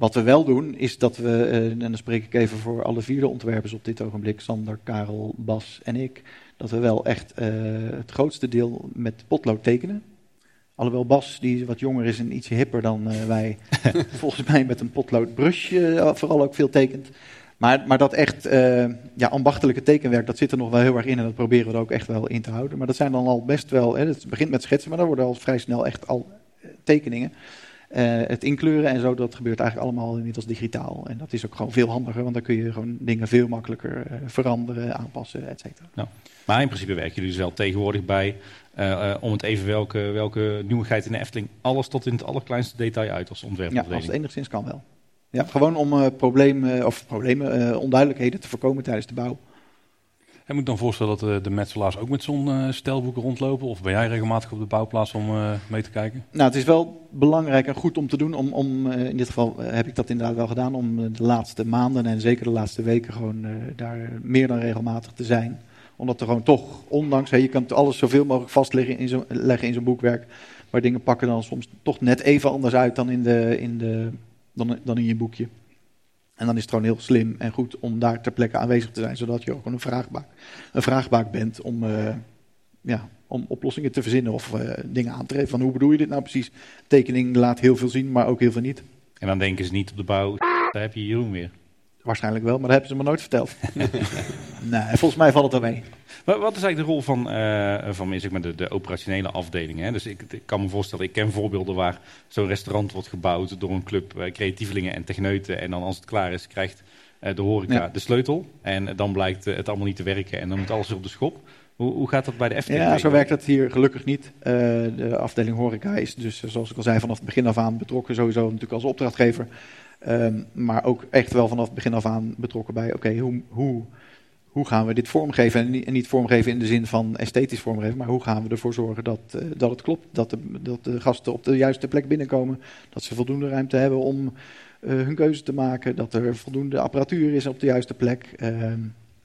Wat we wel doen, is dat we, eh, en dan spreek ik even voor alle vierde ontwerpers op dit ogenblik, Sander, Karel, Bas en ik, dat we wel echt uh, het grootste deel met potlood tekenen. Alhoewel Bas, die wat jonger is en ietsje hipper dan uh, wij, volgens mij met een potlood brush vooral ook veel tekent. Maar, maar dat echt ja, ambachtelijke tekenwerk, dat zit er nog wel heel erg in en dat proberen we er ook echt wel in te houden. Maar dat zijn dan al best wel, hè, het begint met schetsen, maar dan worden al vrij snel echt al tekeningen. Uh, het inkleuren en zo, dat gebeurt eigenlijk allemaal inmiddels digitaal. En dat is ook gewoon veel handiger, want dan kun je gewoon dingen veel makkelijker uh, veranderen, aanpassen, et cetera. Nou, maar in principe werken jullie dus wel tegenwoordig bij, uh, om het even welke, welke nieuwigheid in de Efteling, alles tot in het allerkleinste detail uit als ontwerpafdeling. Ja, als het enigszins kan wel. Ja, gewoon om problemen, of problemen, onduidelijkheden te voorkomen tijdens de bouw. En moet dan voorstellen dat de, de metselaars ook met zo'n uh, stelboek rondlopen? Of ben jij regelmatig op de bouwplaats om uh, mee te kijken? Nou, het is wel belangrijk en goed om te doen. Om, om, in dit geval heb ik dat inderdaad wel gedaan. Om de laatste maanden en zeker de laatste weken gewoon daar meer dan regelmatig te zijn. Omdat er gewoon toch, ondanks, hè, je kan alles zoveel mogelijk vastleggen in zo'n leggen in zo'n boekwerk. Maar dingen pakken dan soms toch net even anders uit dan in, de, in, de, dan, dan in je boekje. En dan is het gewoon heel slim en goed om daar ter plekke aanwezig te zijn, zodat je ook een vraagbaak, een vraagbaak bent om, uh, ja, om oplossingen te verzinnen of uh, dingen aan te. Van hoe bedoel je dit nou precies? Tekening laat heel veel zien, maar ook heel veel niet. En dan denken ze niet op de bouw, daar heb je Jeroen weer. Waarschijnlijk wel, maar dat hebben ze me nooit verteld. nee, volgens mij valt het er mee. Wat is eigenlijk de rol van, uh, van zeg maar, de, de operationele afdelingen? Hè? Dus ik, ik, kan me voorstellen, ik ken voorbeelden waar zo'n restaurant wordt gebouwd door een club uh, creatievelingen en techneuten. En dan als het klaar is, krijgt uh, de horeca de sleutel. En dan blijkt het allemaal niet te werken en dan moet alles op de schop. Hoe, hoe gaat dat bij de Efteling? Ja, zo werkt dat hier gelukkig niet. de afdeling horeca is dus, zoals ik al zei, vanaf het begin af aan betrokken. Sowieso natuurlijk als opdrachtgever. Um, maar ook echt wel vanaf het begin af aan betrokken bij, oké, hoe, hoe, hoe gaan we dit vormgeven? En niet, niet, vormgeven in de zin van esthetisch vormgeven, maar hoe gaan we ervoor zorgen dat, uh, dat het klopt? Dat de, dat de gasten op de juiste plek binnenkomen, dat ze voldoende ruimte hebben om uh, hun keuze te maken, dat er voldoende apparatuur is op de juiste plek. Uh,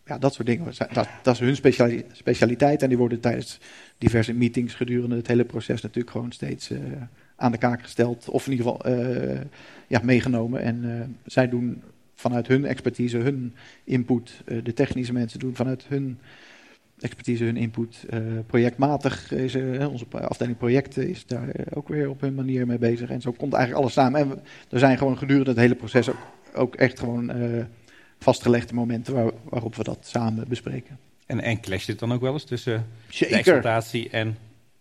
ja, dat soort dingen. Dat, dat is hun speciali specialiteit en die worden tijdens diverse meetings gedurende het hele proces natuurlijk gewoon steeds eh, aan de kaak gesteld. Of in ieder geval ja, meegenomen. En uh, zij doen vanuit hun expertise, hun input. Uh, de technische mensen doen vanuit hun expertise, hun input. projectmatig is onze afdeling projecten is daar ook weer op hun manier mee bezig. En zo komt eigenlijk alles samen. En we, er zijn gewoon gedurende het hele proces ook, ook echt gewoon vastgelegde momenten waar, waarop we dat samen bespreken. En, en clasht dit dan ook wel eens tussen Zeker. de exploitatie en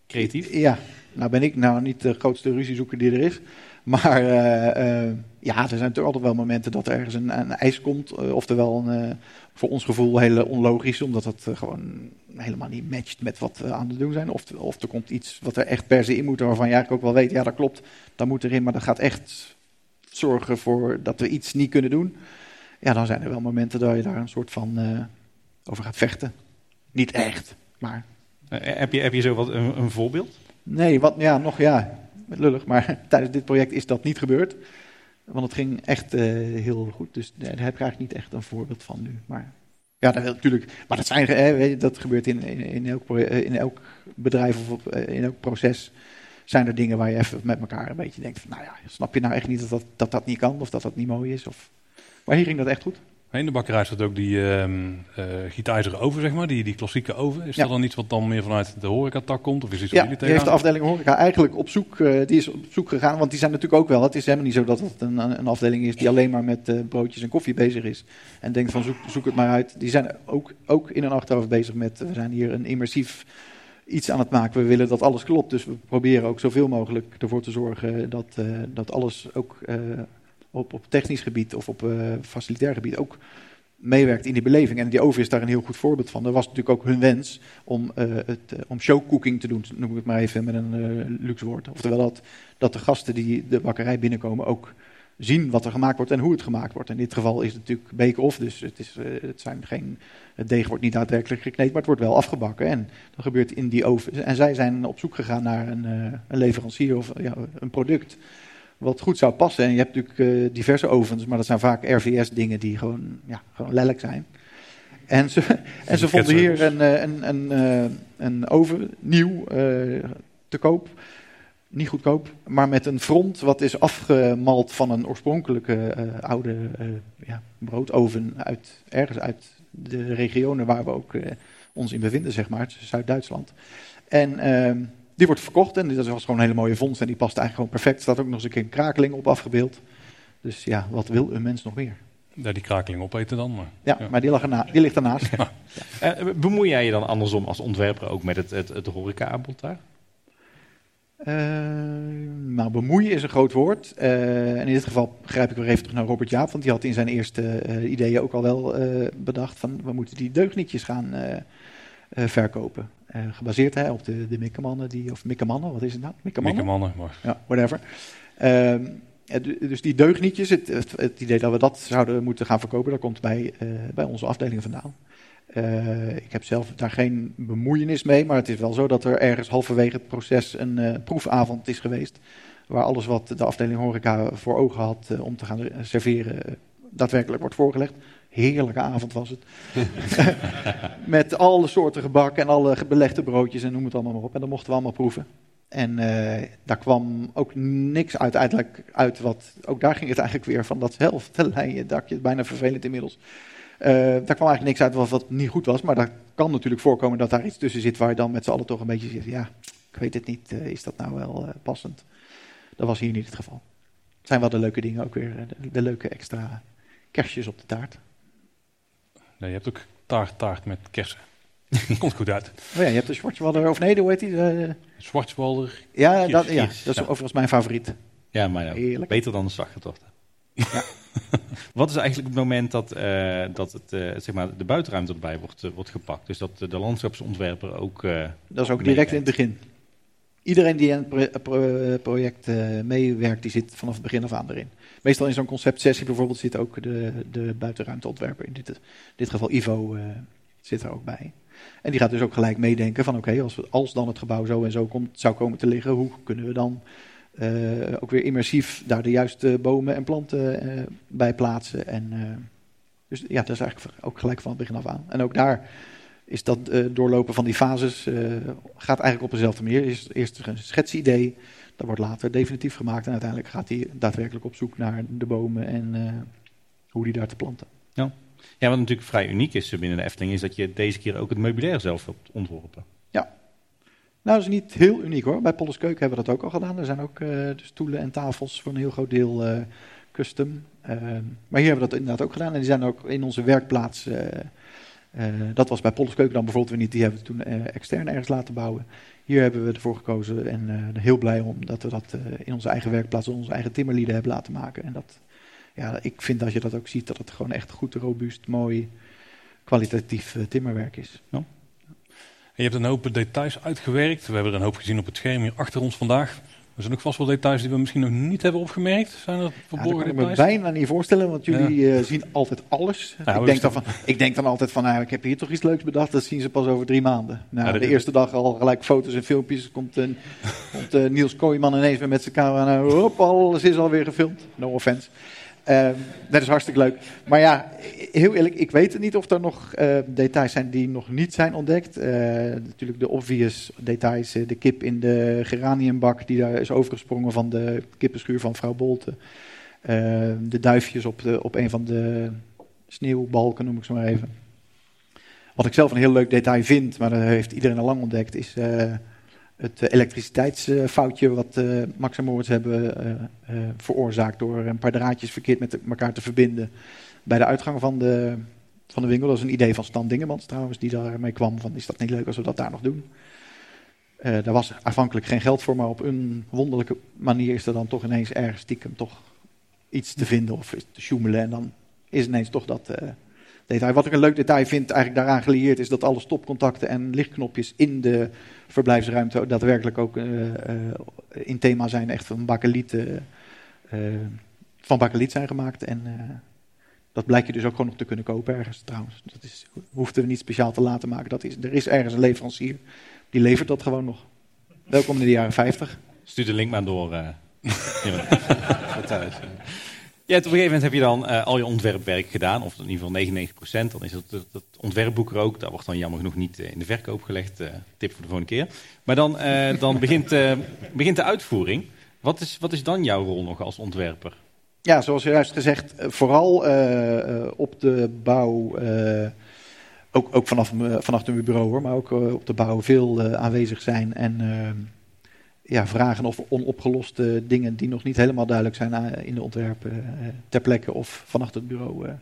creatief? Ja, nou ben ik nou niet de grootste ruziezoeker die er is. Maar uh, uh, ja, er zijn natuurlijk altijd wel momenten dat er ergens een, een ijs komt. Uh, oftewel een, voor ons gevoel heel onlogisch, omdat het gewoon helemaal niet matcht met wat we aan het doen zijn. Of, of er komt iets wat er echt per se in moet, waarvan je eigenlijk ook wel weet, ja dat klopt, dat moet erin. Maar dat gaat echt zorgen voor dat we iets niet kunnen doen. Ja, dan zijn er wel momenten dat je daar een soort van over gaat vechten. Niet echt, maar... heb, je, heb je zo wat een, een voorbeeld? Nee, wat, ja, nog ja, lullig, maar tijdens dit project is dat niet gebeurd. Want het ging echt uh, heel goed, dus daar heb ik eigenlijk niet echt een voorbeeld van nu. Maar ja, dat, natuurlijk, maar dat, zijn, dat gebeurt in, in, in, elk, in elk bedrijf of in elk proces. Zijn er dingen waar je even met elkaar een beetje denkt nou ja, snap je nou echt niet dat dat, dat, dat niet kan of dat dat niet mooi is? Of... Maar hier ging dat echt goed. In de bakkerij staat ook die uh, gietijzeren oven, zeg maar, die, die klassieke oven. Is ja. dat dan iets wat dan meer vanuit de horecatak komt? Of is iets ja, jullie heeft de afdeling horeca eigenlijk op zoek, uh, die is op zoek gegaan, want die zijn natuurlijk ook wel, het is helemaal niet zo dat het een, een afdeling is die alleen maar met uh, broodjes en koffie bezig is. En denkt van zoek, zoek het maar uit. Die zijn ook, ook in een achterhoofd bezig met, we zijn hier een immersief iets aan het maken. We willen dat alles klopt, dus we proberen ook zoveel mogelijk ervoor te zorgen dat, dat alles ook op, op technisch gebied of op uh, facilitair gebied ook meewerkt in die beleving. En die oven is daar een heel goed voorbeeld van. Er was natuurlijk ook hun wens om, uh, het, uh, om showcooking te doen, noem ik het maar even met een luxe woord. Oftewel dat, dat de gasten die de bakkerij binnenkomen ook zien wat er gemaakt wordt en hoe het gemaakt wordt. In dit geval is het natuurlijk bake-off, dus het, is, het, zijn geen, deeg wordt niet daadwerkelijk gekneed, maar het wordt wel afgebakken. En dat gebeurt in die oven. En zij zijn op zoek gegaan naar een, een leverancier of ja, een product wat goed zou passen. En je hebt natuurlijk uh, diverse ovens, maar dat zijn vaak RVS-dingen die gewoon, ja, gewoon lelijk zijn. En ze, en ze vonden hier een, een, een, een, een oven, nieuw, te koop. niet goedkoop, maar met een front wat is afgemald van een oorspronkelijke uh, oude uh, ja, broodoven uit ergens uit de regionen waar we ook uh, ons in bevinden, zeg maar, Zuid-Duitsland. En ehm, die wordt verkocht en dat was gewoon een hele mooie vondst en die past eigenlijk gewoon perfect. Er staat ook nog eens een keer een krakeling op afgebeeld. Dus ja, wat wil een mens nog meer? Ja, die krakeling opeten dan. Maar, ja, ja, maar die, lag erna, die ligt ernaast. Ja. Uh, bemoei jij je dan andersom als ontwerper ook met het, het, het horeca-aanbod daar? Uh, nou, bemoeien is een groot woord. Uh, en in dit geval grijp ik weer even terug naar Robert Jaap, want die had in zijn eerste uh, ideeën ook al wel bedacht van we moeten die deugnietjes gaan verkopen. gebaseerd hè, op de, de Mikkemannen, die, of Mikkemannen, wat is het nou? Mikkemannen, Mikkemannen maar. Ja, whatever. Ehm, dus die deugnietjes, het, het, het, idee dat we dat zouden moeten gaan verkopen, dat komt bij, bij onze afdeling vandaan. Uh, ik heb zelf daar geen bemoeienis mee, maar het is wel zo dat er ergens halverwege het proces een uh, proefavond is geweest. Waar alles wat de afdeling horeca voor ogen had uh, om te gaan serveren, daadwerkelijk wordt voorgelegd. Heerlijke avond was het. Met alle soorten gebak en alle belegde broodjes en noem het allemaal maar op. En dat mochten we allemaal proeven. En daar kwam ook niks uiteindelijk uit wat. Ook daar ging het eigenlijk weer van datzelfde lijntje, dakje, bijna vervelend inmiddels. Uh, daar kwam eigenlijk niks uit wat, wat, niet goed was, maar dat kan natuurlijk voorkomen dat daar iets tussen zit waar je dan met z'n allen toch een beetje zegt, ja, ik weet het niet, uh, is dat nou wel passend? Dat was hier niet het geval. Het zijn wel de leuke dingen ook weer, de, de leuke extra kerstjes op de taart. Nee, je hebt ook taart, taart met kersen. Komt goed uit. Oh ja, je hebt de Schwarzwalder, of nee, hoe heet die? Uh, Schwarzwalder. Ja, dat, ja, dat is ja. overigens mijn favoriet. Ja, maar nou, beter dan de slachtgetochten. Ja. Wat is eigenlijk het moment dat, uh, dat het, uh, zeg maar de buitenruimte erbij wordt, uh, wordt gepakt? Dus dat de landschapsontwerper ook. dat is ook direct in het begin. Iedereen die aan het pro project meewerkt, die zit vanaf het begin af aan erin. Meestal in zo'n conceptsessie bijvoorbeeld zit ook de, de buitenruimteontwerper. In dit, dit geval Ivo zit er ook bij. En die gaat dus ook gelijk meedenken van oké, als, als dan het gebouw zo en zo komt, zou komen te liggen, hoe kunnen we dan uh, ook weer immersief daar de juiste bomen en planten uh, bij plaatsen. En, dus ja, dat is eigenlijk ook gelijk van het begin af aan. En ook daar is dat doorlopen van die fases gaat eigenlijk op dezelfde manier. Eerst, eerst een schetsidee, dat wordt later definitief gemaakt en uiteindelijk gaat hij daadwerkelijk op zoek naar de bomen en hoe die daar te planten. Ja. ja, wat natuurlijk vrij uniek is binnen de Efteling is dat je deze keer ook het meubilair zelf hebt ontworpen. Ja, nou, dat is niet heel uniek hoor. Bij Polles Keuken hebben we dat ook al gedaan. Er zijn ook uh, de stoelen en tafels voor een heel groot deel uh, custom. Maar hier hebben we dat inderdaad ook gedaan. En die zijn ook in onze werkplaats. dat was bij Polles Keuken dan bijvoorbeeld weer niet. Die hebben we toen extern ergens laten bouwen. Hier hebben we ervoor gekozen en heel blij om dat we dat in onze eigen werkplaats, onze eigen timmerlieden hebben laten maken. En dat, ja, ik vind dat je dat ook ziet, dat het gewoon echt goed, robuust, mooi, kwalitatief timmerwerk is. Ja je hebt een hoop details uitgewerkt. We hebben er een hoop gezien op het scherm hier achter ons vandaag. Er zijn ook vast wel details die we misschien nog niet hebben opgemerkt. Zijn er verborgen ja, dat kan ik me bijna niet voorstellen, want jullie ja. uh, zien altijd alles. ik, denk dan van, ik denk dan altijd van, nou, ik heb hier toch iets leuks bedacht. Dat zien ze pas over drie maanden. Nou, de eerste dag al gelijk foto's en filmpjes. Komt, uh, komt uh, Niels Kooijman ineens met zijn camera. Nou, hop, alles is alweer gefilmd. No offense. Uh, dat is hartstikke leuk. Maar ja, heel eerlijk, ik weet niet of er nog uh, details zijn die nog niet zijn ontdekt. Uh, natuurlijk de obvious details, de kip in de geraniumbak die daar is overgesprongen van de kippenschuur van vrouw Bolte. de duifjes op, de, op een van de sneeuwbalken, noem ik zo maar even. Wat ik zelf een heel leuk detail vind, maar dat heeft iedereen al lang ontdekt, is het eh, elektriciteitsfoutje wat uh, Max en Moritz hebben uh, veroorzaakt door een paar draadjes verkeerd met elkaar te verbinden bij de uitgang van de, van de winkel. Dat is een idee van Stan Dingemans trouwens, die daarmee kwam van is dat niet leuk als we dat daar nog doen. daar was aanvankelijk geen geld voor, maar op een wonderlijke manier is er dan toch ineens ergens stiekem toch iets te vinden of te sjoemelen en dan is ineens toch dat detail. Wat ik een leuk detail vind, eigenlijk daaraan gelieerd, is dat alle stopcontacten en lichtknopjes in de verblijfsruimte daadwerkelijk ook uh, uh, in thema zijn, echt van bakeliet, uh, van bakeliet zijn gemaakt. En dat blijkt je dus ook gewoon nog te kunnen kopen ergens trouwens. Dat is, hoefden we niet speciaal te laten maken. Dat is, er is ergens een leverancier, die levert dat gewoon nog. Welkom in de jaren 50. Stuur de link maar door. Ja, op een gegeven moment heb je dan uh, al je ontwerpwerk gedaan, of in ieder geval 99% Dan is het, het, het, ontwerpboek er ook. Dat wordt dan jammer genoeg niet uh, in de verkoop gelegd. Uh, tip voor de volgende keer. Maar dan, dan begint, begint de uitvoering. Wat is, wat is dan jouw rol nog als ontwerper? Ja, zoals juist gezegd, vooral op de bouw ook, ook vanaf, vanaf mijn bureau hoor, maar ook op de bouw veel aanwezig zijn en ja, vragen of onopgeloste dingen die nog niet helemaal duidelijk zijn in de ontwerpen eh, ter plekke of vanaf het bureau eh,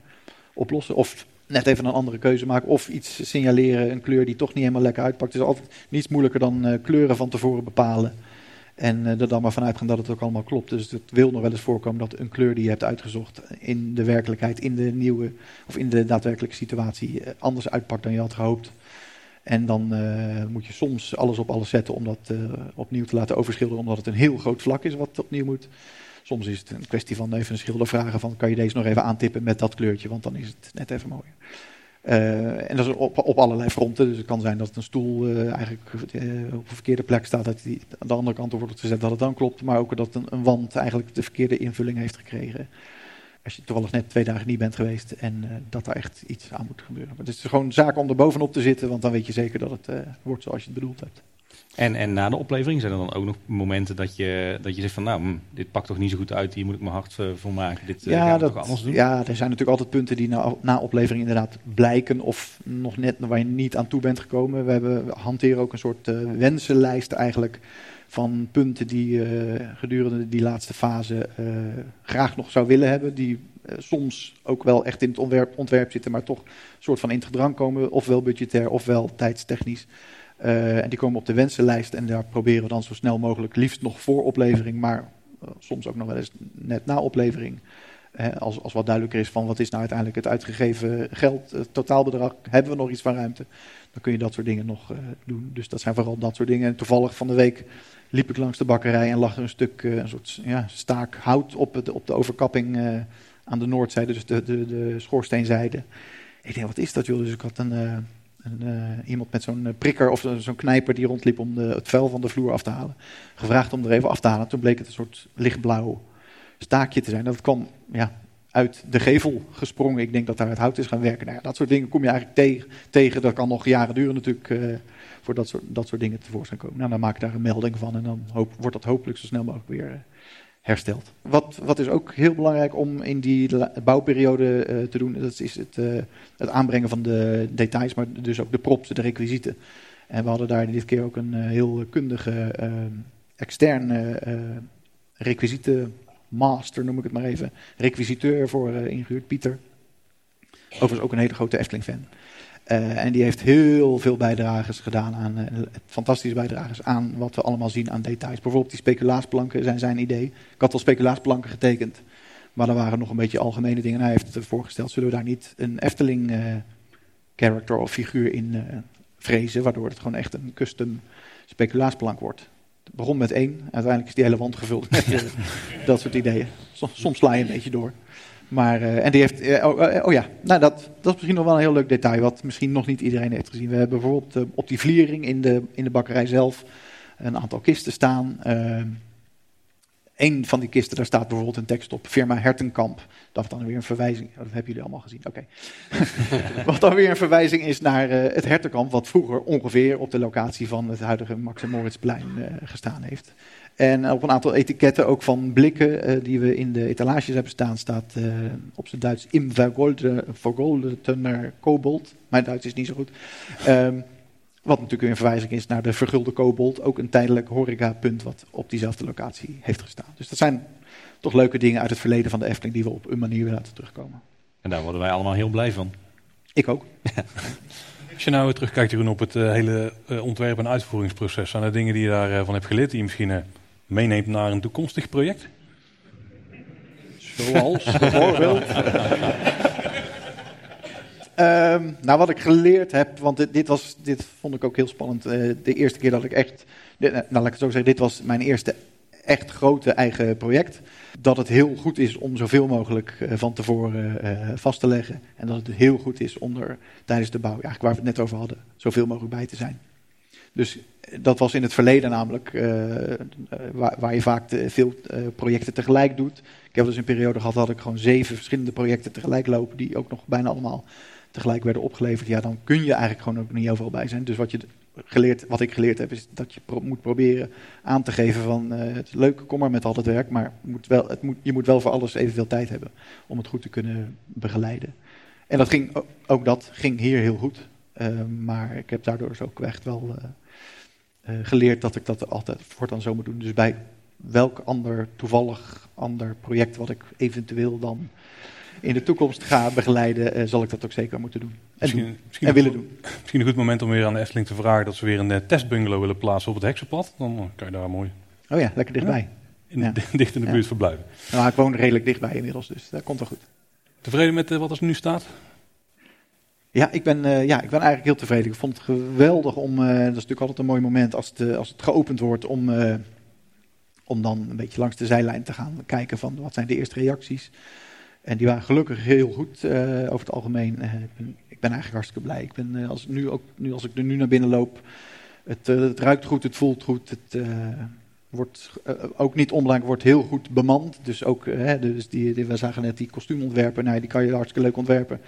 oplossen. Of net even een andere keuze maken of iets signaleren, een kleur die toch niet helemaal lekker uitpakt. Het is altijd niets moeilijker dan eh, kleuren van tevoren bepalen. En er dan maar vanuit gaan dat het ook allemaal klopt. Dus het wil nog wel eens voorkomen dat een kleur die je hebt uitgezocht in de werkelijkheid, in de nieuwe of in de daadwerkelijke situatie anders uitpakt dan je had gehoopt. En dan uh, moet je soms alles op alles zetten om dat uh, opnieuw te laten overschilderen, omdat het een heel groot vlak is wat opnieuw moet. Soms is het een kwestie van even een schilder vragen van kan je deze nog even aantippen met dat kleurtje, want dan is het net even mooier. Uh, en dat is op, op allerlei fronten. Dus het kan zijn dat een stoel eigenlijk op een verkeerde plek staat, dat die aan de andere kant wordt gezet dat het dan klopt. Maar ook dat een, een wand eigenlijk de verkeerde invulling heeft gekregen als je toevallig net twee dagen niet bent geweest en uh, dat er echt iets aan moet gebeuren. Maar het is gewoon zaak om er bovenop te zitten, want dan weet je zeker dat het uh, wordt zoals je het bedoeld hebt. En, en na de oplevering zijn er dan ook nog momenten dat je, dat je zegt van nou, hm, dit pakt toch niet zo goed uit, hier moet ik mijn hart uh, voor maken, dit ja, dat, toch anders doen? Ja, er zijn natuurlijk altijd punten die na, na oplevering inderdaad blijken of nog net waar je niet aan toe bent gekomen. We, hebben, we hanteren ook een soort wensenlijst eigenlijk van punten die je uh, gedurende die laatste fase uh, graag nog zou willen hebben. Die uh, soms ook wel echt in het ontwerp, ontwerp, zitten, maar toch een soort van in het gedrang komen. Ofwel budgetair, ofwel tijdstechnisch. en die komen op de wensenlijst en daar proberen we dan zo snel mogelijk, liefst nog voor oplevering, maar soms ook nog wel eens net na oplevering. als, als wat duidelijker is van wat is nou uiteindelijk het uitgegeven geld, het totaalbedrag, hebben we nog iets van ruimte, dan kun je dat soort dingen nog doen. Dus dat zijn vooral dat soort dingen. En toevallig van de week liep ik langs de bakkerij en lag er een stuk, uh, een soort ja, staak hout op, het, op de overkapping uh, aan de noordzijde, dus de, de, de schoorsteenzijde. Ik denk, wat is dat joh? Dus ik had een, uh, een iemand met zo'n prikker of zo'n knijper die rondliep om de, het vuil van de vloer af te halen. Gevraagd om er even af te halen. Toen bleek het een soort lichtblauw staakje te zijn. Dat kwam ja, uit de gevel gesprongen. Ik denk dat daar het hout is gaan werken. Nou ja, dat soort dingen kom je eigenlijk tegen. Dat kan nog jaren duren natuurlijk voor dat soort, dat soort dingen tevoorschijn komen. Nou, dan maak ik daar een melding van en dan hoop, wordt dat hopelijk zo snel mogelijk weer uh, hersteld. Wat, wat is ook heel belangrijk om in die bouwperiode uh, te doen, dat is het, uh, het aanbrengen van de details, maar dus ook de props, de requisieten. En we hadden daar dit keer ook een heel kundige externe requisietenmaster, noem ik het maar even, requisiteur voor ingehuurd, Pieter. Overigens ook een hele grote Efteling-fan. Uh, en die heeft heel veel bijdragers gedaan aan, uh, fantastische bijdragers aan wat we allemaal zien aan details. Bijvoorbeeld die speculaasplanken zijn zijn idee. Ik had al speculaasplanken getekend, maar er waren nog een beetje algemene dingen. En hij heeft voorgesteld, zullen we daar niet een Efteling uh, character of figuur in vrezen, waardoor het gewoon echt een custom speculaasplank wordt. Het begon met één, uiteindelijk is die hele wand gevuld met dat soort ideeën. Soms, soms sla je een beetje door. Maar, uh, en die heeft, uh, oh, oh, ja, nou dat, dat is misschien nog wel een heel leuk detail, wat misschien nog niet iedereen heeft gezien. We hebben bijvoorbeeld op die vliering in de, in de bakkerij zelf een aantal kisten staan. Een van die kisten, daar staat bijvoorbeeld een tekst op, firma Hertenkamp. Dat dan weer een verwijzing, oh, dat hebben jullie allemaal gezien, oké. Okay. wat dan weer een verwijzing is naar het Hertenkamp, wat vroeger ongeveer op de locatie van het huidige Max Moritzplein gestaan heeft. En op een aantal etiketten ook van blikken uh, die we in de etalages hebben staan, staat op zijn Duits im vergoldener kobold. Mijn Duits is niet zo goed. Um, wat natuurlijk een verwijzing is naar de vergulde kobold, ook een tijdelijk horecapunt wat op diezelfde locatie heeft gestaan. Dus dat zijn toch leuke dingen uit het verleden van de Efteling die we op een manier weer laten terugkomen. En daar worden wij allemaal heel blij van. Ik ook. Als je nou terugkijkt Jeroen, op het uh, hele ontwerp- en uitvoeringsproces, zijn er dingen die je daarvan hebt geleerd die je misschien meeneemt naar een toekomstig project? Zoals bijvoorbeeld. um, nou, wat ik geleerd heb, want dit, dit, was, dit vond ik ook heel spannend. Uh, de eerste keer dat ik echt, dit, nou laat ik het zo zeggen, dit was mijn eerste echt grote eigen project. Dat het heel goed is om zoveel mogelijk uh, van tevoren uh, vast te leggen. En dat het heel goed is om er tijdens de bouw, eigenlijk waar we het net over hadden, zoveel mogelijk bij te zijn. Dus dat was in het verleden namelijk, waar, waar, je vaak veel projecten tegelijk doet. Ik heb dus een periode gehad dat ik gewoon zeven verschillende projecten tegelijk lopen, die ook nog bijna allemaal tegelijk werden opgeleverd. Ja, dan kun je eigenlijk gewoon ook niet overal bij zijn. Dus wat, je geleerd, wat ik geleerd heb, is dat je moet proberen aan te geven van uh, het is leuk, kom maar met al het werk, maar moet wel, het moet, je moet wel voor alles evenveel tijd hebben om het goed te kunnen begeleiden. En dat ging, ook dat ging hier heel goed. maar ik heb daardoor dus ook echt wel uh, geleerd dat ik dat altijd voortaan zo moet doen. Dus bij welk ander toevallig ander project wat ik eventueel dan in de toekomst ga begeleiden, uh, zal ik dat ook zeker moeten doen. En, misschien, doen. Misschien en willen doen. Misschien een goed moment om weer aan de Efteling te vragen dat ze weer een uh, testbungalow willen plaatsen op het heksenpad. Dan kan je daar mooi... Oh ja, lekker dichtbij. In, ja. Dicht in de buurt ja. verblijven. Nou, ik woon redelijk dichtbij inmiddels, dus dat komt wel goed. Tevreden met wat er nu staat? Ja ik, ben, uh, ja, ik ben eigenlijk heel tevreden. Ik vond het geweldig om, uh, dat is natuurlijk altijd een mooi moment als het, als het geopend wordt, om, om dan een beetje langs de zijlijn te gaan kijken van wat zijn de eerste reacties. En die waren gelukkig heel goed over het algemeen. ik, ben, ik ben eigenlijk hartstikke blij. Ik ben, als, nu ook, nu, als ik er nu naar binnen loop, het, het ruikt goed, het voelt goed, het wordt ook niet onbelangrijk, wordt heel goed bemand. Dus ook, dus die, die, we zagen net die kostuumontwerper, nou, die kan je hartstikke leuk ontwerpen.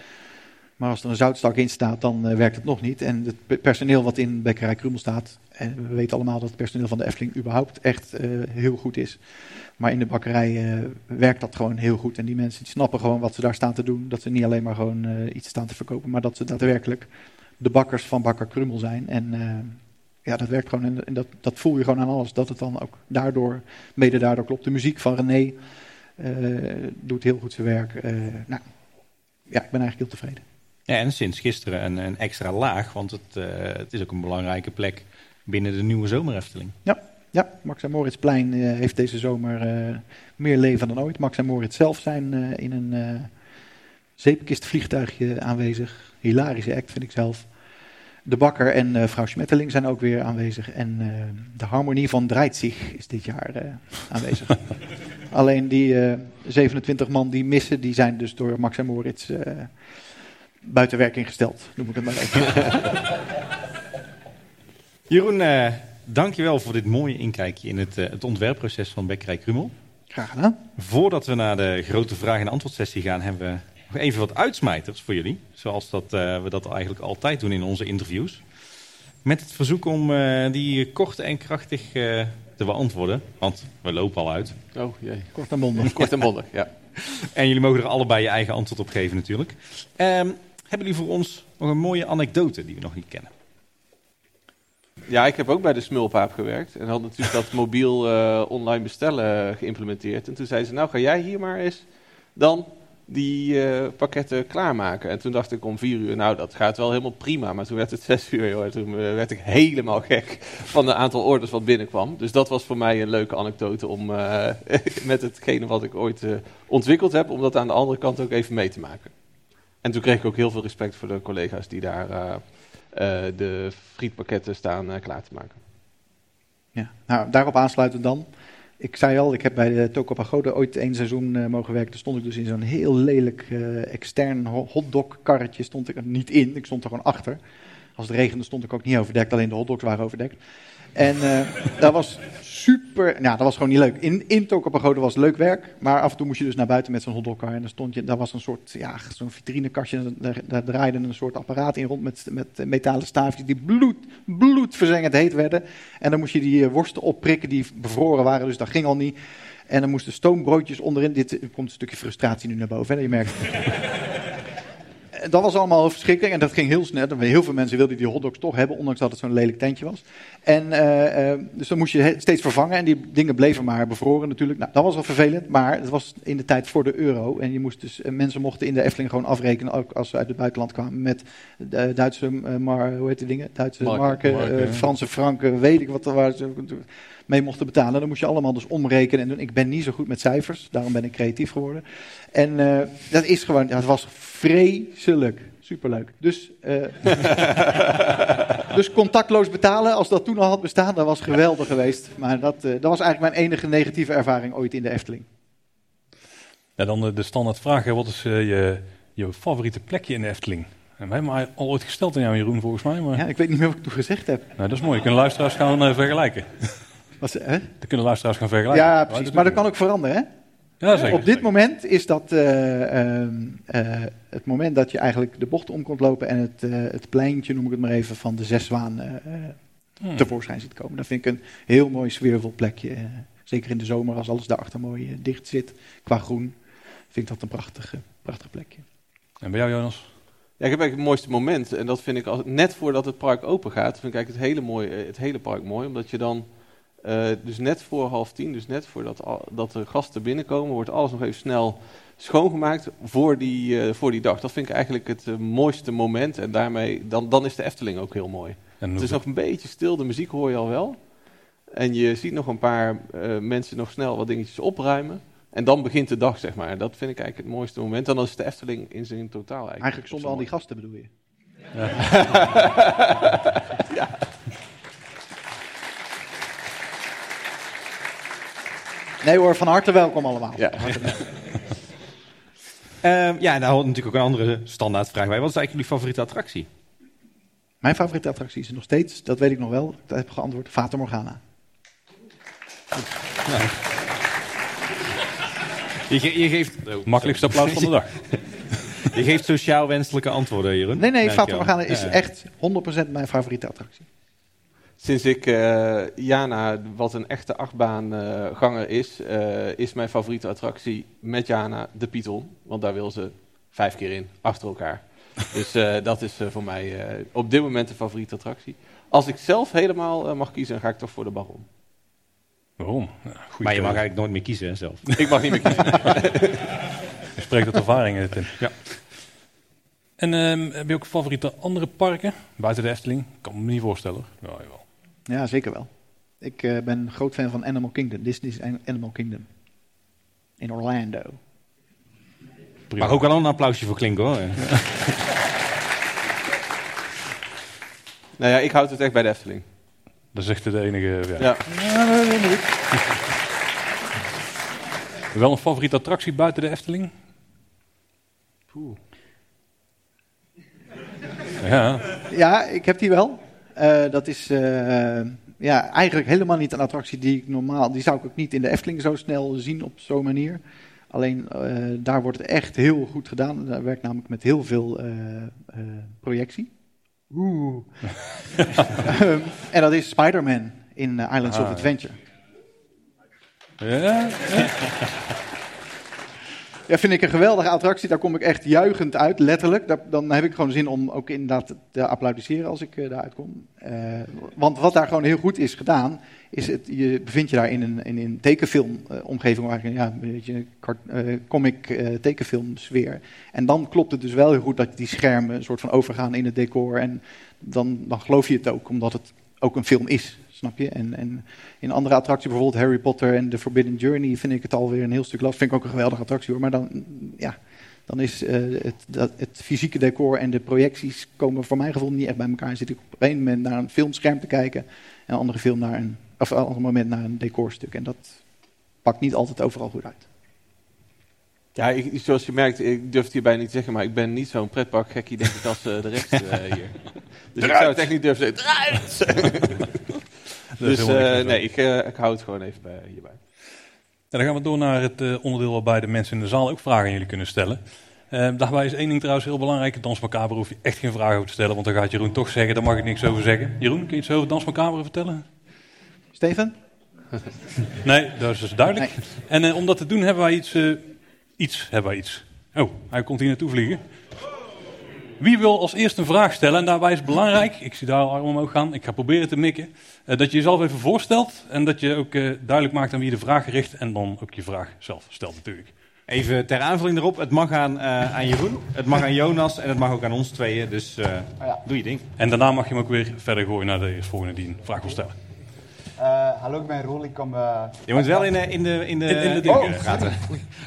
Maar als er een zoutstak in staat, dan uh, werkt het nog niet. En het personeel wat in Bekkerij Krummel staat, en we weten allemaal dat het personeel van de Efteling überhaupt echt uh, heel goed is. Maar in de bakkerij uh, werkt dat gewoon heel goed. En die mensen die snappen gewoon wat ze daar staan te doen. Dat ze niet alleen maar gewoon iets staan te verkopen, maar dat ze daadwerkelijk de bakkers van Bakker Krummel zijn. En ja, dat werkt gewoon. En, en dat, dat, voel je gewoon aan alles. Dat het dan ook daardoor, mede daardoor klopt. De muziek van René doet heel goed zijn werk. nou, ja, ik ben eigenlijk heel tevreden. Ja, en sinds gisteren een, een extra laag, want het, uh, het is ook een belangrijke plek binnen de nieuwe zomerefteling. Ja, ja Max en Moritzplein uh, heeft deze zomer uh, meer leven dan ooit. Max en Moritz zelf zijn in een zeepkistvliegtuigje aanwezig. Hilarische act vind ik zelf. De Bakker en vrouw Schmetterling zijn ook weer aanwezig. En de harmonie van Dreitzig is dit jaar aanwezig. Alleen die 27 man die missen, die zijn dus door Max en Moritz buiten werking gesteld, noem ik het maar even. Jeroen, uh, dankjewel voor dit mooie inkijkje in het, uh, het ontwerpproces van Bekkerij Krummel. Graag gedaan. Voordat we naar de grote vraag- en antwoordsessie gaan, hebben we nog even wat uitsmijters voor jullie. Zoals dat, uh, we dat eigenlijk altijd doen in onze interviews. Met het verzoek om die kort en krachtig te beantwoorden. Want we lopen al uit. Oh jee. Kort en bondig. kort en bondig, ja. En jullie mogen er allebei je eigen antwoord op geven natuurlijk. Um, hebben jullie voor ons nog een mooie anekdote die we nog niet kennen? Ja, ik heb ook bij de Smulpaap gewerkt. En had natuurlijk dat mobiel uh, online bestellen geïmplementeerd. En toen zei ze, nou ga jij hier maar eens dan die uh, pakketten klaarmaken. En toen dacht ik om vier uur, nou dat gaat wel helemaal prima. Maar toen werd het zes uur, joh, toen uh, werd ik helemaal gek van het aantal orders wat binnenkwam. Dus dat was voor mij een leuke anekdote om met hetgene wat ik ooit ontwikkeld heb, om dat aan de andere kant ook even mee te maken. En toen kreeg ik ook heel veel respect voor de collega's die daar uh, uh, de frietpakketten staan uh, klaar te maken. Ja, nou daarop aansluitend dan. Ik zei al, ik heb bij de Toko Pagode ooit één seizoen mogen werken. Daar stond ik dus in zo'n heel lelijk extern hotdog karretje. Stond ik er niet in, ik stond er gewoon achter. Als het regende stond ik ook niet overdekt, alleen de hotdogs waren overdekt. En dat was super. Nou, dat was gewoon niet leuk. In, in Tokopagode was leuk werk, maar af en toe moest je dus naar buiten met zo'n hotdogkar. En dan stond je, daar was een soort, ja, zo'n vitrinekastje. Daar, draaide een soort apparaat in rond met, met metalen staafjes die bloed, bloedverzengend heet werden. En dan moest je die eh, worsten opprikken die bevroren waren, dus dat ging al niet. En dan moesten stoombroodjes onderin. Dit komt een stukje frustratie nu naar boven, hè, je merkt. Dat was allemaal verschrikkelijk en dat ging heel snel. Heel veel mensen wilden die hotdogs toch hebben, ondanks dat het zo'n lelijk tentje was. En uh, uh, dus dan moest je steeds vervangen en die dingen bleven maar bevroren natuurlijk. Nou, dat was wel vervelend, maar het was in de tijd voor de euro. En je moest dus, uh, mensen mochten in de Efteling gewoon afrekenen, ook als ze uit het buitenland kwamen, met Duitse, hoe heet die dingen? Duitse marken, marken Franse franken, weet ik wat er was mee mochten betalen. Dan moest je allemaal dus omrekenen en doen. Ik ben niet zo goed met cijfers, daarom ben ik creatief geworden. En uh, dat is gewoon, het was vreselijk. Superleuk. Dus, uh, dus contactloos betalen, als dat toen al had bestaan, dat was geweldig geweest. Maar dat, uh, dat was eigenlijk mijn enige negatieve ervaring ooit in de Efteling. Ja, dan de, standaard vraag, wat is je, je favoriete plekje in de Efteling? En wij hebben al ooit gesteld aan jou, Jeroen, volgens mij. Maar Ja, ik weet niet meer wat ik toen gezegd heb. nou, dat is mooi. Je kunt luisteraars gaan eh, vergelijken. Was, hè? Dan kunnen luisteraars gaan vergelijken. Ja, precies. Maar dat kan ook veranderen, hè? Ja, zeker. Op dit moment is dat eh, ehm, eh, het moment dat je eigenlijk de bocht om komt lopen en het, eh, het pleintje, noem ik het maar even, van de zes zwaan eh, eh, Hmm. tevoorschijn ziet komen. Dat vind ik een heel mooi sfeervol plekje. zeker in de zomer als alles daarachter mooi dicht zit qua groen. Vind ik dat een prachtig, eh, prachtig plekje. En bij jou, Jonas? Ja, ik heb eigenlijk het mooiste moment. En dat vind ik als, net voordat het park open gaat, vind ik eigenlijk het hele, mooie, het hele park mooi. Omdat je dan, eh, dus net voor half tien, dus net voordat al, dat de gasten binnenkomen, wordt alles nog even snel schoongemaakt voor die, eh, voor die dag. Dat vind ik eigenlijk het eh, mooiste moment. En daarmee, dan, dan is de Efteling ook heel mooi. En Het is nog een beetje stil, de muziek hoor je al wel. En je ziet nog een paar eh, mensen nog snel wat dingetjes opruimen. En dan begint de dag, zeg maar. Dat vind ik eigenlijk het mooiste moment. En dan is de Efteling in zijn totaal eigenlijk. Eigenlijk zonder al die gasten bedoel je? Nee hoor, van harte welkom allemaal. Ja. Ehm, ja, en daar hoort natuurlijk ook een andere standaardvraag bij. Wat is eigenlijk jullie favoriete attractie? Mijn favoriete attractie is nog steeds, dat weet ik nog wel, dat heb ik geantwoord, Fata Morgana. Je, ge- je geeft, oh, Makkelijkste applaus van de dag. je geeft sociaal wenselijke antwoorden, Jeroen. Nee, nee, Fata. Morgana is Ja. echt 100% mijn favoriete attractie. Sinds ik eh, Jana, wat een echte achtbaanganger is, eh, is mijn favoriete attractie met Jana de Python. Want daar wil ze vijf keer in, achter elkaar. Dus eh, dat is voor mij eh, op dit moment de favoriete attractie. Als ik zelf helemaal mag kiezen, dan ga ik toch voor de Baron. Waarom? Ja, Maar je mag eigenlijk nooit meer kiezen hè, zelf. Ik mag niet meer kiezen. Je spreekt uit ervaring, Tim. Ja. En ehm, heb je ook favoriete andere parken? Buiten de Efteling? Kan me niet voorstellen. Ja, jawel. Ja, zeker wel. Ik eh, ben groot fan van Animal Kingdom, Disney's An- Animal Kingdom. In Orlando. Prima. Mag ook wel een applausje voor klinken hoor. nou ja, ik houd het echt bij de Efteling. Dat is echt de enige... Ja. Ja. Wel een favoriete attractie buiten de Efteling? Poeh. Ja, Ja, ik heb die wel. Eh, dat is eh, ja, eigenlijk helemaal niet een attractie die ik normaal... Die zou ik ook niet in de Efteling zo snel zien op zo'n manier. Alleen eh, daar wordt het echt heel goed gedaan. Daar werkt namelijk met heel veel projectie. Oeh. Ehm, en dat is Spider-Man in Islands of Ah. Adventure. ja. Ja, vind ik een geweldige attractie. Daar kom ik echt juichend uit, letterlijk. Dan heb ik gewoon zin om ook inderdaad te applaudisseren als ik eh, daaruit kom. Eh, want wat daar gewoon heel goed is gedaan, is het, je bevindt je daar in een, in een tekenfilmomgeving, waar ja, een beetje een eh, comic eh, tekenfilm sfeer. En dan klopt het dus wel heel goed dat die schermen een soort van overgaan in het decor. En dan, dan geloof je het ook, omdat het ook een film is. Snap je? En, en in andere attracties, bijvoorbeeld Harry Potter en The Forbidden Journey, vind ik het alweer een heel stuk lastig. Vind ik ook een geweldige attractie hoor. Maar dan, ja, dan is eh, het, dat, het fysieke decor en de projecties komen voor mijn gevoel niet echt bij elkaar. Zit ik op een moment naar een filmscherm te kijken en een andere film naar een, of een ander moment naar een decorstuk. En dat pakt niet altijd overal goed uit. Ja, ik, zoals je merkt, ik durf het hierbij niet te zeggen, maar ik ben niet zo'n pretparkgekkie, denk ik, als eh, de rest eh, hier. Dus ik zou het echt niet durven zeggen. Eruit! Dus eh, nee, ik, eh, ik hou het gewoon even bij, hierbij. En dan gaan we door naar het eh, onderdeel waarbij de mensen in de zaal ook vragen aan jullie kunnen stellen. Eh, daarbij is één ding trouwens heel belangrijk. Het Dans Macabre hoef je echt geen vragen over te stellen, want dan gaat Jeroen toch zeggen, daar mag ik niks over zeggen. Jeroen, kun je iets over Dans Macabre vertellen? Steven? Nee, dat is dus duidelijk. En eh, om dat te doen hebben wij iets, eh, iets, hebben wij iets. Oh, hij komt hier naartoe vliegen. Wie wil als eerste een vraag stellen? En daarbij is het belangrijk, ik zie daar al arm omhoog gaan, ik ga proberen te mikken, eh, dat je jezelf even voorstelt en dat je ook eh, duidelijk maakt aan wie je de vraag richt en dan ook je vraag zelf stelt natuurlijk. Even ter aanvulling erop. Het mag aan, eh, aan Jeroen, het mag aan Jonas en het mag ook aan ons tweeën. Dus eh, doe je ding. En daarna mag je hem ook weer verder gooien naar de eerstvolgende die een vraag wil stellen. Eh, hallo, ik ben Roel. Ik kom. eh, Je moet wel in de, in de, in de, In- in de dingen. Oh.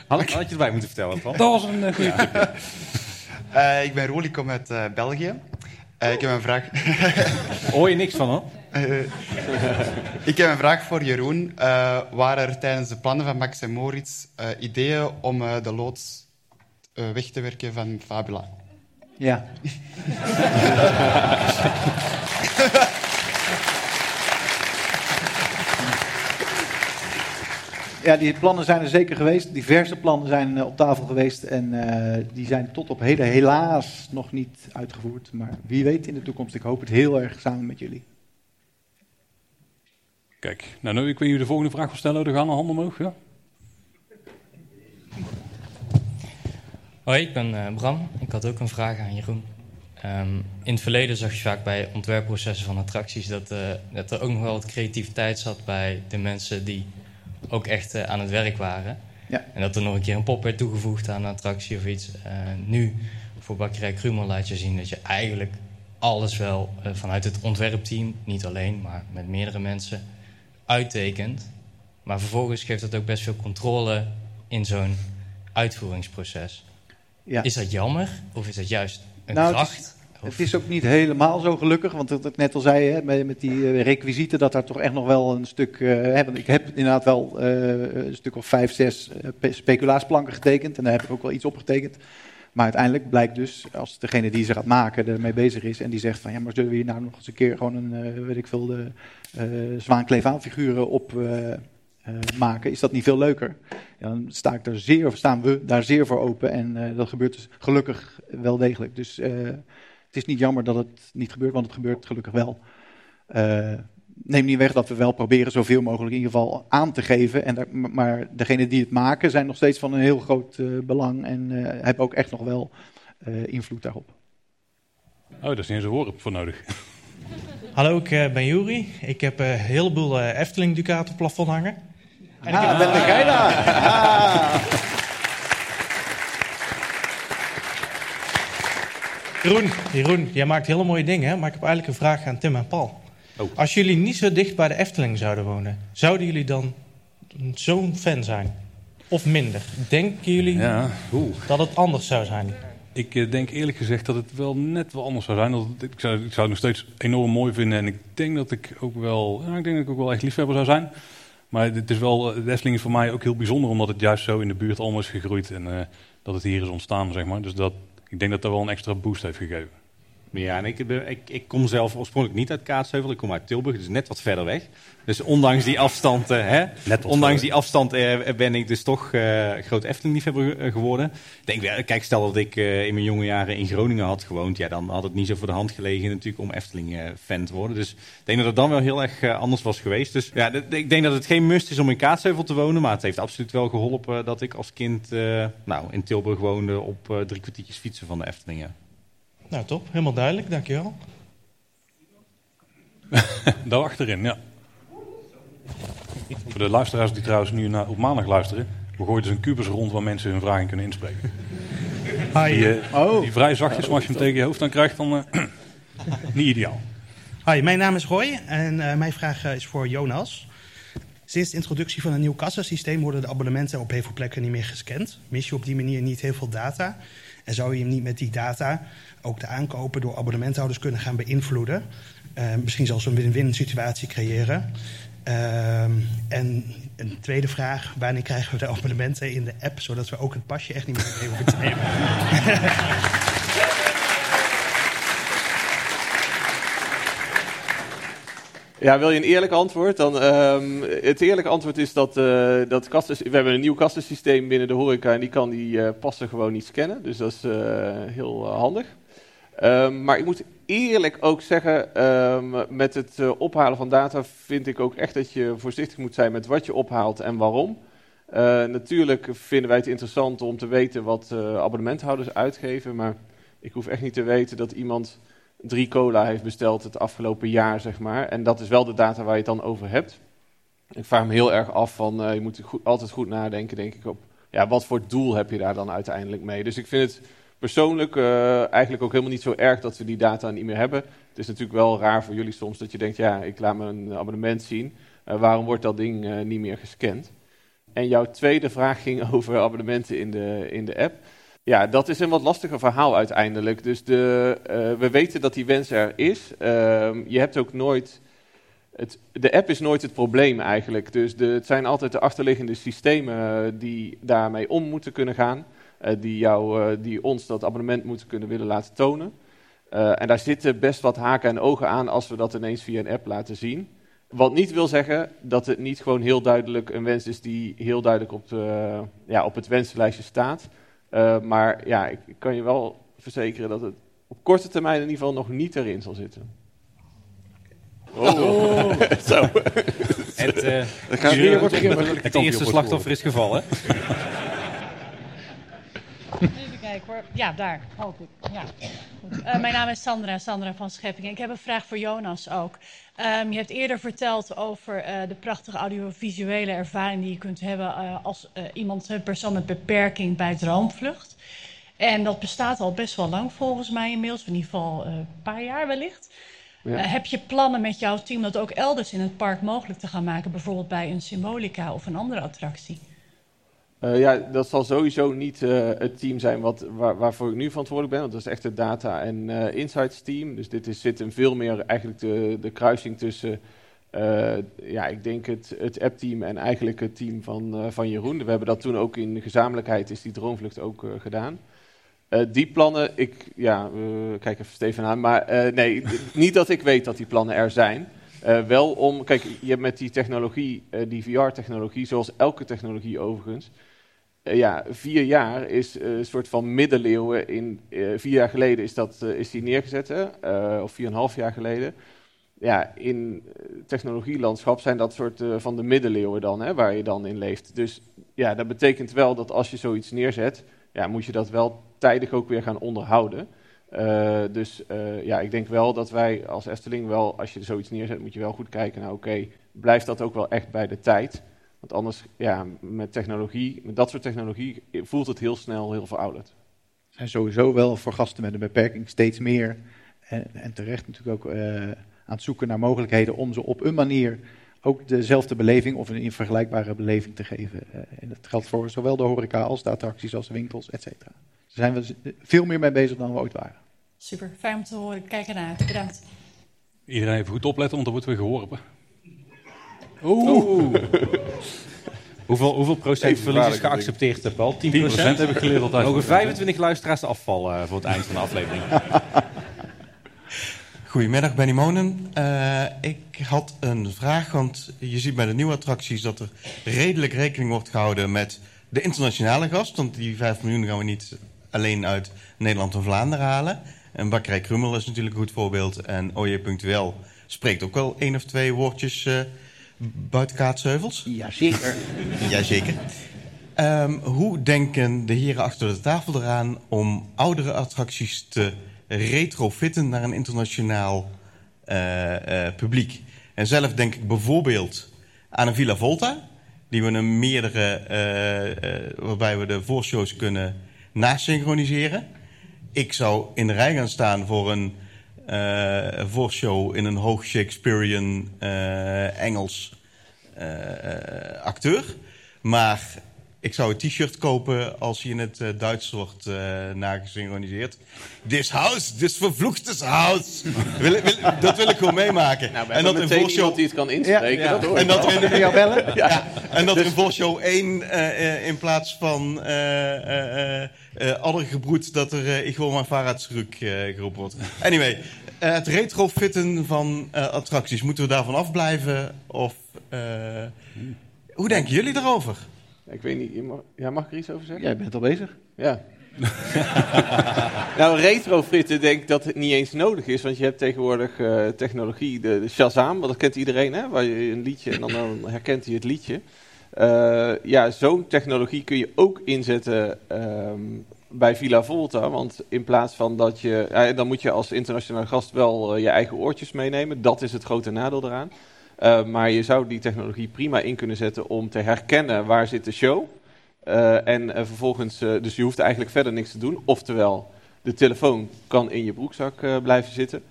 Had, ik- had je erbij moeten vertellen, Paul? Dat was een uh, goede tip. eh, ik ben Roel, ik kom uit eh, België. Eh, ik heb een vraag. Hoor je niks van, hoor? Ik heb een vraag voor Jeroen. Eh, waren er tijdens de plannen van Max en Moritz eh, ideeën om eh, de loods eh, weg te werken van Fabula? Ja. Ja, die plannen zijn er zeker geweest. Diverse plannen zijn uh, op tafel geweest. En uh, die zijn tot op heden helaas nog niet uitgevoerd. Maar wie weet in de toekomst. Ik hoop het heel erg samen met jullie. Kijk, nou, nu, ik weet niet de volgende vraag wil stellen. Er gaan een hand omhoog, ja? Hoi, ik ben uh, Bram. Ik had ook een vraag aan Jeroen. Um, in het verleden zag je vaak bij ontwerpprocessen van attracties dat, dat er ook nog wel wat creativiteit zat bij de mensen die ook echt uh, aan het werk waren. Ja. En dat er nog een keer een pop werd toegevoegd aan een attractie of iets. Uh, nu, voor Bakkerij Krumel laat je zien dat je eigenlijk alles wel uh, vanuit het ontwerpteam, niet alleen, maar met meerdere mensen, uittekent. Maar vervolgens geeft dat ook best veel controle in zo'n uitvoeringsproces. Ja. Is dat jammer of is dat juist een nou, kracht? Het is ook niet helemaal zo gelukkig, want wat ik net al zei, hè, met, die uh, requisieten, dat daar toch echt nog wel een stuk. Uh, ik heb inderdaad wel uh, een stuk of vijf, zes speculaasplanken getekend en daar heb ik ook wel iets op getekend. Maar uiteindelijk blijkt dus, als degene die ze gaat maken ermee bezig is en die zegt van ja, maar zullen we hier nou nog eens een keer gewoon een, weet ik veel, de zwaankleef-aanfiguren op maken, is dat niet veel leuker? Ja, dan sta ik daar zeer, staan we daar zeer voor open en dat gebeurt dus gelukkig wel degelijk. Dus het is niet jammer dat het niet gebeurt, want het gebeurt gelukkig wel. Uh, neem niet weg dat we wel proberen zoveel mogelijk in ieder geval aan te geven. En maar degenen die het maken zijn nog steeds van een heel groot uh, belang en uh, hebben ook echt nog wel invloed daarop. Oh, daar is niet eens een woord voor nodig. Hallo, ik ben Juri. Ik heb een heleboel Efteling Ducaten plafond hangen. En ah, ben jij daar? Jeroen, Jeroen, jij maakt hele mooie dingen, hè? maar ik heb eigenlijk een vraag aan Tim en Paul. Oh. Als jullie niet zo dicht bij de Efteling zouden wonen, zouden jullie dan zo'n fan zijn? Of minder? Denken jullie ja. dat het anders zou zijn? Ik eh, denk eerlijk gezegd dat het wel net wel anders zou zijn. Dat ik, zou, ik zou het nog steeds enorm mooi vinden. En ik denk dat ik ook wel, ja, ik denk dat ik ook wel echt liefhebber zou zijn. Maar het is wel, de Efteling is voor mij ook heel bijzonder, omdat het juist zo in de buurt allemaal is gegroeid. En uh, dat het hier is ontstaan, zeg maar. Dus dat, ik denk dat dat wel een extra boost heeft gegeven. Ja, en ik, ik, ik, kom zelf oorspronkelijk niet uit Kaatsheuvel, ik kom uit Tilburg, dus net wat verder weg. Dus ondanks die afstand, uh, hè, ondanks die afstand uh, ben ik dus toch uh, groot Efteling-liefhebber geworden. Denk, kijk, stel dat ik in mijn jonge jaren in Groningen had gewoond, ja, dan had het niet zo voor de hand gelegen natuurlijk om Efteling-fan te worden. Dus ik denk dat het dan wel heel erg anders was geweest. Dus ja, ik denk dat het geen must is om in Kaatsheuvel te wonen, maar het heeft absoluut wel geholpen dat ik als kind nou, in Tilburg woonde op drie kwartiertjes fietsen van de Eftelingen. Nou, top. Helemaal duidelijk. Dankjewel. Daar achterin, ja. Voor de luisteraars die trouwens nu op maandag luisteren, we gooien dus een kubus rond waar mensen hun vragen kunnen inspreken. Hi. Die, uh, oh. die vrij zachtjes, maar als je hem tegen je hoofd dan krijgt, dan uh, niet ideaal. Hi, mijn naam is Roy en uh, mijn vraag is voor Jonas. Sinds de introductie van een nieuw kassasysteem worden de abonnementen op heel veel plekken niet meer gescand. Mis je op die manier niet heel veel data? En zou je niet met die data ook de aankopen door abonnementhouders kunnen gaan beïnvloeden? Uh, misschien zelfs een win-win situatie creëren. Uh, en een tweede vraag: wanneer krijgen we de abonnementen in de app, zodat we ook het pasje echt niet meer mee hoeven te nemen? Ja, wil je een eerlijk antwoord? Dan, um, het eerlijke antwoord is dat, uh, dat kasten, we hebben een nieuw kastensysteem binnen de horeca en die kan die passen gewoon niet scannen. Dus dat is heel handig. Um, maar ik moet eerlijk ook zeggen, um, met het ophalen van data vind ik ook echt dat je voorzichtig moet zijn met wat je ophaalt en waarom. natuurlijk vinden wij het interessant om te weten wat abonnementhouders uitgeven, maar ik hoef echt niet te weten dat iemand drie cola heeft besteld het afgelopen jaar, zeg maar. En dat is wel de data waar je het dan over hebt. Ik vraag me heel erg af van, uh, je moet altijd goed nadenken, denk ik, op ja, wat voor doel heb je daar dan uiteindelijk mee. Dus ik vind het persoonlijk uh, eigenlijk ook helemaal niet zo erg dat we die data niet meer hebben. Het is natuurlijk wel raar voor jullie soms dat je denkt, ja, ik laat een abonnement zien. Uh, waarom wordt dat ding niet meer gescand? En jouw tweede vraag ging over abonnementen in de, in de app. Ja, dat is een wat lastiger verhaal uiteindelijk. Dus de, we weten dat die wens er is. Uh, je hebt ook nooit. Het, de app is nooit het probleem eigenlijk. Dus de, het zijn altijd de achterliggende systemen die daarmee om moeten kunnen gaan. Uh, die, jou, die ons dat abonnement moeten kunnen willen laten tonen. en daar zitten best wat haken en ogen aan als we dat ineens via een app laten zien. Wat niet wil zeggen dat het niet gewoon heel duidelijk een wens is die heel duidelijk op, de, ja, op het wensenlijstje staat. maar ja, ik kan je wel verzekeren dat het op korte termijn in ieder geval nog niet erin zal zitten. Oh. Zo. Het, uh, het, het eerste slachtoffer is gevallen. Hoor. Ja, daar, hoop ik. Ja. Uh, mijn naam is Sandra, Sandra van Schepping. Ik heb een vraag voor Jonas ook. Um, je hebt eerder verteld over uh, de prachtige audiovisuele ervaring die je kunt hebben als iemand, een persoon met beperking bij droomvlucht. En dat bestaat al best wel lang volgens mij inmiddels, in ieder geval een paar jaar wellicht. Ja. Uh, heb je plannen met jouw team dat ook elders in het park mogelijk te gaan maken? Bijvoorbeeld bij een Symbolica of een andere attractie? Uh, ja, dat zal sowieso niet uh, het team zijn wat, waar, waarvoor ik nu verantwoordelijk ben. Want dat is echt het data- en insights team. Dus dit is, zit hem veel meer eigenlijk de, de kruising tussen... ja, ik denk het, het app-team en eigenlijk het team van, van Jeroen. We hebben dat toen ook in gezamenlijkheid, is die droomvlucht ook gedaan. Uh, die plannen, ik, ja, uh, kijk even Steven aan, maar uh, nee, niet dat ik weet dat die plannen er zijn. wel om, kijk, je hebt met die technologie, die VR-technologie, zoals elke technologie overigens, ja, vier jaar is een soort van middeleeuwen. In, vier jaar geleden is, dat, is die neergezet, of vier en een half jaar geleden. Ja, in technologielandschap zijn dat soort van de middeleeuwen dan, hè, waar je dan in leeft. Dus ja, dat betekent wel dat als je zoiets neerzet, ja, moet je dat wel tijdig ook weer gaan onderhouden. Dus ja, ik denk wel dat wij als Efteling wel, als je zoiets neerzet, moet je wel goed kijken naar, oké, blijft dat ook wel echt bij de tijd? Want anders, ja, met technologie, met dat soort technologie, voelt het heel snel heel verouderd. En sowieso wel voor gasten met een beperking steeds meer, en, en terecht natuurlijk ook uh, aan het zoeken naar mogelijkheden om ze op een manier ook dezelfde beleving of een vergelijkbare beleving te geven. en dat geldt voor zowel de horeca als de attracties als de winkels, et cetera. Daar zijn we veel meer mee bezig dan we ooit waren. Super, fijn om te horen. Kijk ernaar. Bedankt. Iedereen even goed opletten, want dan wordt weer geworpen. Oeh. hoeveel, hoeveel procent verlies is geaccepteerd, Paul? 10%, 10 heb ik geleerd altijd. Mogen 25 luisteraars afvallen uh, voor het eind van de aflevering. Goedemiddag, Benny Monen. Uh, ik had een vraag, want je ziet bij de nieuwe attracties dat er redelijk rekening wordt gehouden met de internationale gast, want die 5 miljoen gaan we niet alleen uit Nederland en Vlaanderen halen. En Bakkerij Krummel is natuurlijk een goed voorbeeld. En OJ Punctueel spreekt ook wel één of twee woordjes uh, buiten kaatsheuvels. Jazeker. Jazeker. Um, hoe denken de heren achter de tafel eraan om oudere attracties te retrofitten naar een internationaal uh, uh, publiek? En zelf denk ik bijvoorbeeld aan een Villa Volta die we een meerdere, uh, uh, waarbij we de voorshows kunnen nasynchroniseren. Ik zou in de rij gaan staan voor een voorshow in een hoog Shakespearean Engels acteur. Maar ik zou een t-shirt kopen als hij in het uh, Duits wordt uh, nagesynchroniseerd. This house, this vervloekte house. wil, wil, dat wil ik gewoon meemaken. Nou, en dat in voorshow die het kan inspreken. Ja, ja. Dat en dat er in, jou bellen? Ja. En dat er in voorshow 1 uh, in plaats van alle gebroed dat er ik wil mijn Fahrradschruk geroepen wordt. Anyway, het retrofitten van attracties, moeten we daarvan afblijven? Of hoe denken jullie daarover? Ik weet niet, mag, ja, mag ik er iets over zeggen? Jij bent al bezig. Ja. nou, retrofitten denk ik dat het niet eens nodig is, want je hebt tegenwoordig uh, technologie, de, de, Shazam, dat kent iedereen, hè? waar je een liedje en dan, dan herkent hij het liedje. Uh, ja, zo'n technologie kun je ook inzetten um, bij Villa Volta, want in plaats van dat je, uh, dan moet je als internationale gast wel je eigen oortjes meenemen, dat is het grote nadeel eraan. Uh, maar je zou die technologie prima in kunnen zetten om te herkennen waar zit de show. En vervolgens, dus je hoeft eigenlijk verder niks te doen. Oftewel, de telefoon kan in je broekzak blijven zitten.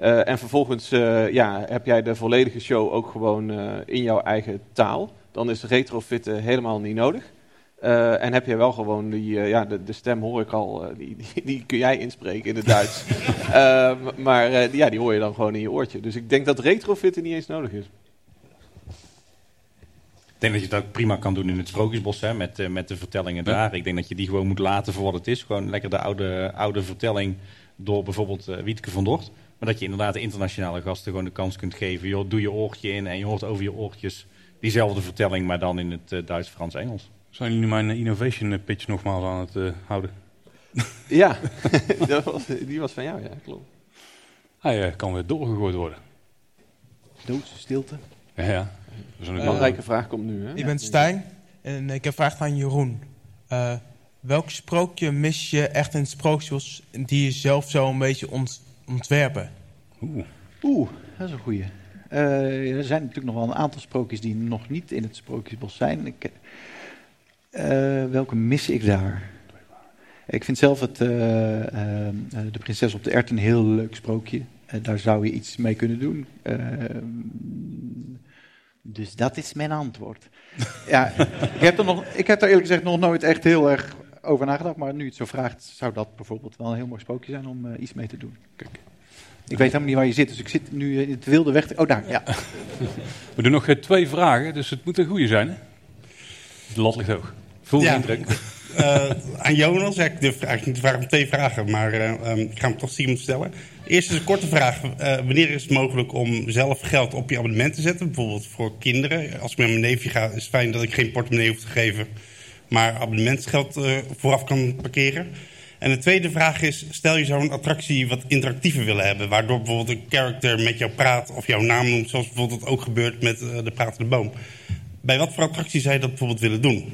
en vervolgens ja, heb jij de volledige show ook gewoon in jouw eigen taal. Dan is retrofitten helemaal niet nodig. En heb je wel gewoon die, ja, de, de, stem hoor ik al, die, die, die, kun jij inspreken in het Duits. maar ja, die hoor je dan gewoon in je oortje. Dus ik denk dat retrofitten niet eens nodig is. Ik denk dat je het ook prima kan doen in het Sprookjesbos hè, met, met de vertellingen daar. Ik denk dat je die gewoon moet laten voor wat het is. Gewoon lekker de oude, oude vertelling door bijvoorbeeld uh, Wietke van Dort. Maar dat je inderdaad de internationale gasten gewoon de kans kunt geven. Joh, doe je oortje in en je hoort over je oortjes diezelfde vertelling, maar dan in het uh, Duits, Frans, Engels. Zijn jullie mijn innovation pitch nogmaals aan het uh, houden? Ja, was, die was van jou, ja, klopt. Hij kan weer doorgegooid worden. Doodse stilte. Ja, ja. een belangrijke vraag komt nu. Hè? Ik ben Stijn en ik heb vraag aan Jeroen. Uh, welk sprookje mis je echt in sprookjes die je zelf zo een beetje ont ontwerpen? Oeh. Oeh, dat is een goeie. Uh, er zijn natuurlijk nog wel een aantal sprookjes die nog niet in het sprookjesbos zijn. Ik, uh, welke mis ik daar? Ik vind zelf het, De Prinses op de Ert een heel leuk sprookje. daar zou je iets mee kunnen doen. dus dat is mijn antwoord. ja, ik heb, er nog, ik heb er eerlijk gezegd nog nooit echt heel erg over nagedacht. Maar nu je het zo vraagt, zou dat bijvoorbeeld wel een heel mooi sprookje zijn om uh, iets mee te doen. Kijk. Ik weet helemaal niet waar je zit, dus ik zit nu in het wilde weg. Oh, daar, ja. We doen nog twee vragen, dus het moet een goede zijn, hè? De lat ligt hoog. Voel ja. indruk. Uh, aan Jonas, ik durf eigenlijk niet te vragen om twee vragen, maar uh, um, ik ga hem toch stiekem stellen. Eerst is een korte vraag. Uh, wanneer is het mogelijk om zelf geld op je abonnement te zetten? Bijvoorbeeld voor kinderen. Als ik met mijn neefje ga, is het fijn dat ik geen portemonnee hoef te geven maar abonnementsgeld vooraf kan parkeren. En de tweede vraag is, stel je zou een attractie wat interactiever willen hebben... waardoor bijvoorbeeld een character met jou praat of jouw naam noemt... zoals bijvoorbeeld ook gebeurt met de Pratende Boom. Bij wat voor attractie zou je dat bijvoorbeeld willen doen?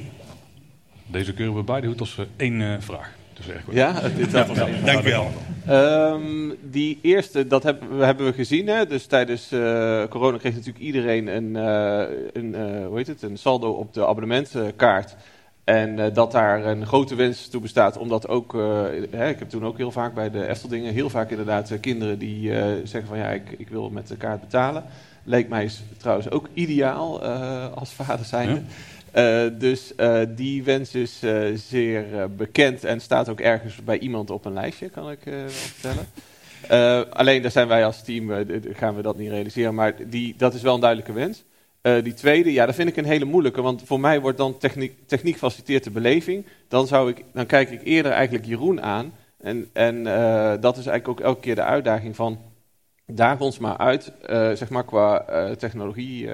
Deze keuren we beide goed als één uh, vraag. Dus. Ja, dit ja, ja, dank je wel. Um, die eerste, dat hebben, hebben we gezien. Hè? Dus tijdens uh, corona kreeg natuurlijk iedereen een, uh, een, uh, hoe heet het, een saldo op de abonnementkaart. En uh, dat daar een grote wens toe bestaat, omdat ook, uh, hè, ik heb toen ook heel vaak bij de Efteldingen, heel vaak inderdaad uh, kinderen die zeggen van ja, ik, ik, wil met de kaart betalen. Leek mij trouwens ook ideaal als vader zijnde. Ja. Dus die wens is zeer bekend en staat ook ergens bij iemand op een lijstje, kan ik wel vertellen. alleen daar zijn wij als team, gaan we dat niet realiseren, maar die, dat is wel een duidelijke wens. Die tweede, ja, dat vind ik een hele moeilijke, want voor mij wordt dan techniek, techniek faciliteert de beleving. Dan, zou ik, dan kijk ik eerder eigenlijk Jeroen aan. En, en dat is eigenlijk ook elke keer de uitdaging van, daag ons maar uit, zeg maar qua technologie,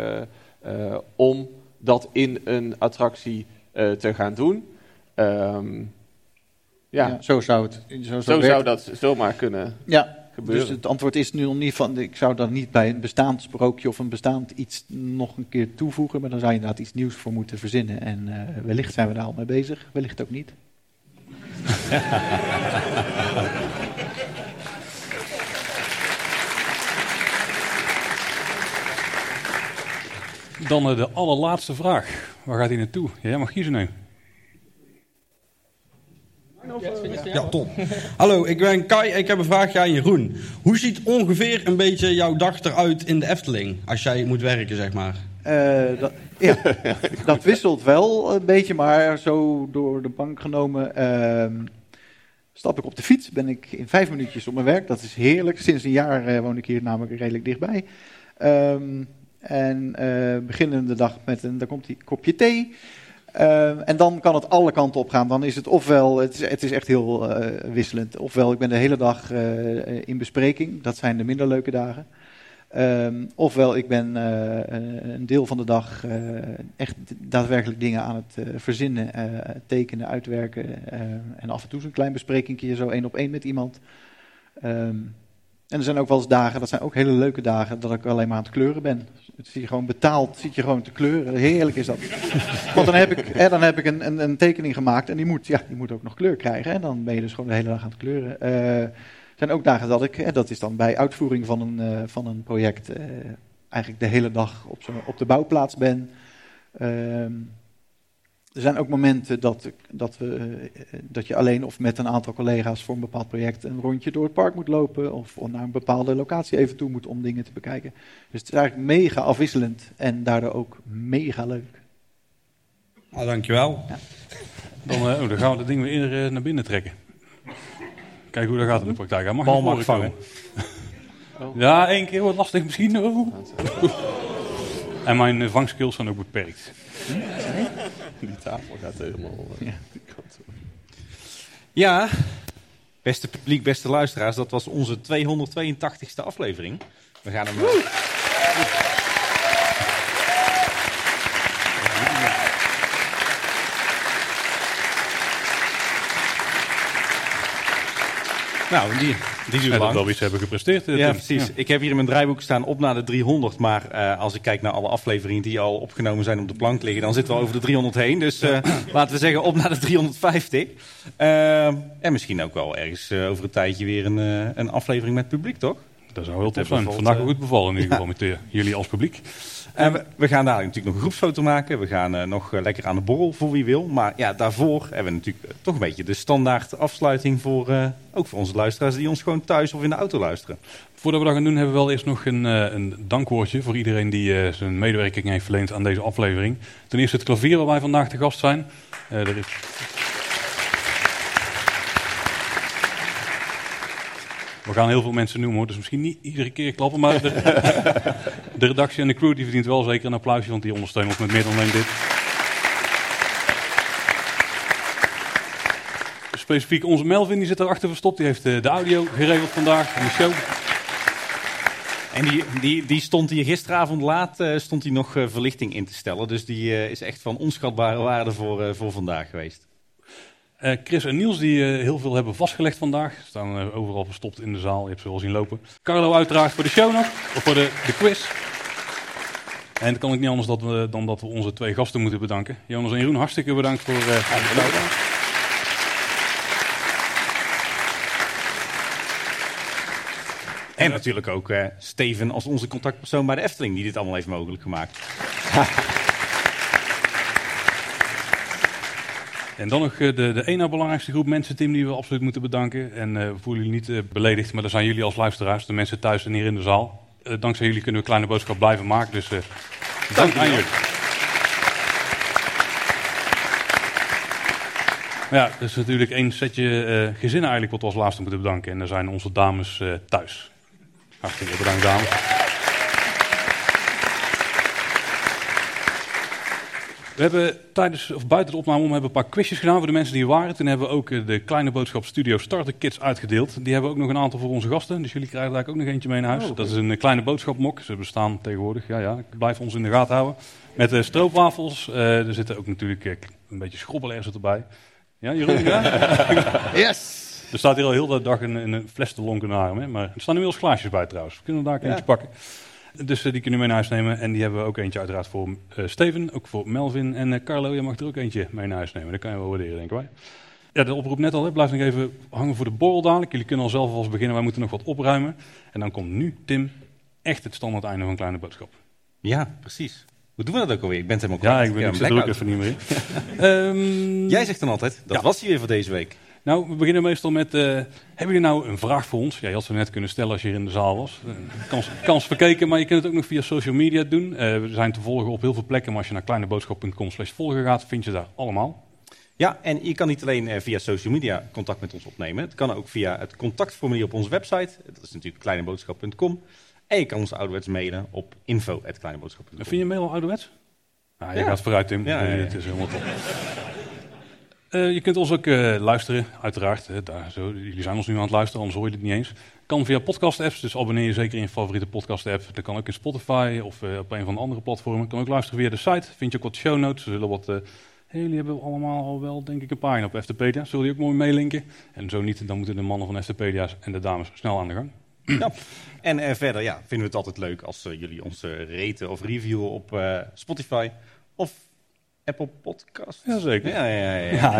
om dat in een attractie te gaan doen. Um, ja. ja. zo zou het. Zo, zo zou dat zomaar kunnen. Ja, dus het antwoord is nu nog niet van, ik zou dan niet bij een bestaand sprookje of een bestaand iets nog een keer toevoegen, maar dan zou je inderdaad iets nieuws voor moeten verzinnen. En uh, wellicht zijn we daar al mee bezig, wellicht ook niet. Dan uh, de allerlaatste vraag. Waar gaat hij naartoe? Jij mag kiezen nu. Ja, top. Hallo, ik ben Kai en ik heb een vraagje aan Jeroen. Hoe ziet ongeveer een beetje jouw dag eruit in de Efteling? Als jij moet werken, zeg maar. Uh, dat, ja, dat wisselt wel een beetje, maar zo door de bank genomen... Uh, stap ik op de fiets, ben ik in vijf minuutjes op mijn werk. Dat is heerlijk. Sinds een jaar uh, woon ik hier namelijk redelijk dichtbij. Um, en uh, beginnen de dag met een, dan komt die kopje thee... Uh, en dan kan het alle kanten op gaan. Dan is het ofwel, het is, het is echt heel uh, wisselend. Ofwel, ik ben de hele dag in bespreking. Dat zijn de minder leuke dagen. Ofwel, ik ben een deel van de dag echt daadwerkelijk dingen aan het verzinnen, tekenen, uitwerken. en af en toe zo'n klein besprekingje, zo één op één met iemand. Um, en er zijn ook wel eens dagen, dat zijn ook hele leuke dagen, dat ik alleen maar aan het kleuren ben. Het zie je gewoon betaald, zit je gewoon te kleuren. Heerlijk is dat. Want dan heb ik, hè, dan heb ik een, een, een, tekening gemaakt en die moet, ja, die moet ook nog kleur krijgen. En dan ben je dus gewoon de hele dag aan het kleuren. Uh, er zijn ook dagen dat ik, hè, dat is dan bij uitvoering van een, uh, van een project, uh, eigenlijk de hele dag op, zo, op de bouwplaats ben. Er zijn ook momenten dat, dat, we, eh, dat je alleen of met een aantal collega's voor een bepaald project een rondje door het park moet lopen. Of naar een bepaalde locatie even toe moet om dingen te bekijken. Dus het is eigenlijk mega afwisselend en daardoor ook mega leuk. Ah, dankjewel. Ja. Dan, uh, dan, gaan we dat ding weer uh, naar binnen trekken. Kijk hoe dat gaat in de praktijk. Hij mag Bal mag vangen. Oh. Ja, één keer wordt lastig misschien. Oh. En mijn vangskills zijn ook beperkt. Die tafel gaat helemaal... Uh, ja. ja, Beste publiek, beste luisteraars, dat was onze 282ste aflevering. We gaan hem... eh, Nou, die, die duurt En dat lang. we wel iets hebben gepresteerd. eh, Ja, Tim. precies. Ja. Ik heb hier in mijn draaiboek staan op naar de 300. Maar eh, als ik kijk naar alle afleveringen die al opgenomen zijn op de plank liggen, dan zitten we over de 300 heen. Dus eh, laten we zeggen op naar de 350. Eh, en misschien ook wel ergens over een tijdje weer een, een aflevering met publiek, toch? Dat zou heel tof zijn. Vandaag bijvoorbeeld, goed bevallen in ieder geval met jullie als publiek. En we, we gaan dadelijk natuurlijk nog een groepsfoto maken. We gaan eh, nog eh, lekker aan de borrel voor wie wil. Maar ja, daarvoor hebben we natuurlijk eh, toch een beetje de standaard afsluiting voor, ook voor onze luisteraars die ons gewoon thuis of in de auto luisteren. Voordat we dat gaan doen, hebben we wel eerst nog een, een dankwoordje voor iedereen die zijn medewerking heeft verleend aan deze aflevering. Ten eerste het klavier waar wij vandaag te gast zijn. Er is... We gaan heel veel mensen noemen hoor, dus misschien niet iedere keer klappen, maar de redactie en de crew die verdient wel zeker een applausje, want die ondersteunen ons met meer dan alleen dit. Specifiek onze Melvin, die zit erachter verstopt, die heeft eh, de audio geregeld vandaag en de show. En die, die, die stond hier gisteravond laat eh, stond hij nog eh, verlichting in te stellen. Dus die is echt van onschatbare waarde voor, voor vandaag geweest. Eh, Chris en Niels die eh, heel veel hebben vastgelegd vandaag. Ze staan eh, overal verstopt in de zaal. Je hebt ze wel zien lopen. Carlo uiteraard voor de show nog. Of voor de, de quiz. En dan kan ik niet anders dat we, dan dat we onze twee gasten moeten bedanken. Jonas en Jeroen, hartstikke bedankt voor eh het. En natuurlijk ook eh, Steven als onze contactpersoon bij de Efteling, die dit allemaal heeft mogelijk gemaakt. En dan nog eh, de, de ene belangrijkste groep mensen, Tim, die we absoluut moeten bedanken. En eh, we voelen jullie niet eh, beledigd, maar dat zijn jullie als luisteraars, de mensen thuis en hier in de zaal. Dankzij jullie kunnen we Kleine Boodschap blijven maken, dus eh dank aan jullie. Maar ja, er is natuurlijk één setje eh, gezinnen eigenlijk wat we als laatste moeten bedanken. En dat zijn onze dames thuis. Hartelijk bedankt, dames. We hebben tijdens, of buiten de opname om hebben we een paar quizjes gedaan voor de mensen die er waren. Toen hebben we ook eh, de Kleine Boodschap Studio Starter Kits uitgedeeld. Die hebben we ook nog een aantal voor onze gasten. Dus jullie krijgen daar ook nog eentje mee naar huis. Dat is een eh, kleine boodschapmok. Ze bestaan tegenwoordig. Ja, ja, blijf ons in de gaten houden. Met eh, stroopwafels. Eh, er zitten ook natuurlijk een beetje schrobbelair erbij. Ja, Jeroen? Ja? Yes! Er staat hier al heel de dag een, een fles te lonken naar hem. Hè? Maar er staan inmiddels glaasjes bij trouwens. We kunnen daar ook Ja. eentje pakken. Dus eh, die kunnen we mee naar huis nemen. En die hebben we ook eentje uiteraard voor eh, Steven, ook voor Melvin. En eh, Carlo, jij mag er ook eentje mee naar huis nemen. Dat kan je wel waarderen, denken wij. Ja, de oproep net al, hè. blijf nog even hangen voor de borrel dadelijk. Jullie kunnen al zelf alvast beginnen, wij moeten nog wat opruimen. En dan komt nu, Tim, echt het standaard einde van een kleine boodschap. Ja, precies. Hoe doen we dat ook alweer? Ik ben het helemaal Ja, kwijt. ik, ben, heb ik zit er ook even niet meer. Ehm, Jij zegt dan altijd, dat Ja. was hij weer voor deze week. Nou, we beginnen meestal met, eh, hebben jullie nou een vraag voor ons? Ja, je had ze net kunnen stellen als je hier in de zaal was. Eh, kans, kans verkeken, maar je kunt het ook nog via social media doen. Eh, we zijn te volgen op heel veel plekken, maar als je naar kleineboodschap.com slash volgen gaat, vind je daar allemaal. Ja, en je kan niet alleen via social media contact met ons opnemen. Het kan ook via het contactformulier op onze website. Dat is natuurlijk kleineboodschap.com. En je kan ons ouderwets mailen op info.kleineboodschap.com. Vind je mail al ouderwets? Ah, je Ja. gaat vooruit, Tim. Ja, ja, ja. Het is helemaal top. Eh, je kunt ons ook eh, luisteren, uiteraard. daar, zo, jullie zijn ons nu aan het luisteren, anders hoor je dit niet eens. Kan via podcast-apps, dus abonneer je zeker in je favoriete podcast-app. Dat kan ook in Spotify of eh, op een van de andere platformen. Kan ook luisteren via de site. Vind je ook wat show notes. Zullen wat... hey, jullie hebben allemaal al wel, denk ik, een pagina op Eftepedia. Zullen die ook mooi meelinken? En zo niet, dan moeten de mannen van Eftepedia en de dames snel aan de gang. Ja. En verder ja, vinden we het altijd leuk als jullie ons raten of reviewen op Spotify of Apple Podcasts. Jazeker. Ja, ja, ja. ja. Ja,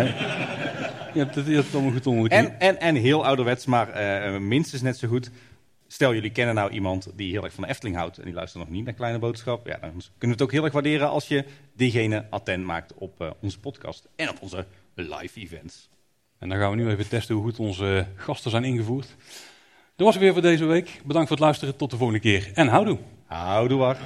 je hebt het, je hebt het allemaal goed onder de knie. En, en, en heel ouderwets, maar eh, minstens net zo goed. Stel, jullie kennen nou iemand die heel erg van de Efteling houdt en die luistert nog niet naar Kleine Boodschap. Ja, dan kunnen we het ook heel erg waarderen als je diegene attent maakt op eh, onze podcast en op onze live events. En dan gaan we nu even testen hoe goed onze gasten zijn ingevoerd. Dat was het weer voor deze week. Bedankt voor het luisteren. Tot de volgende keer. En houdoe. Houdoe, waar.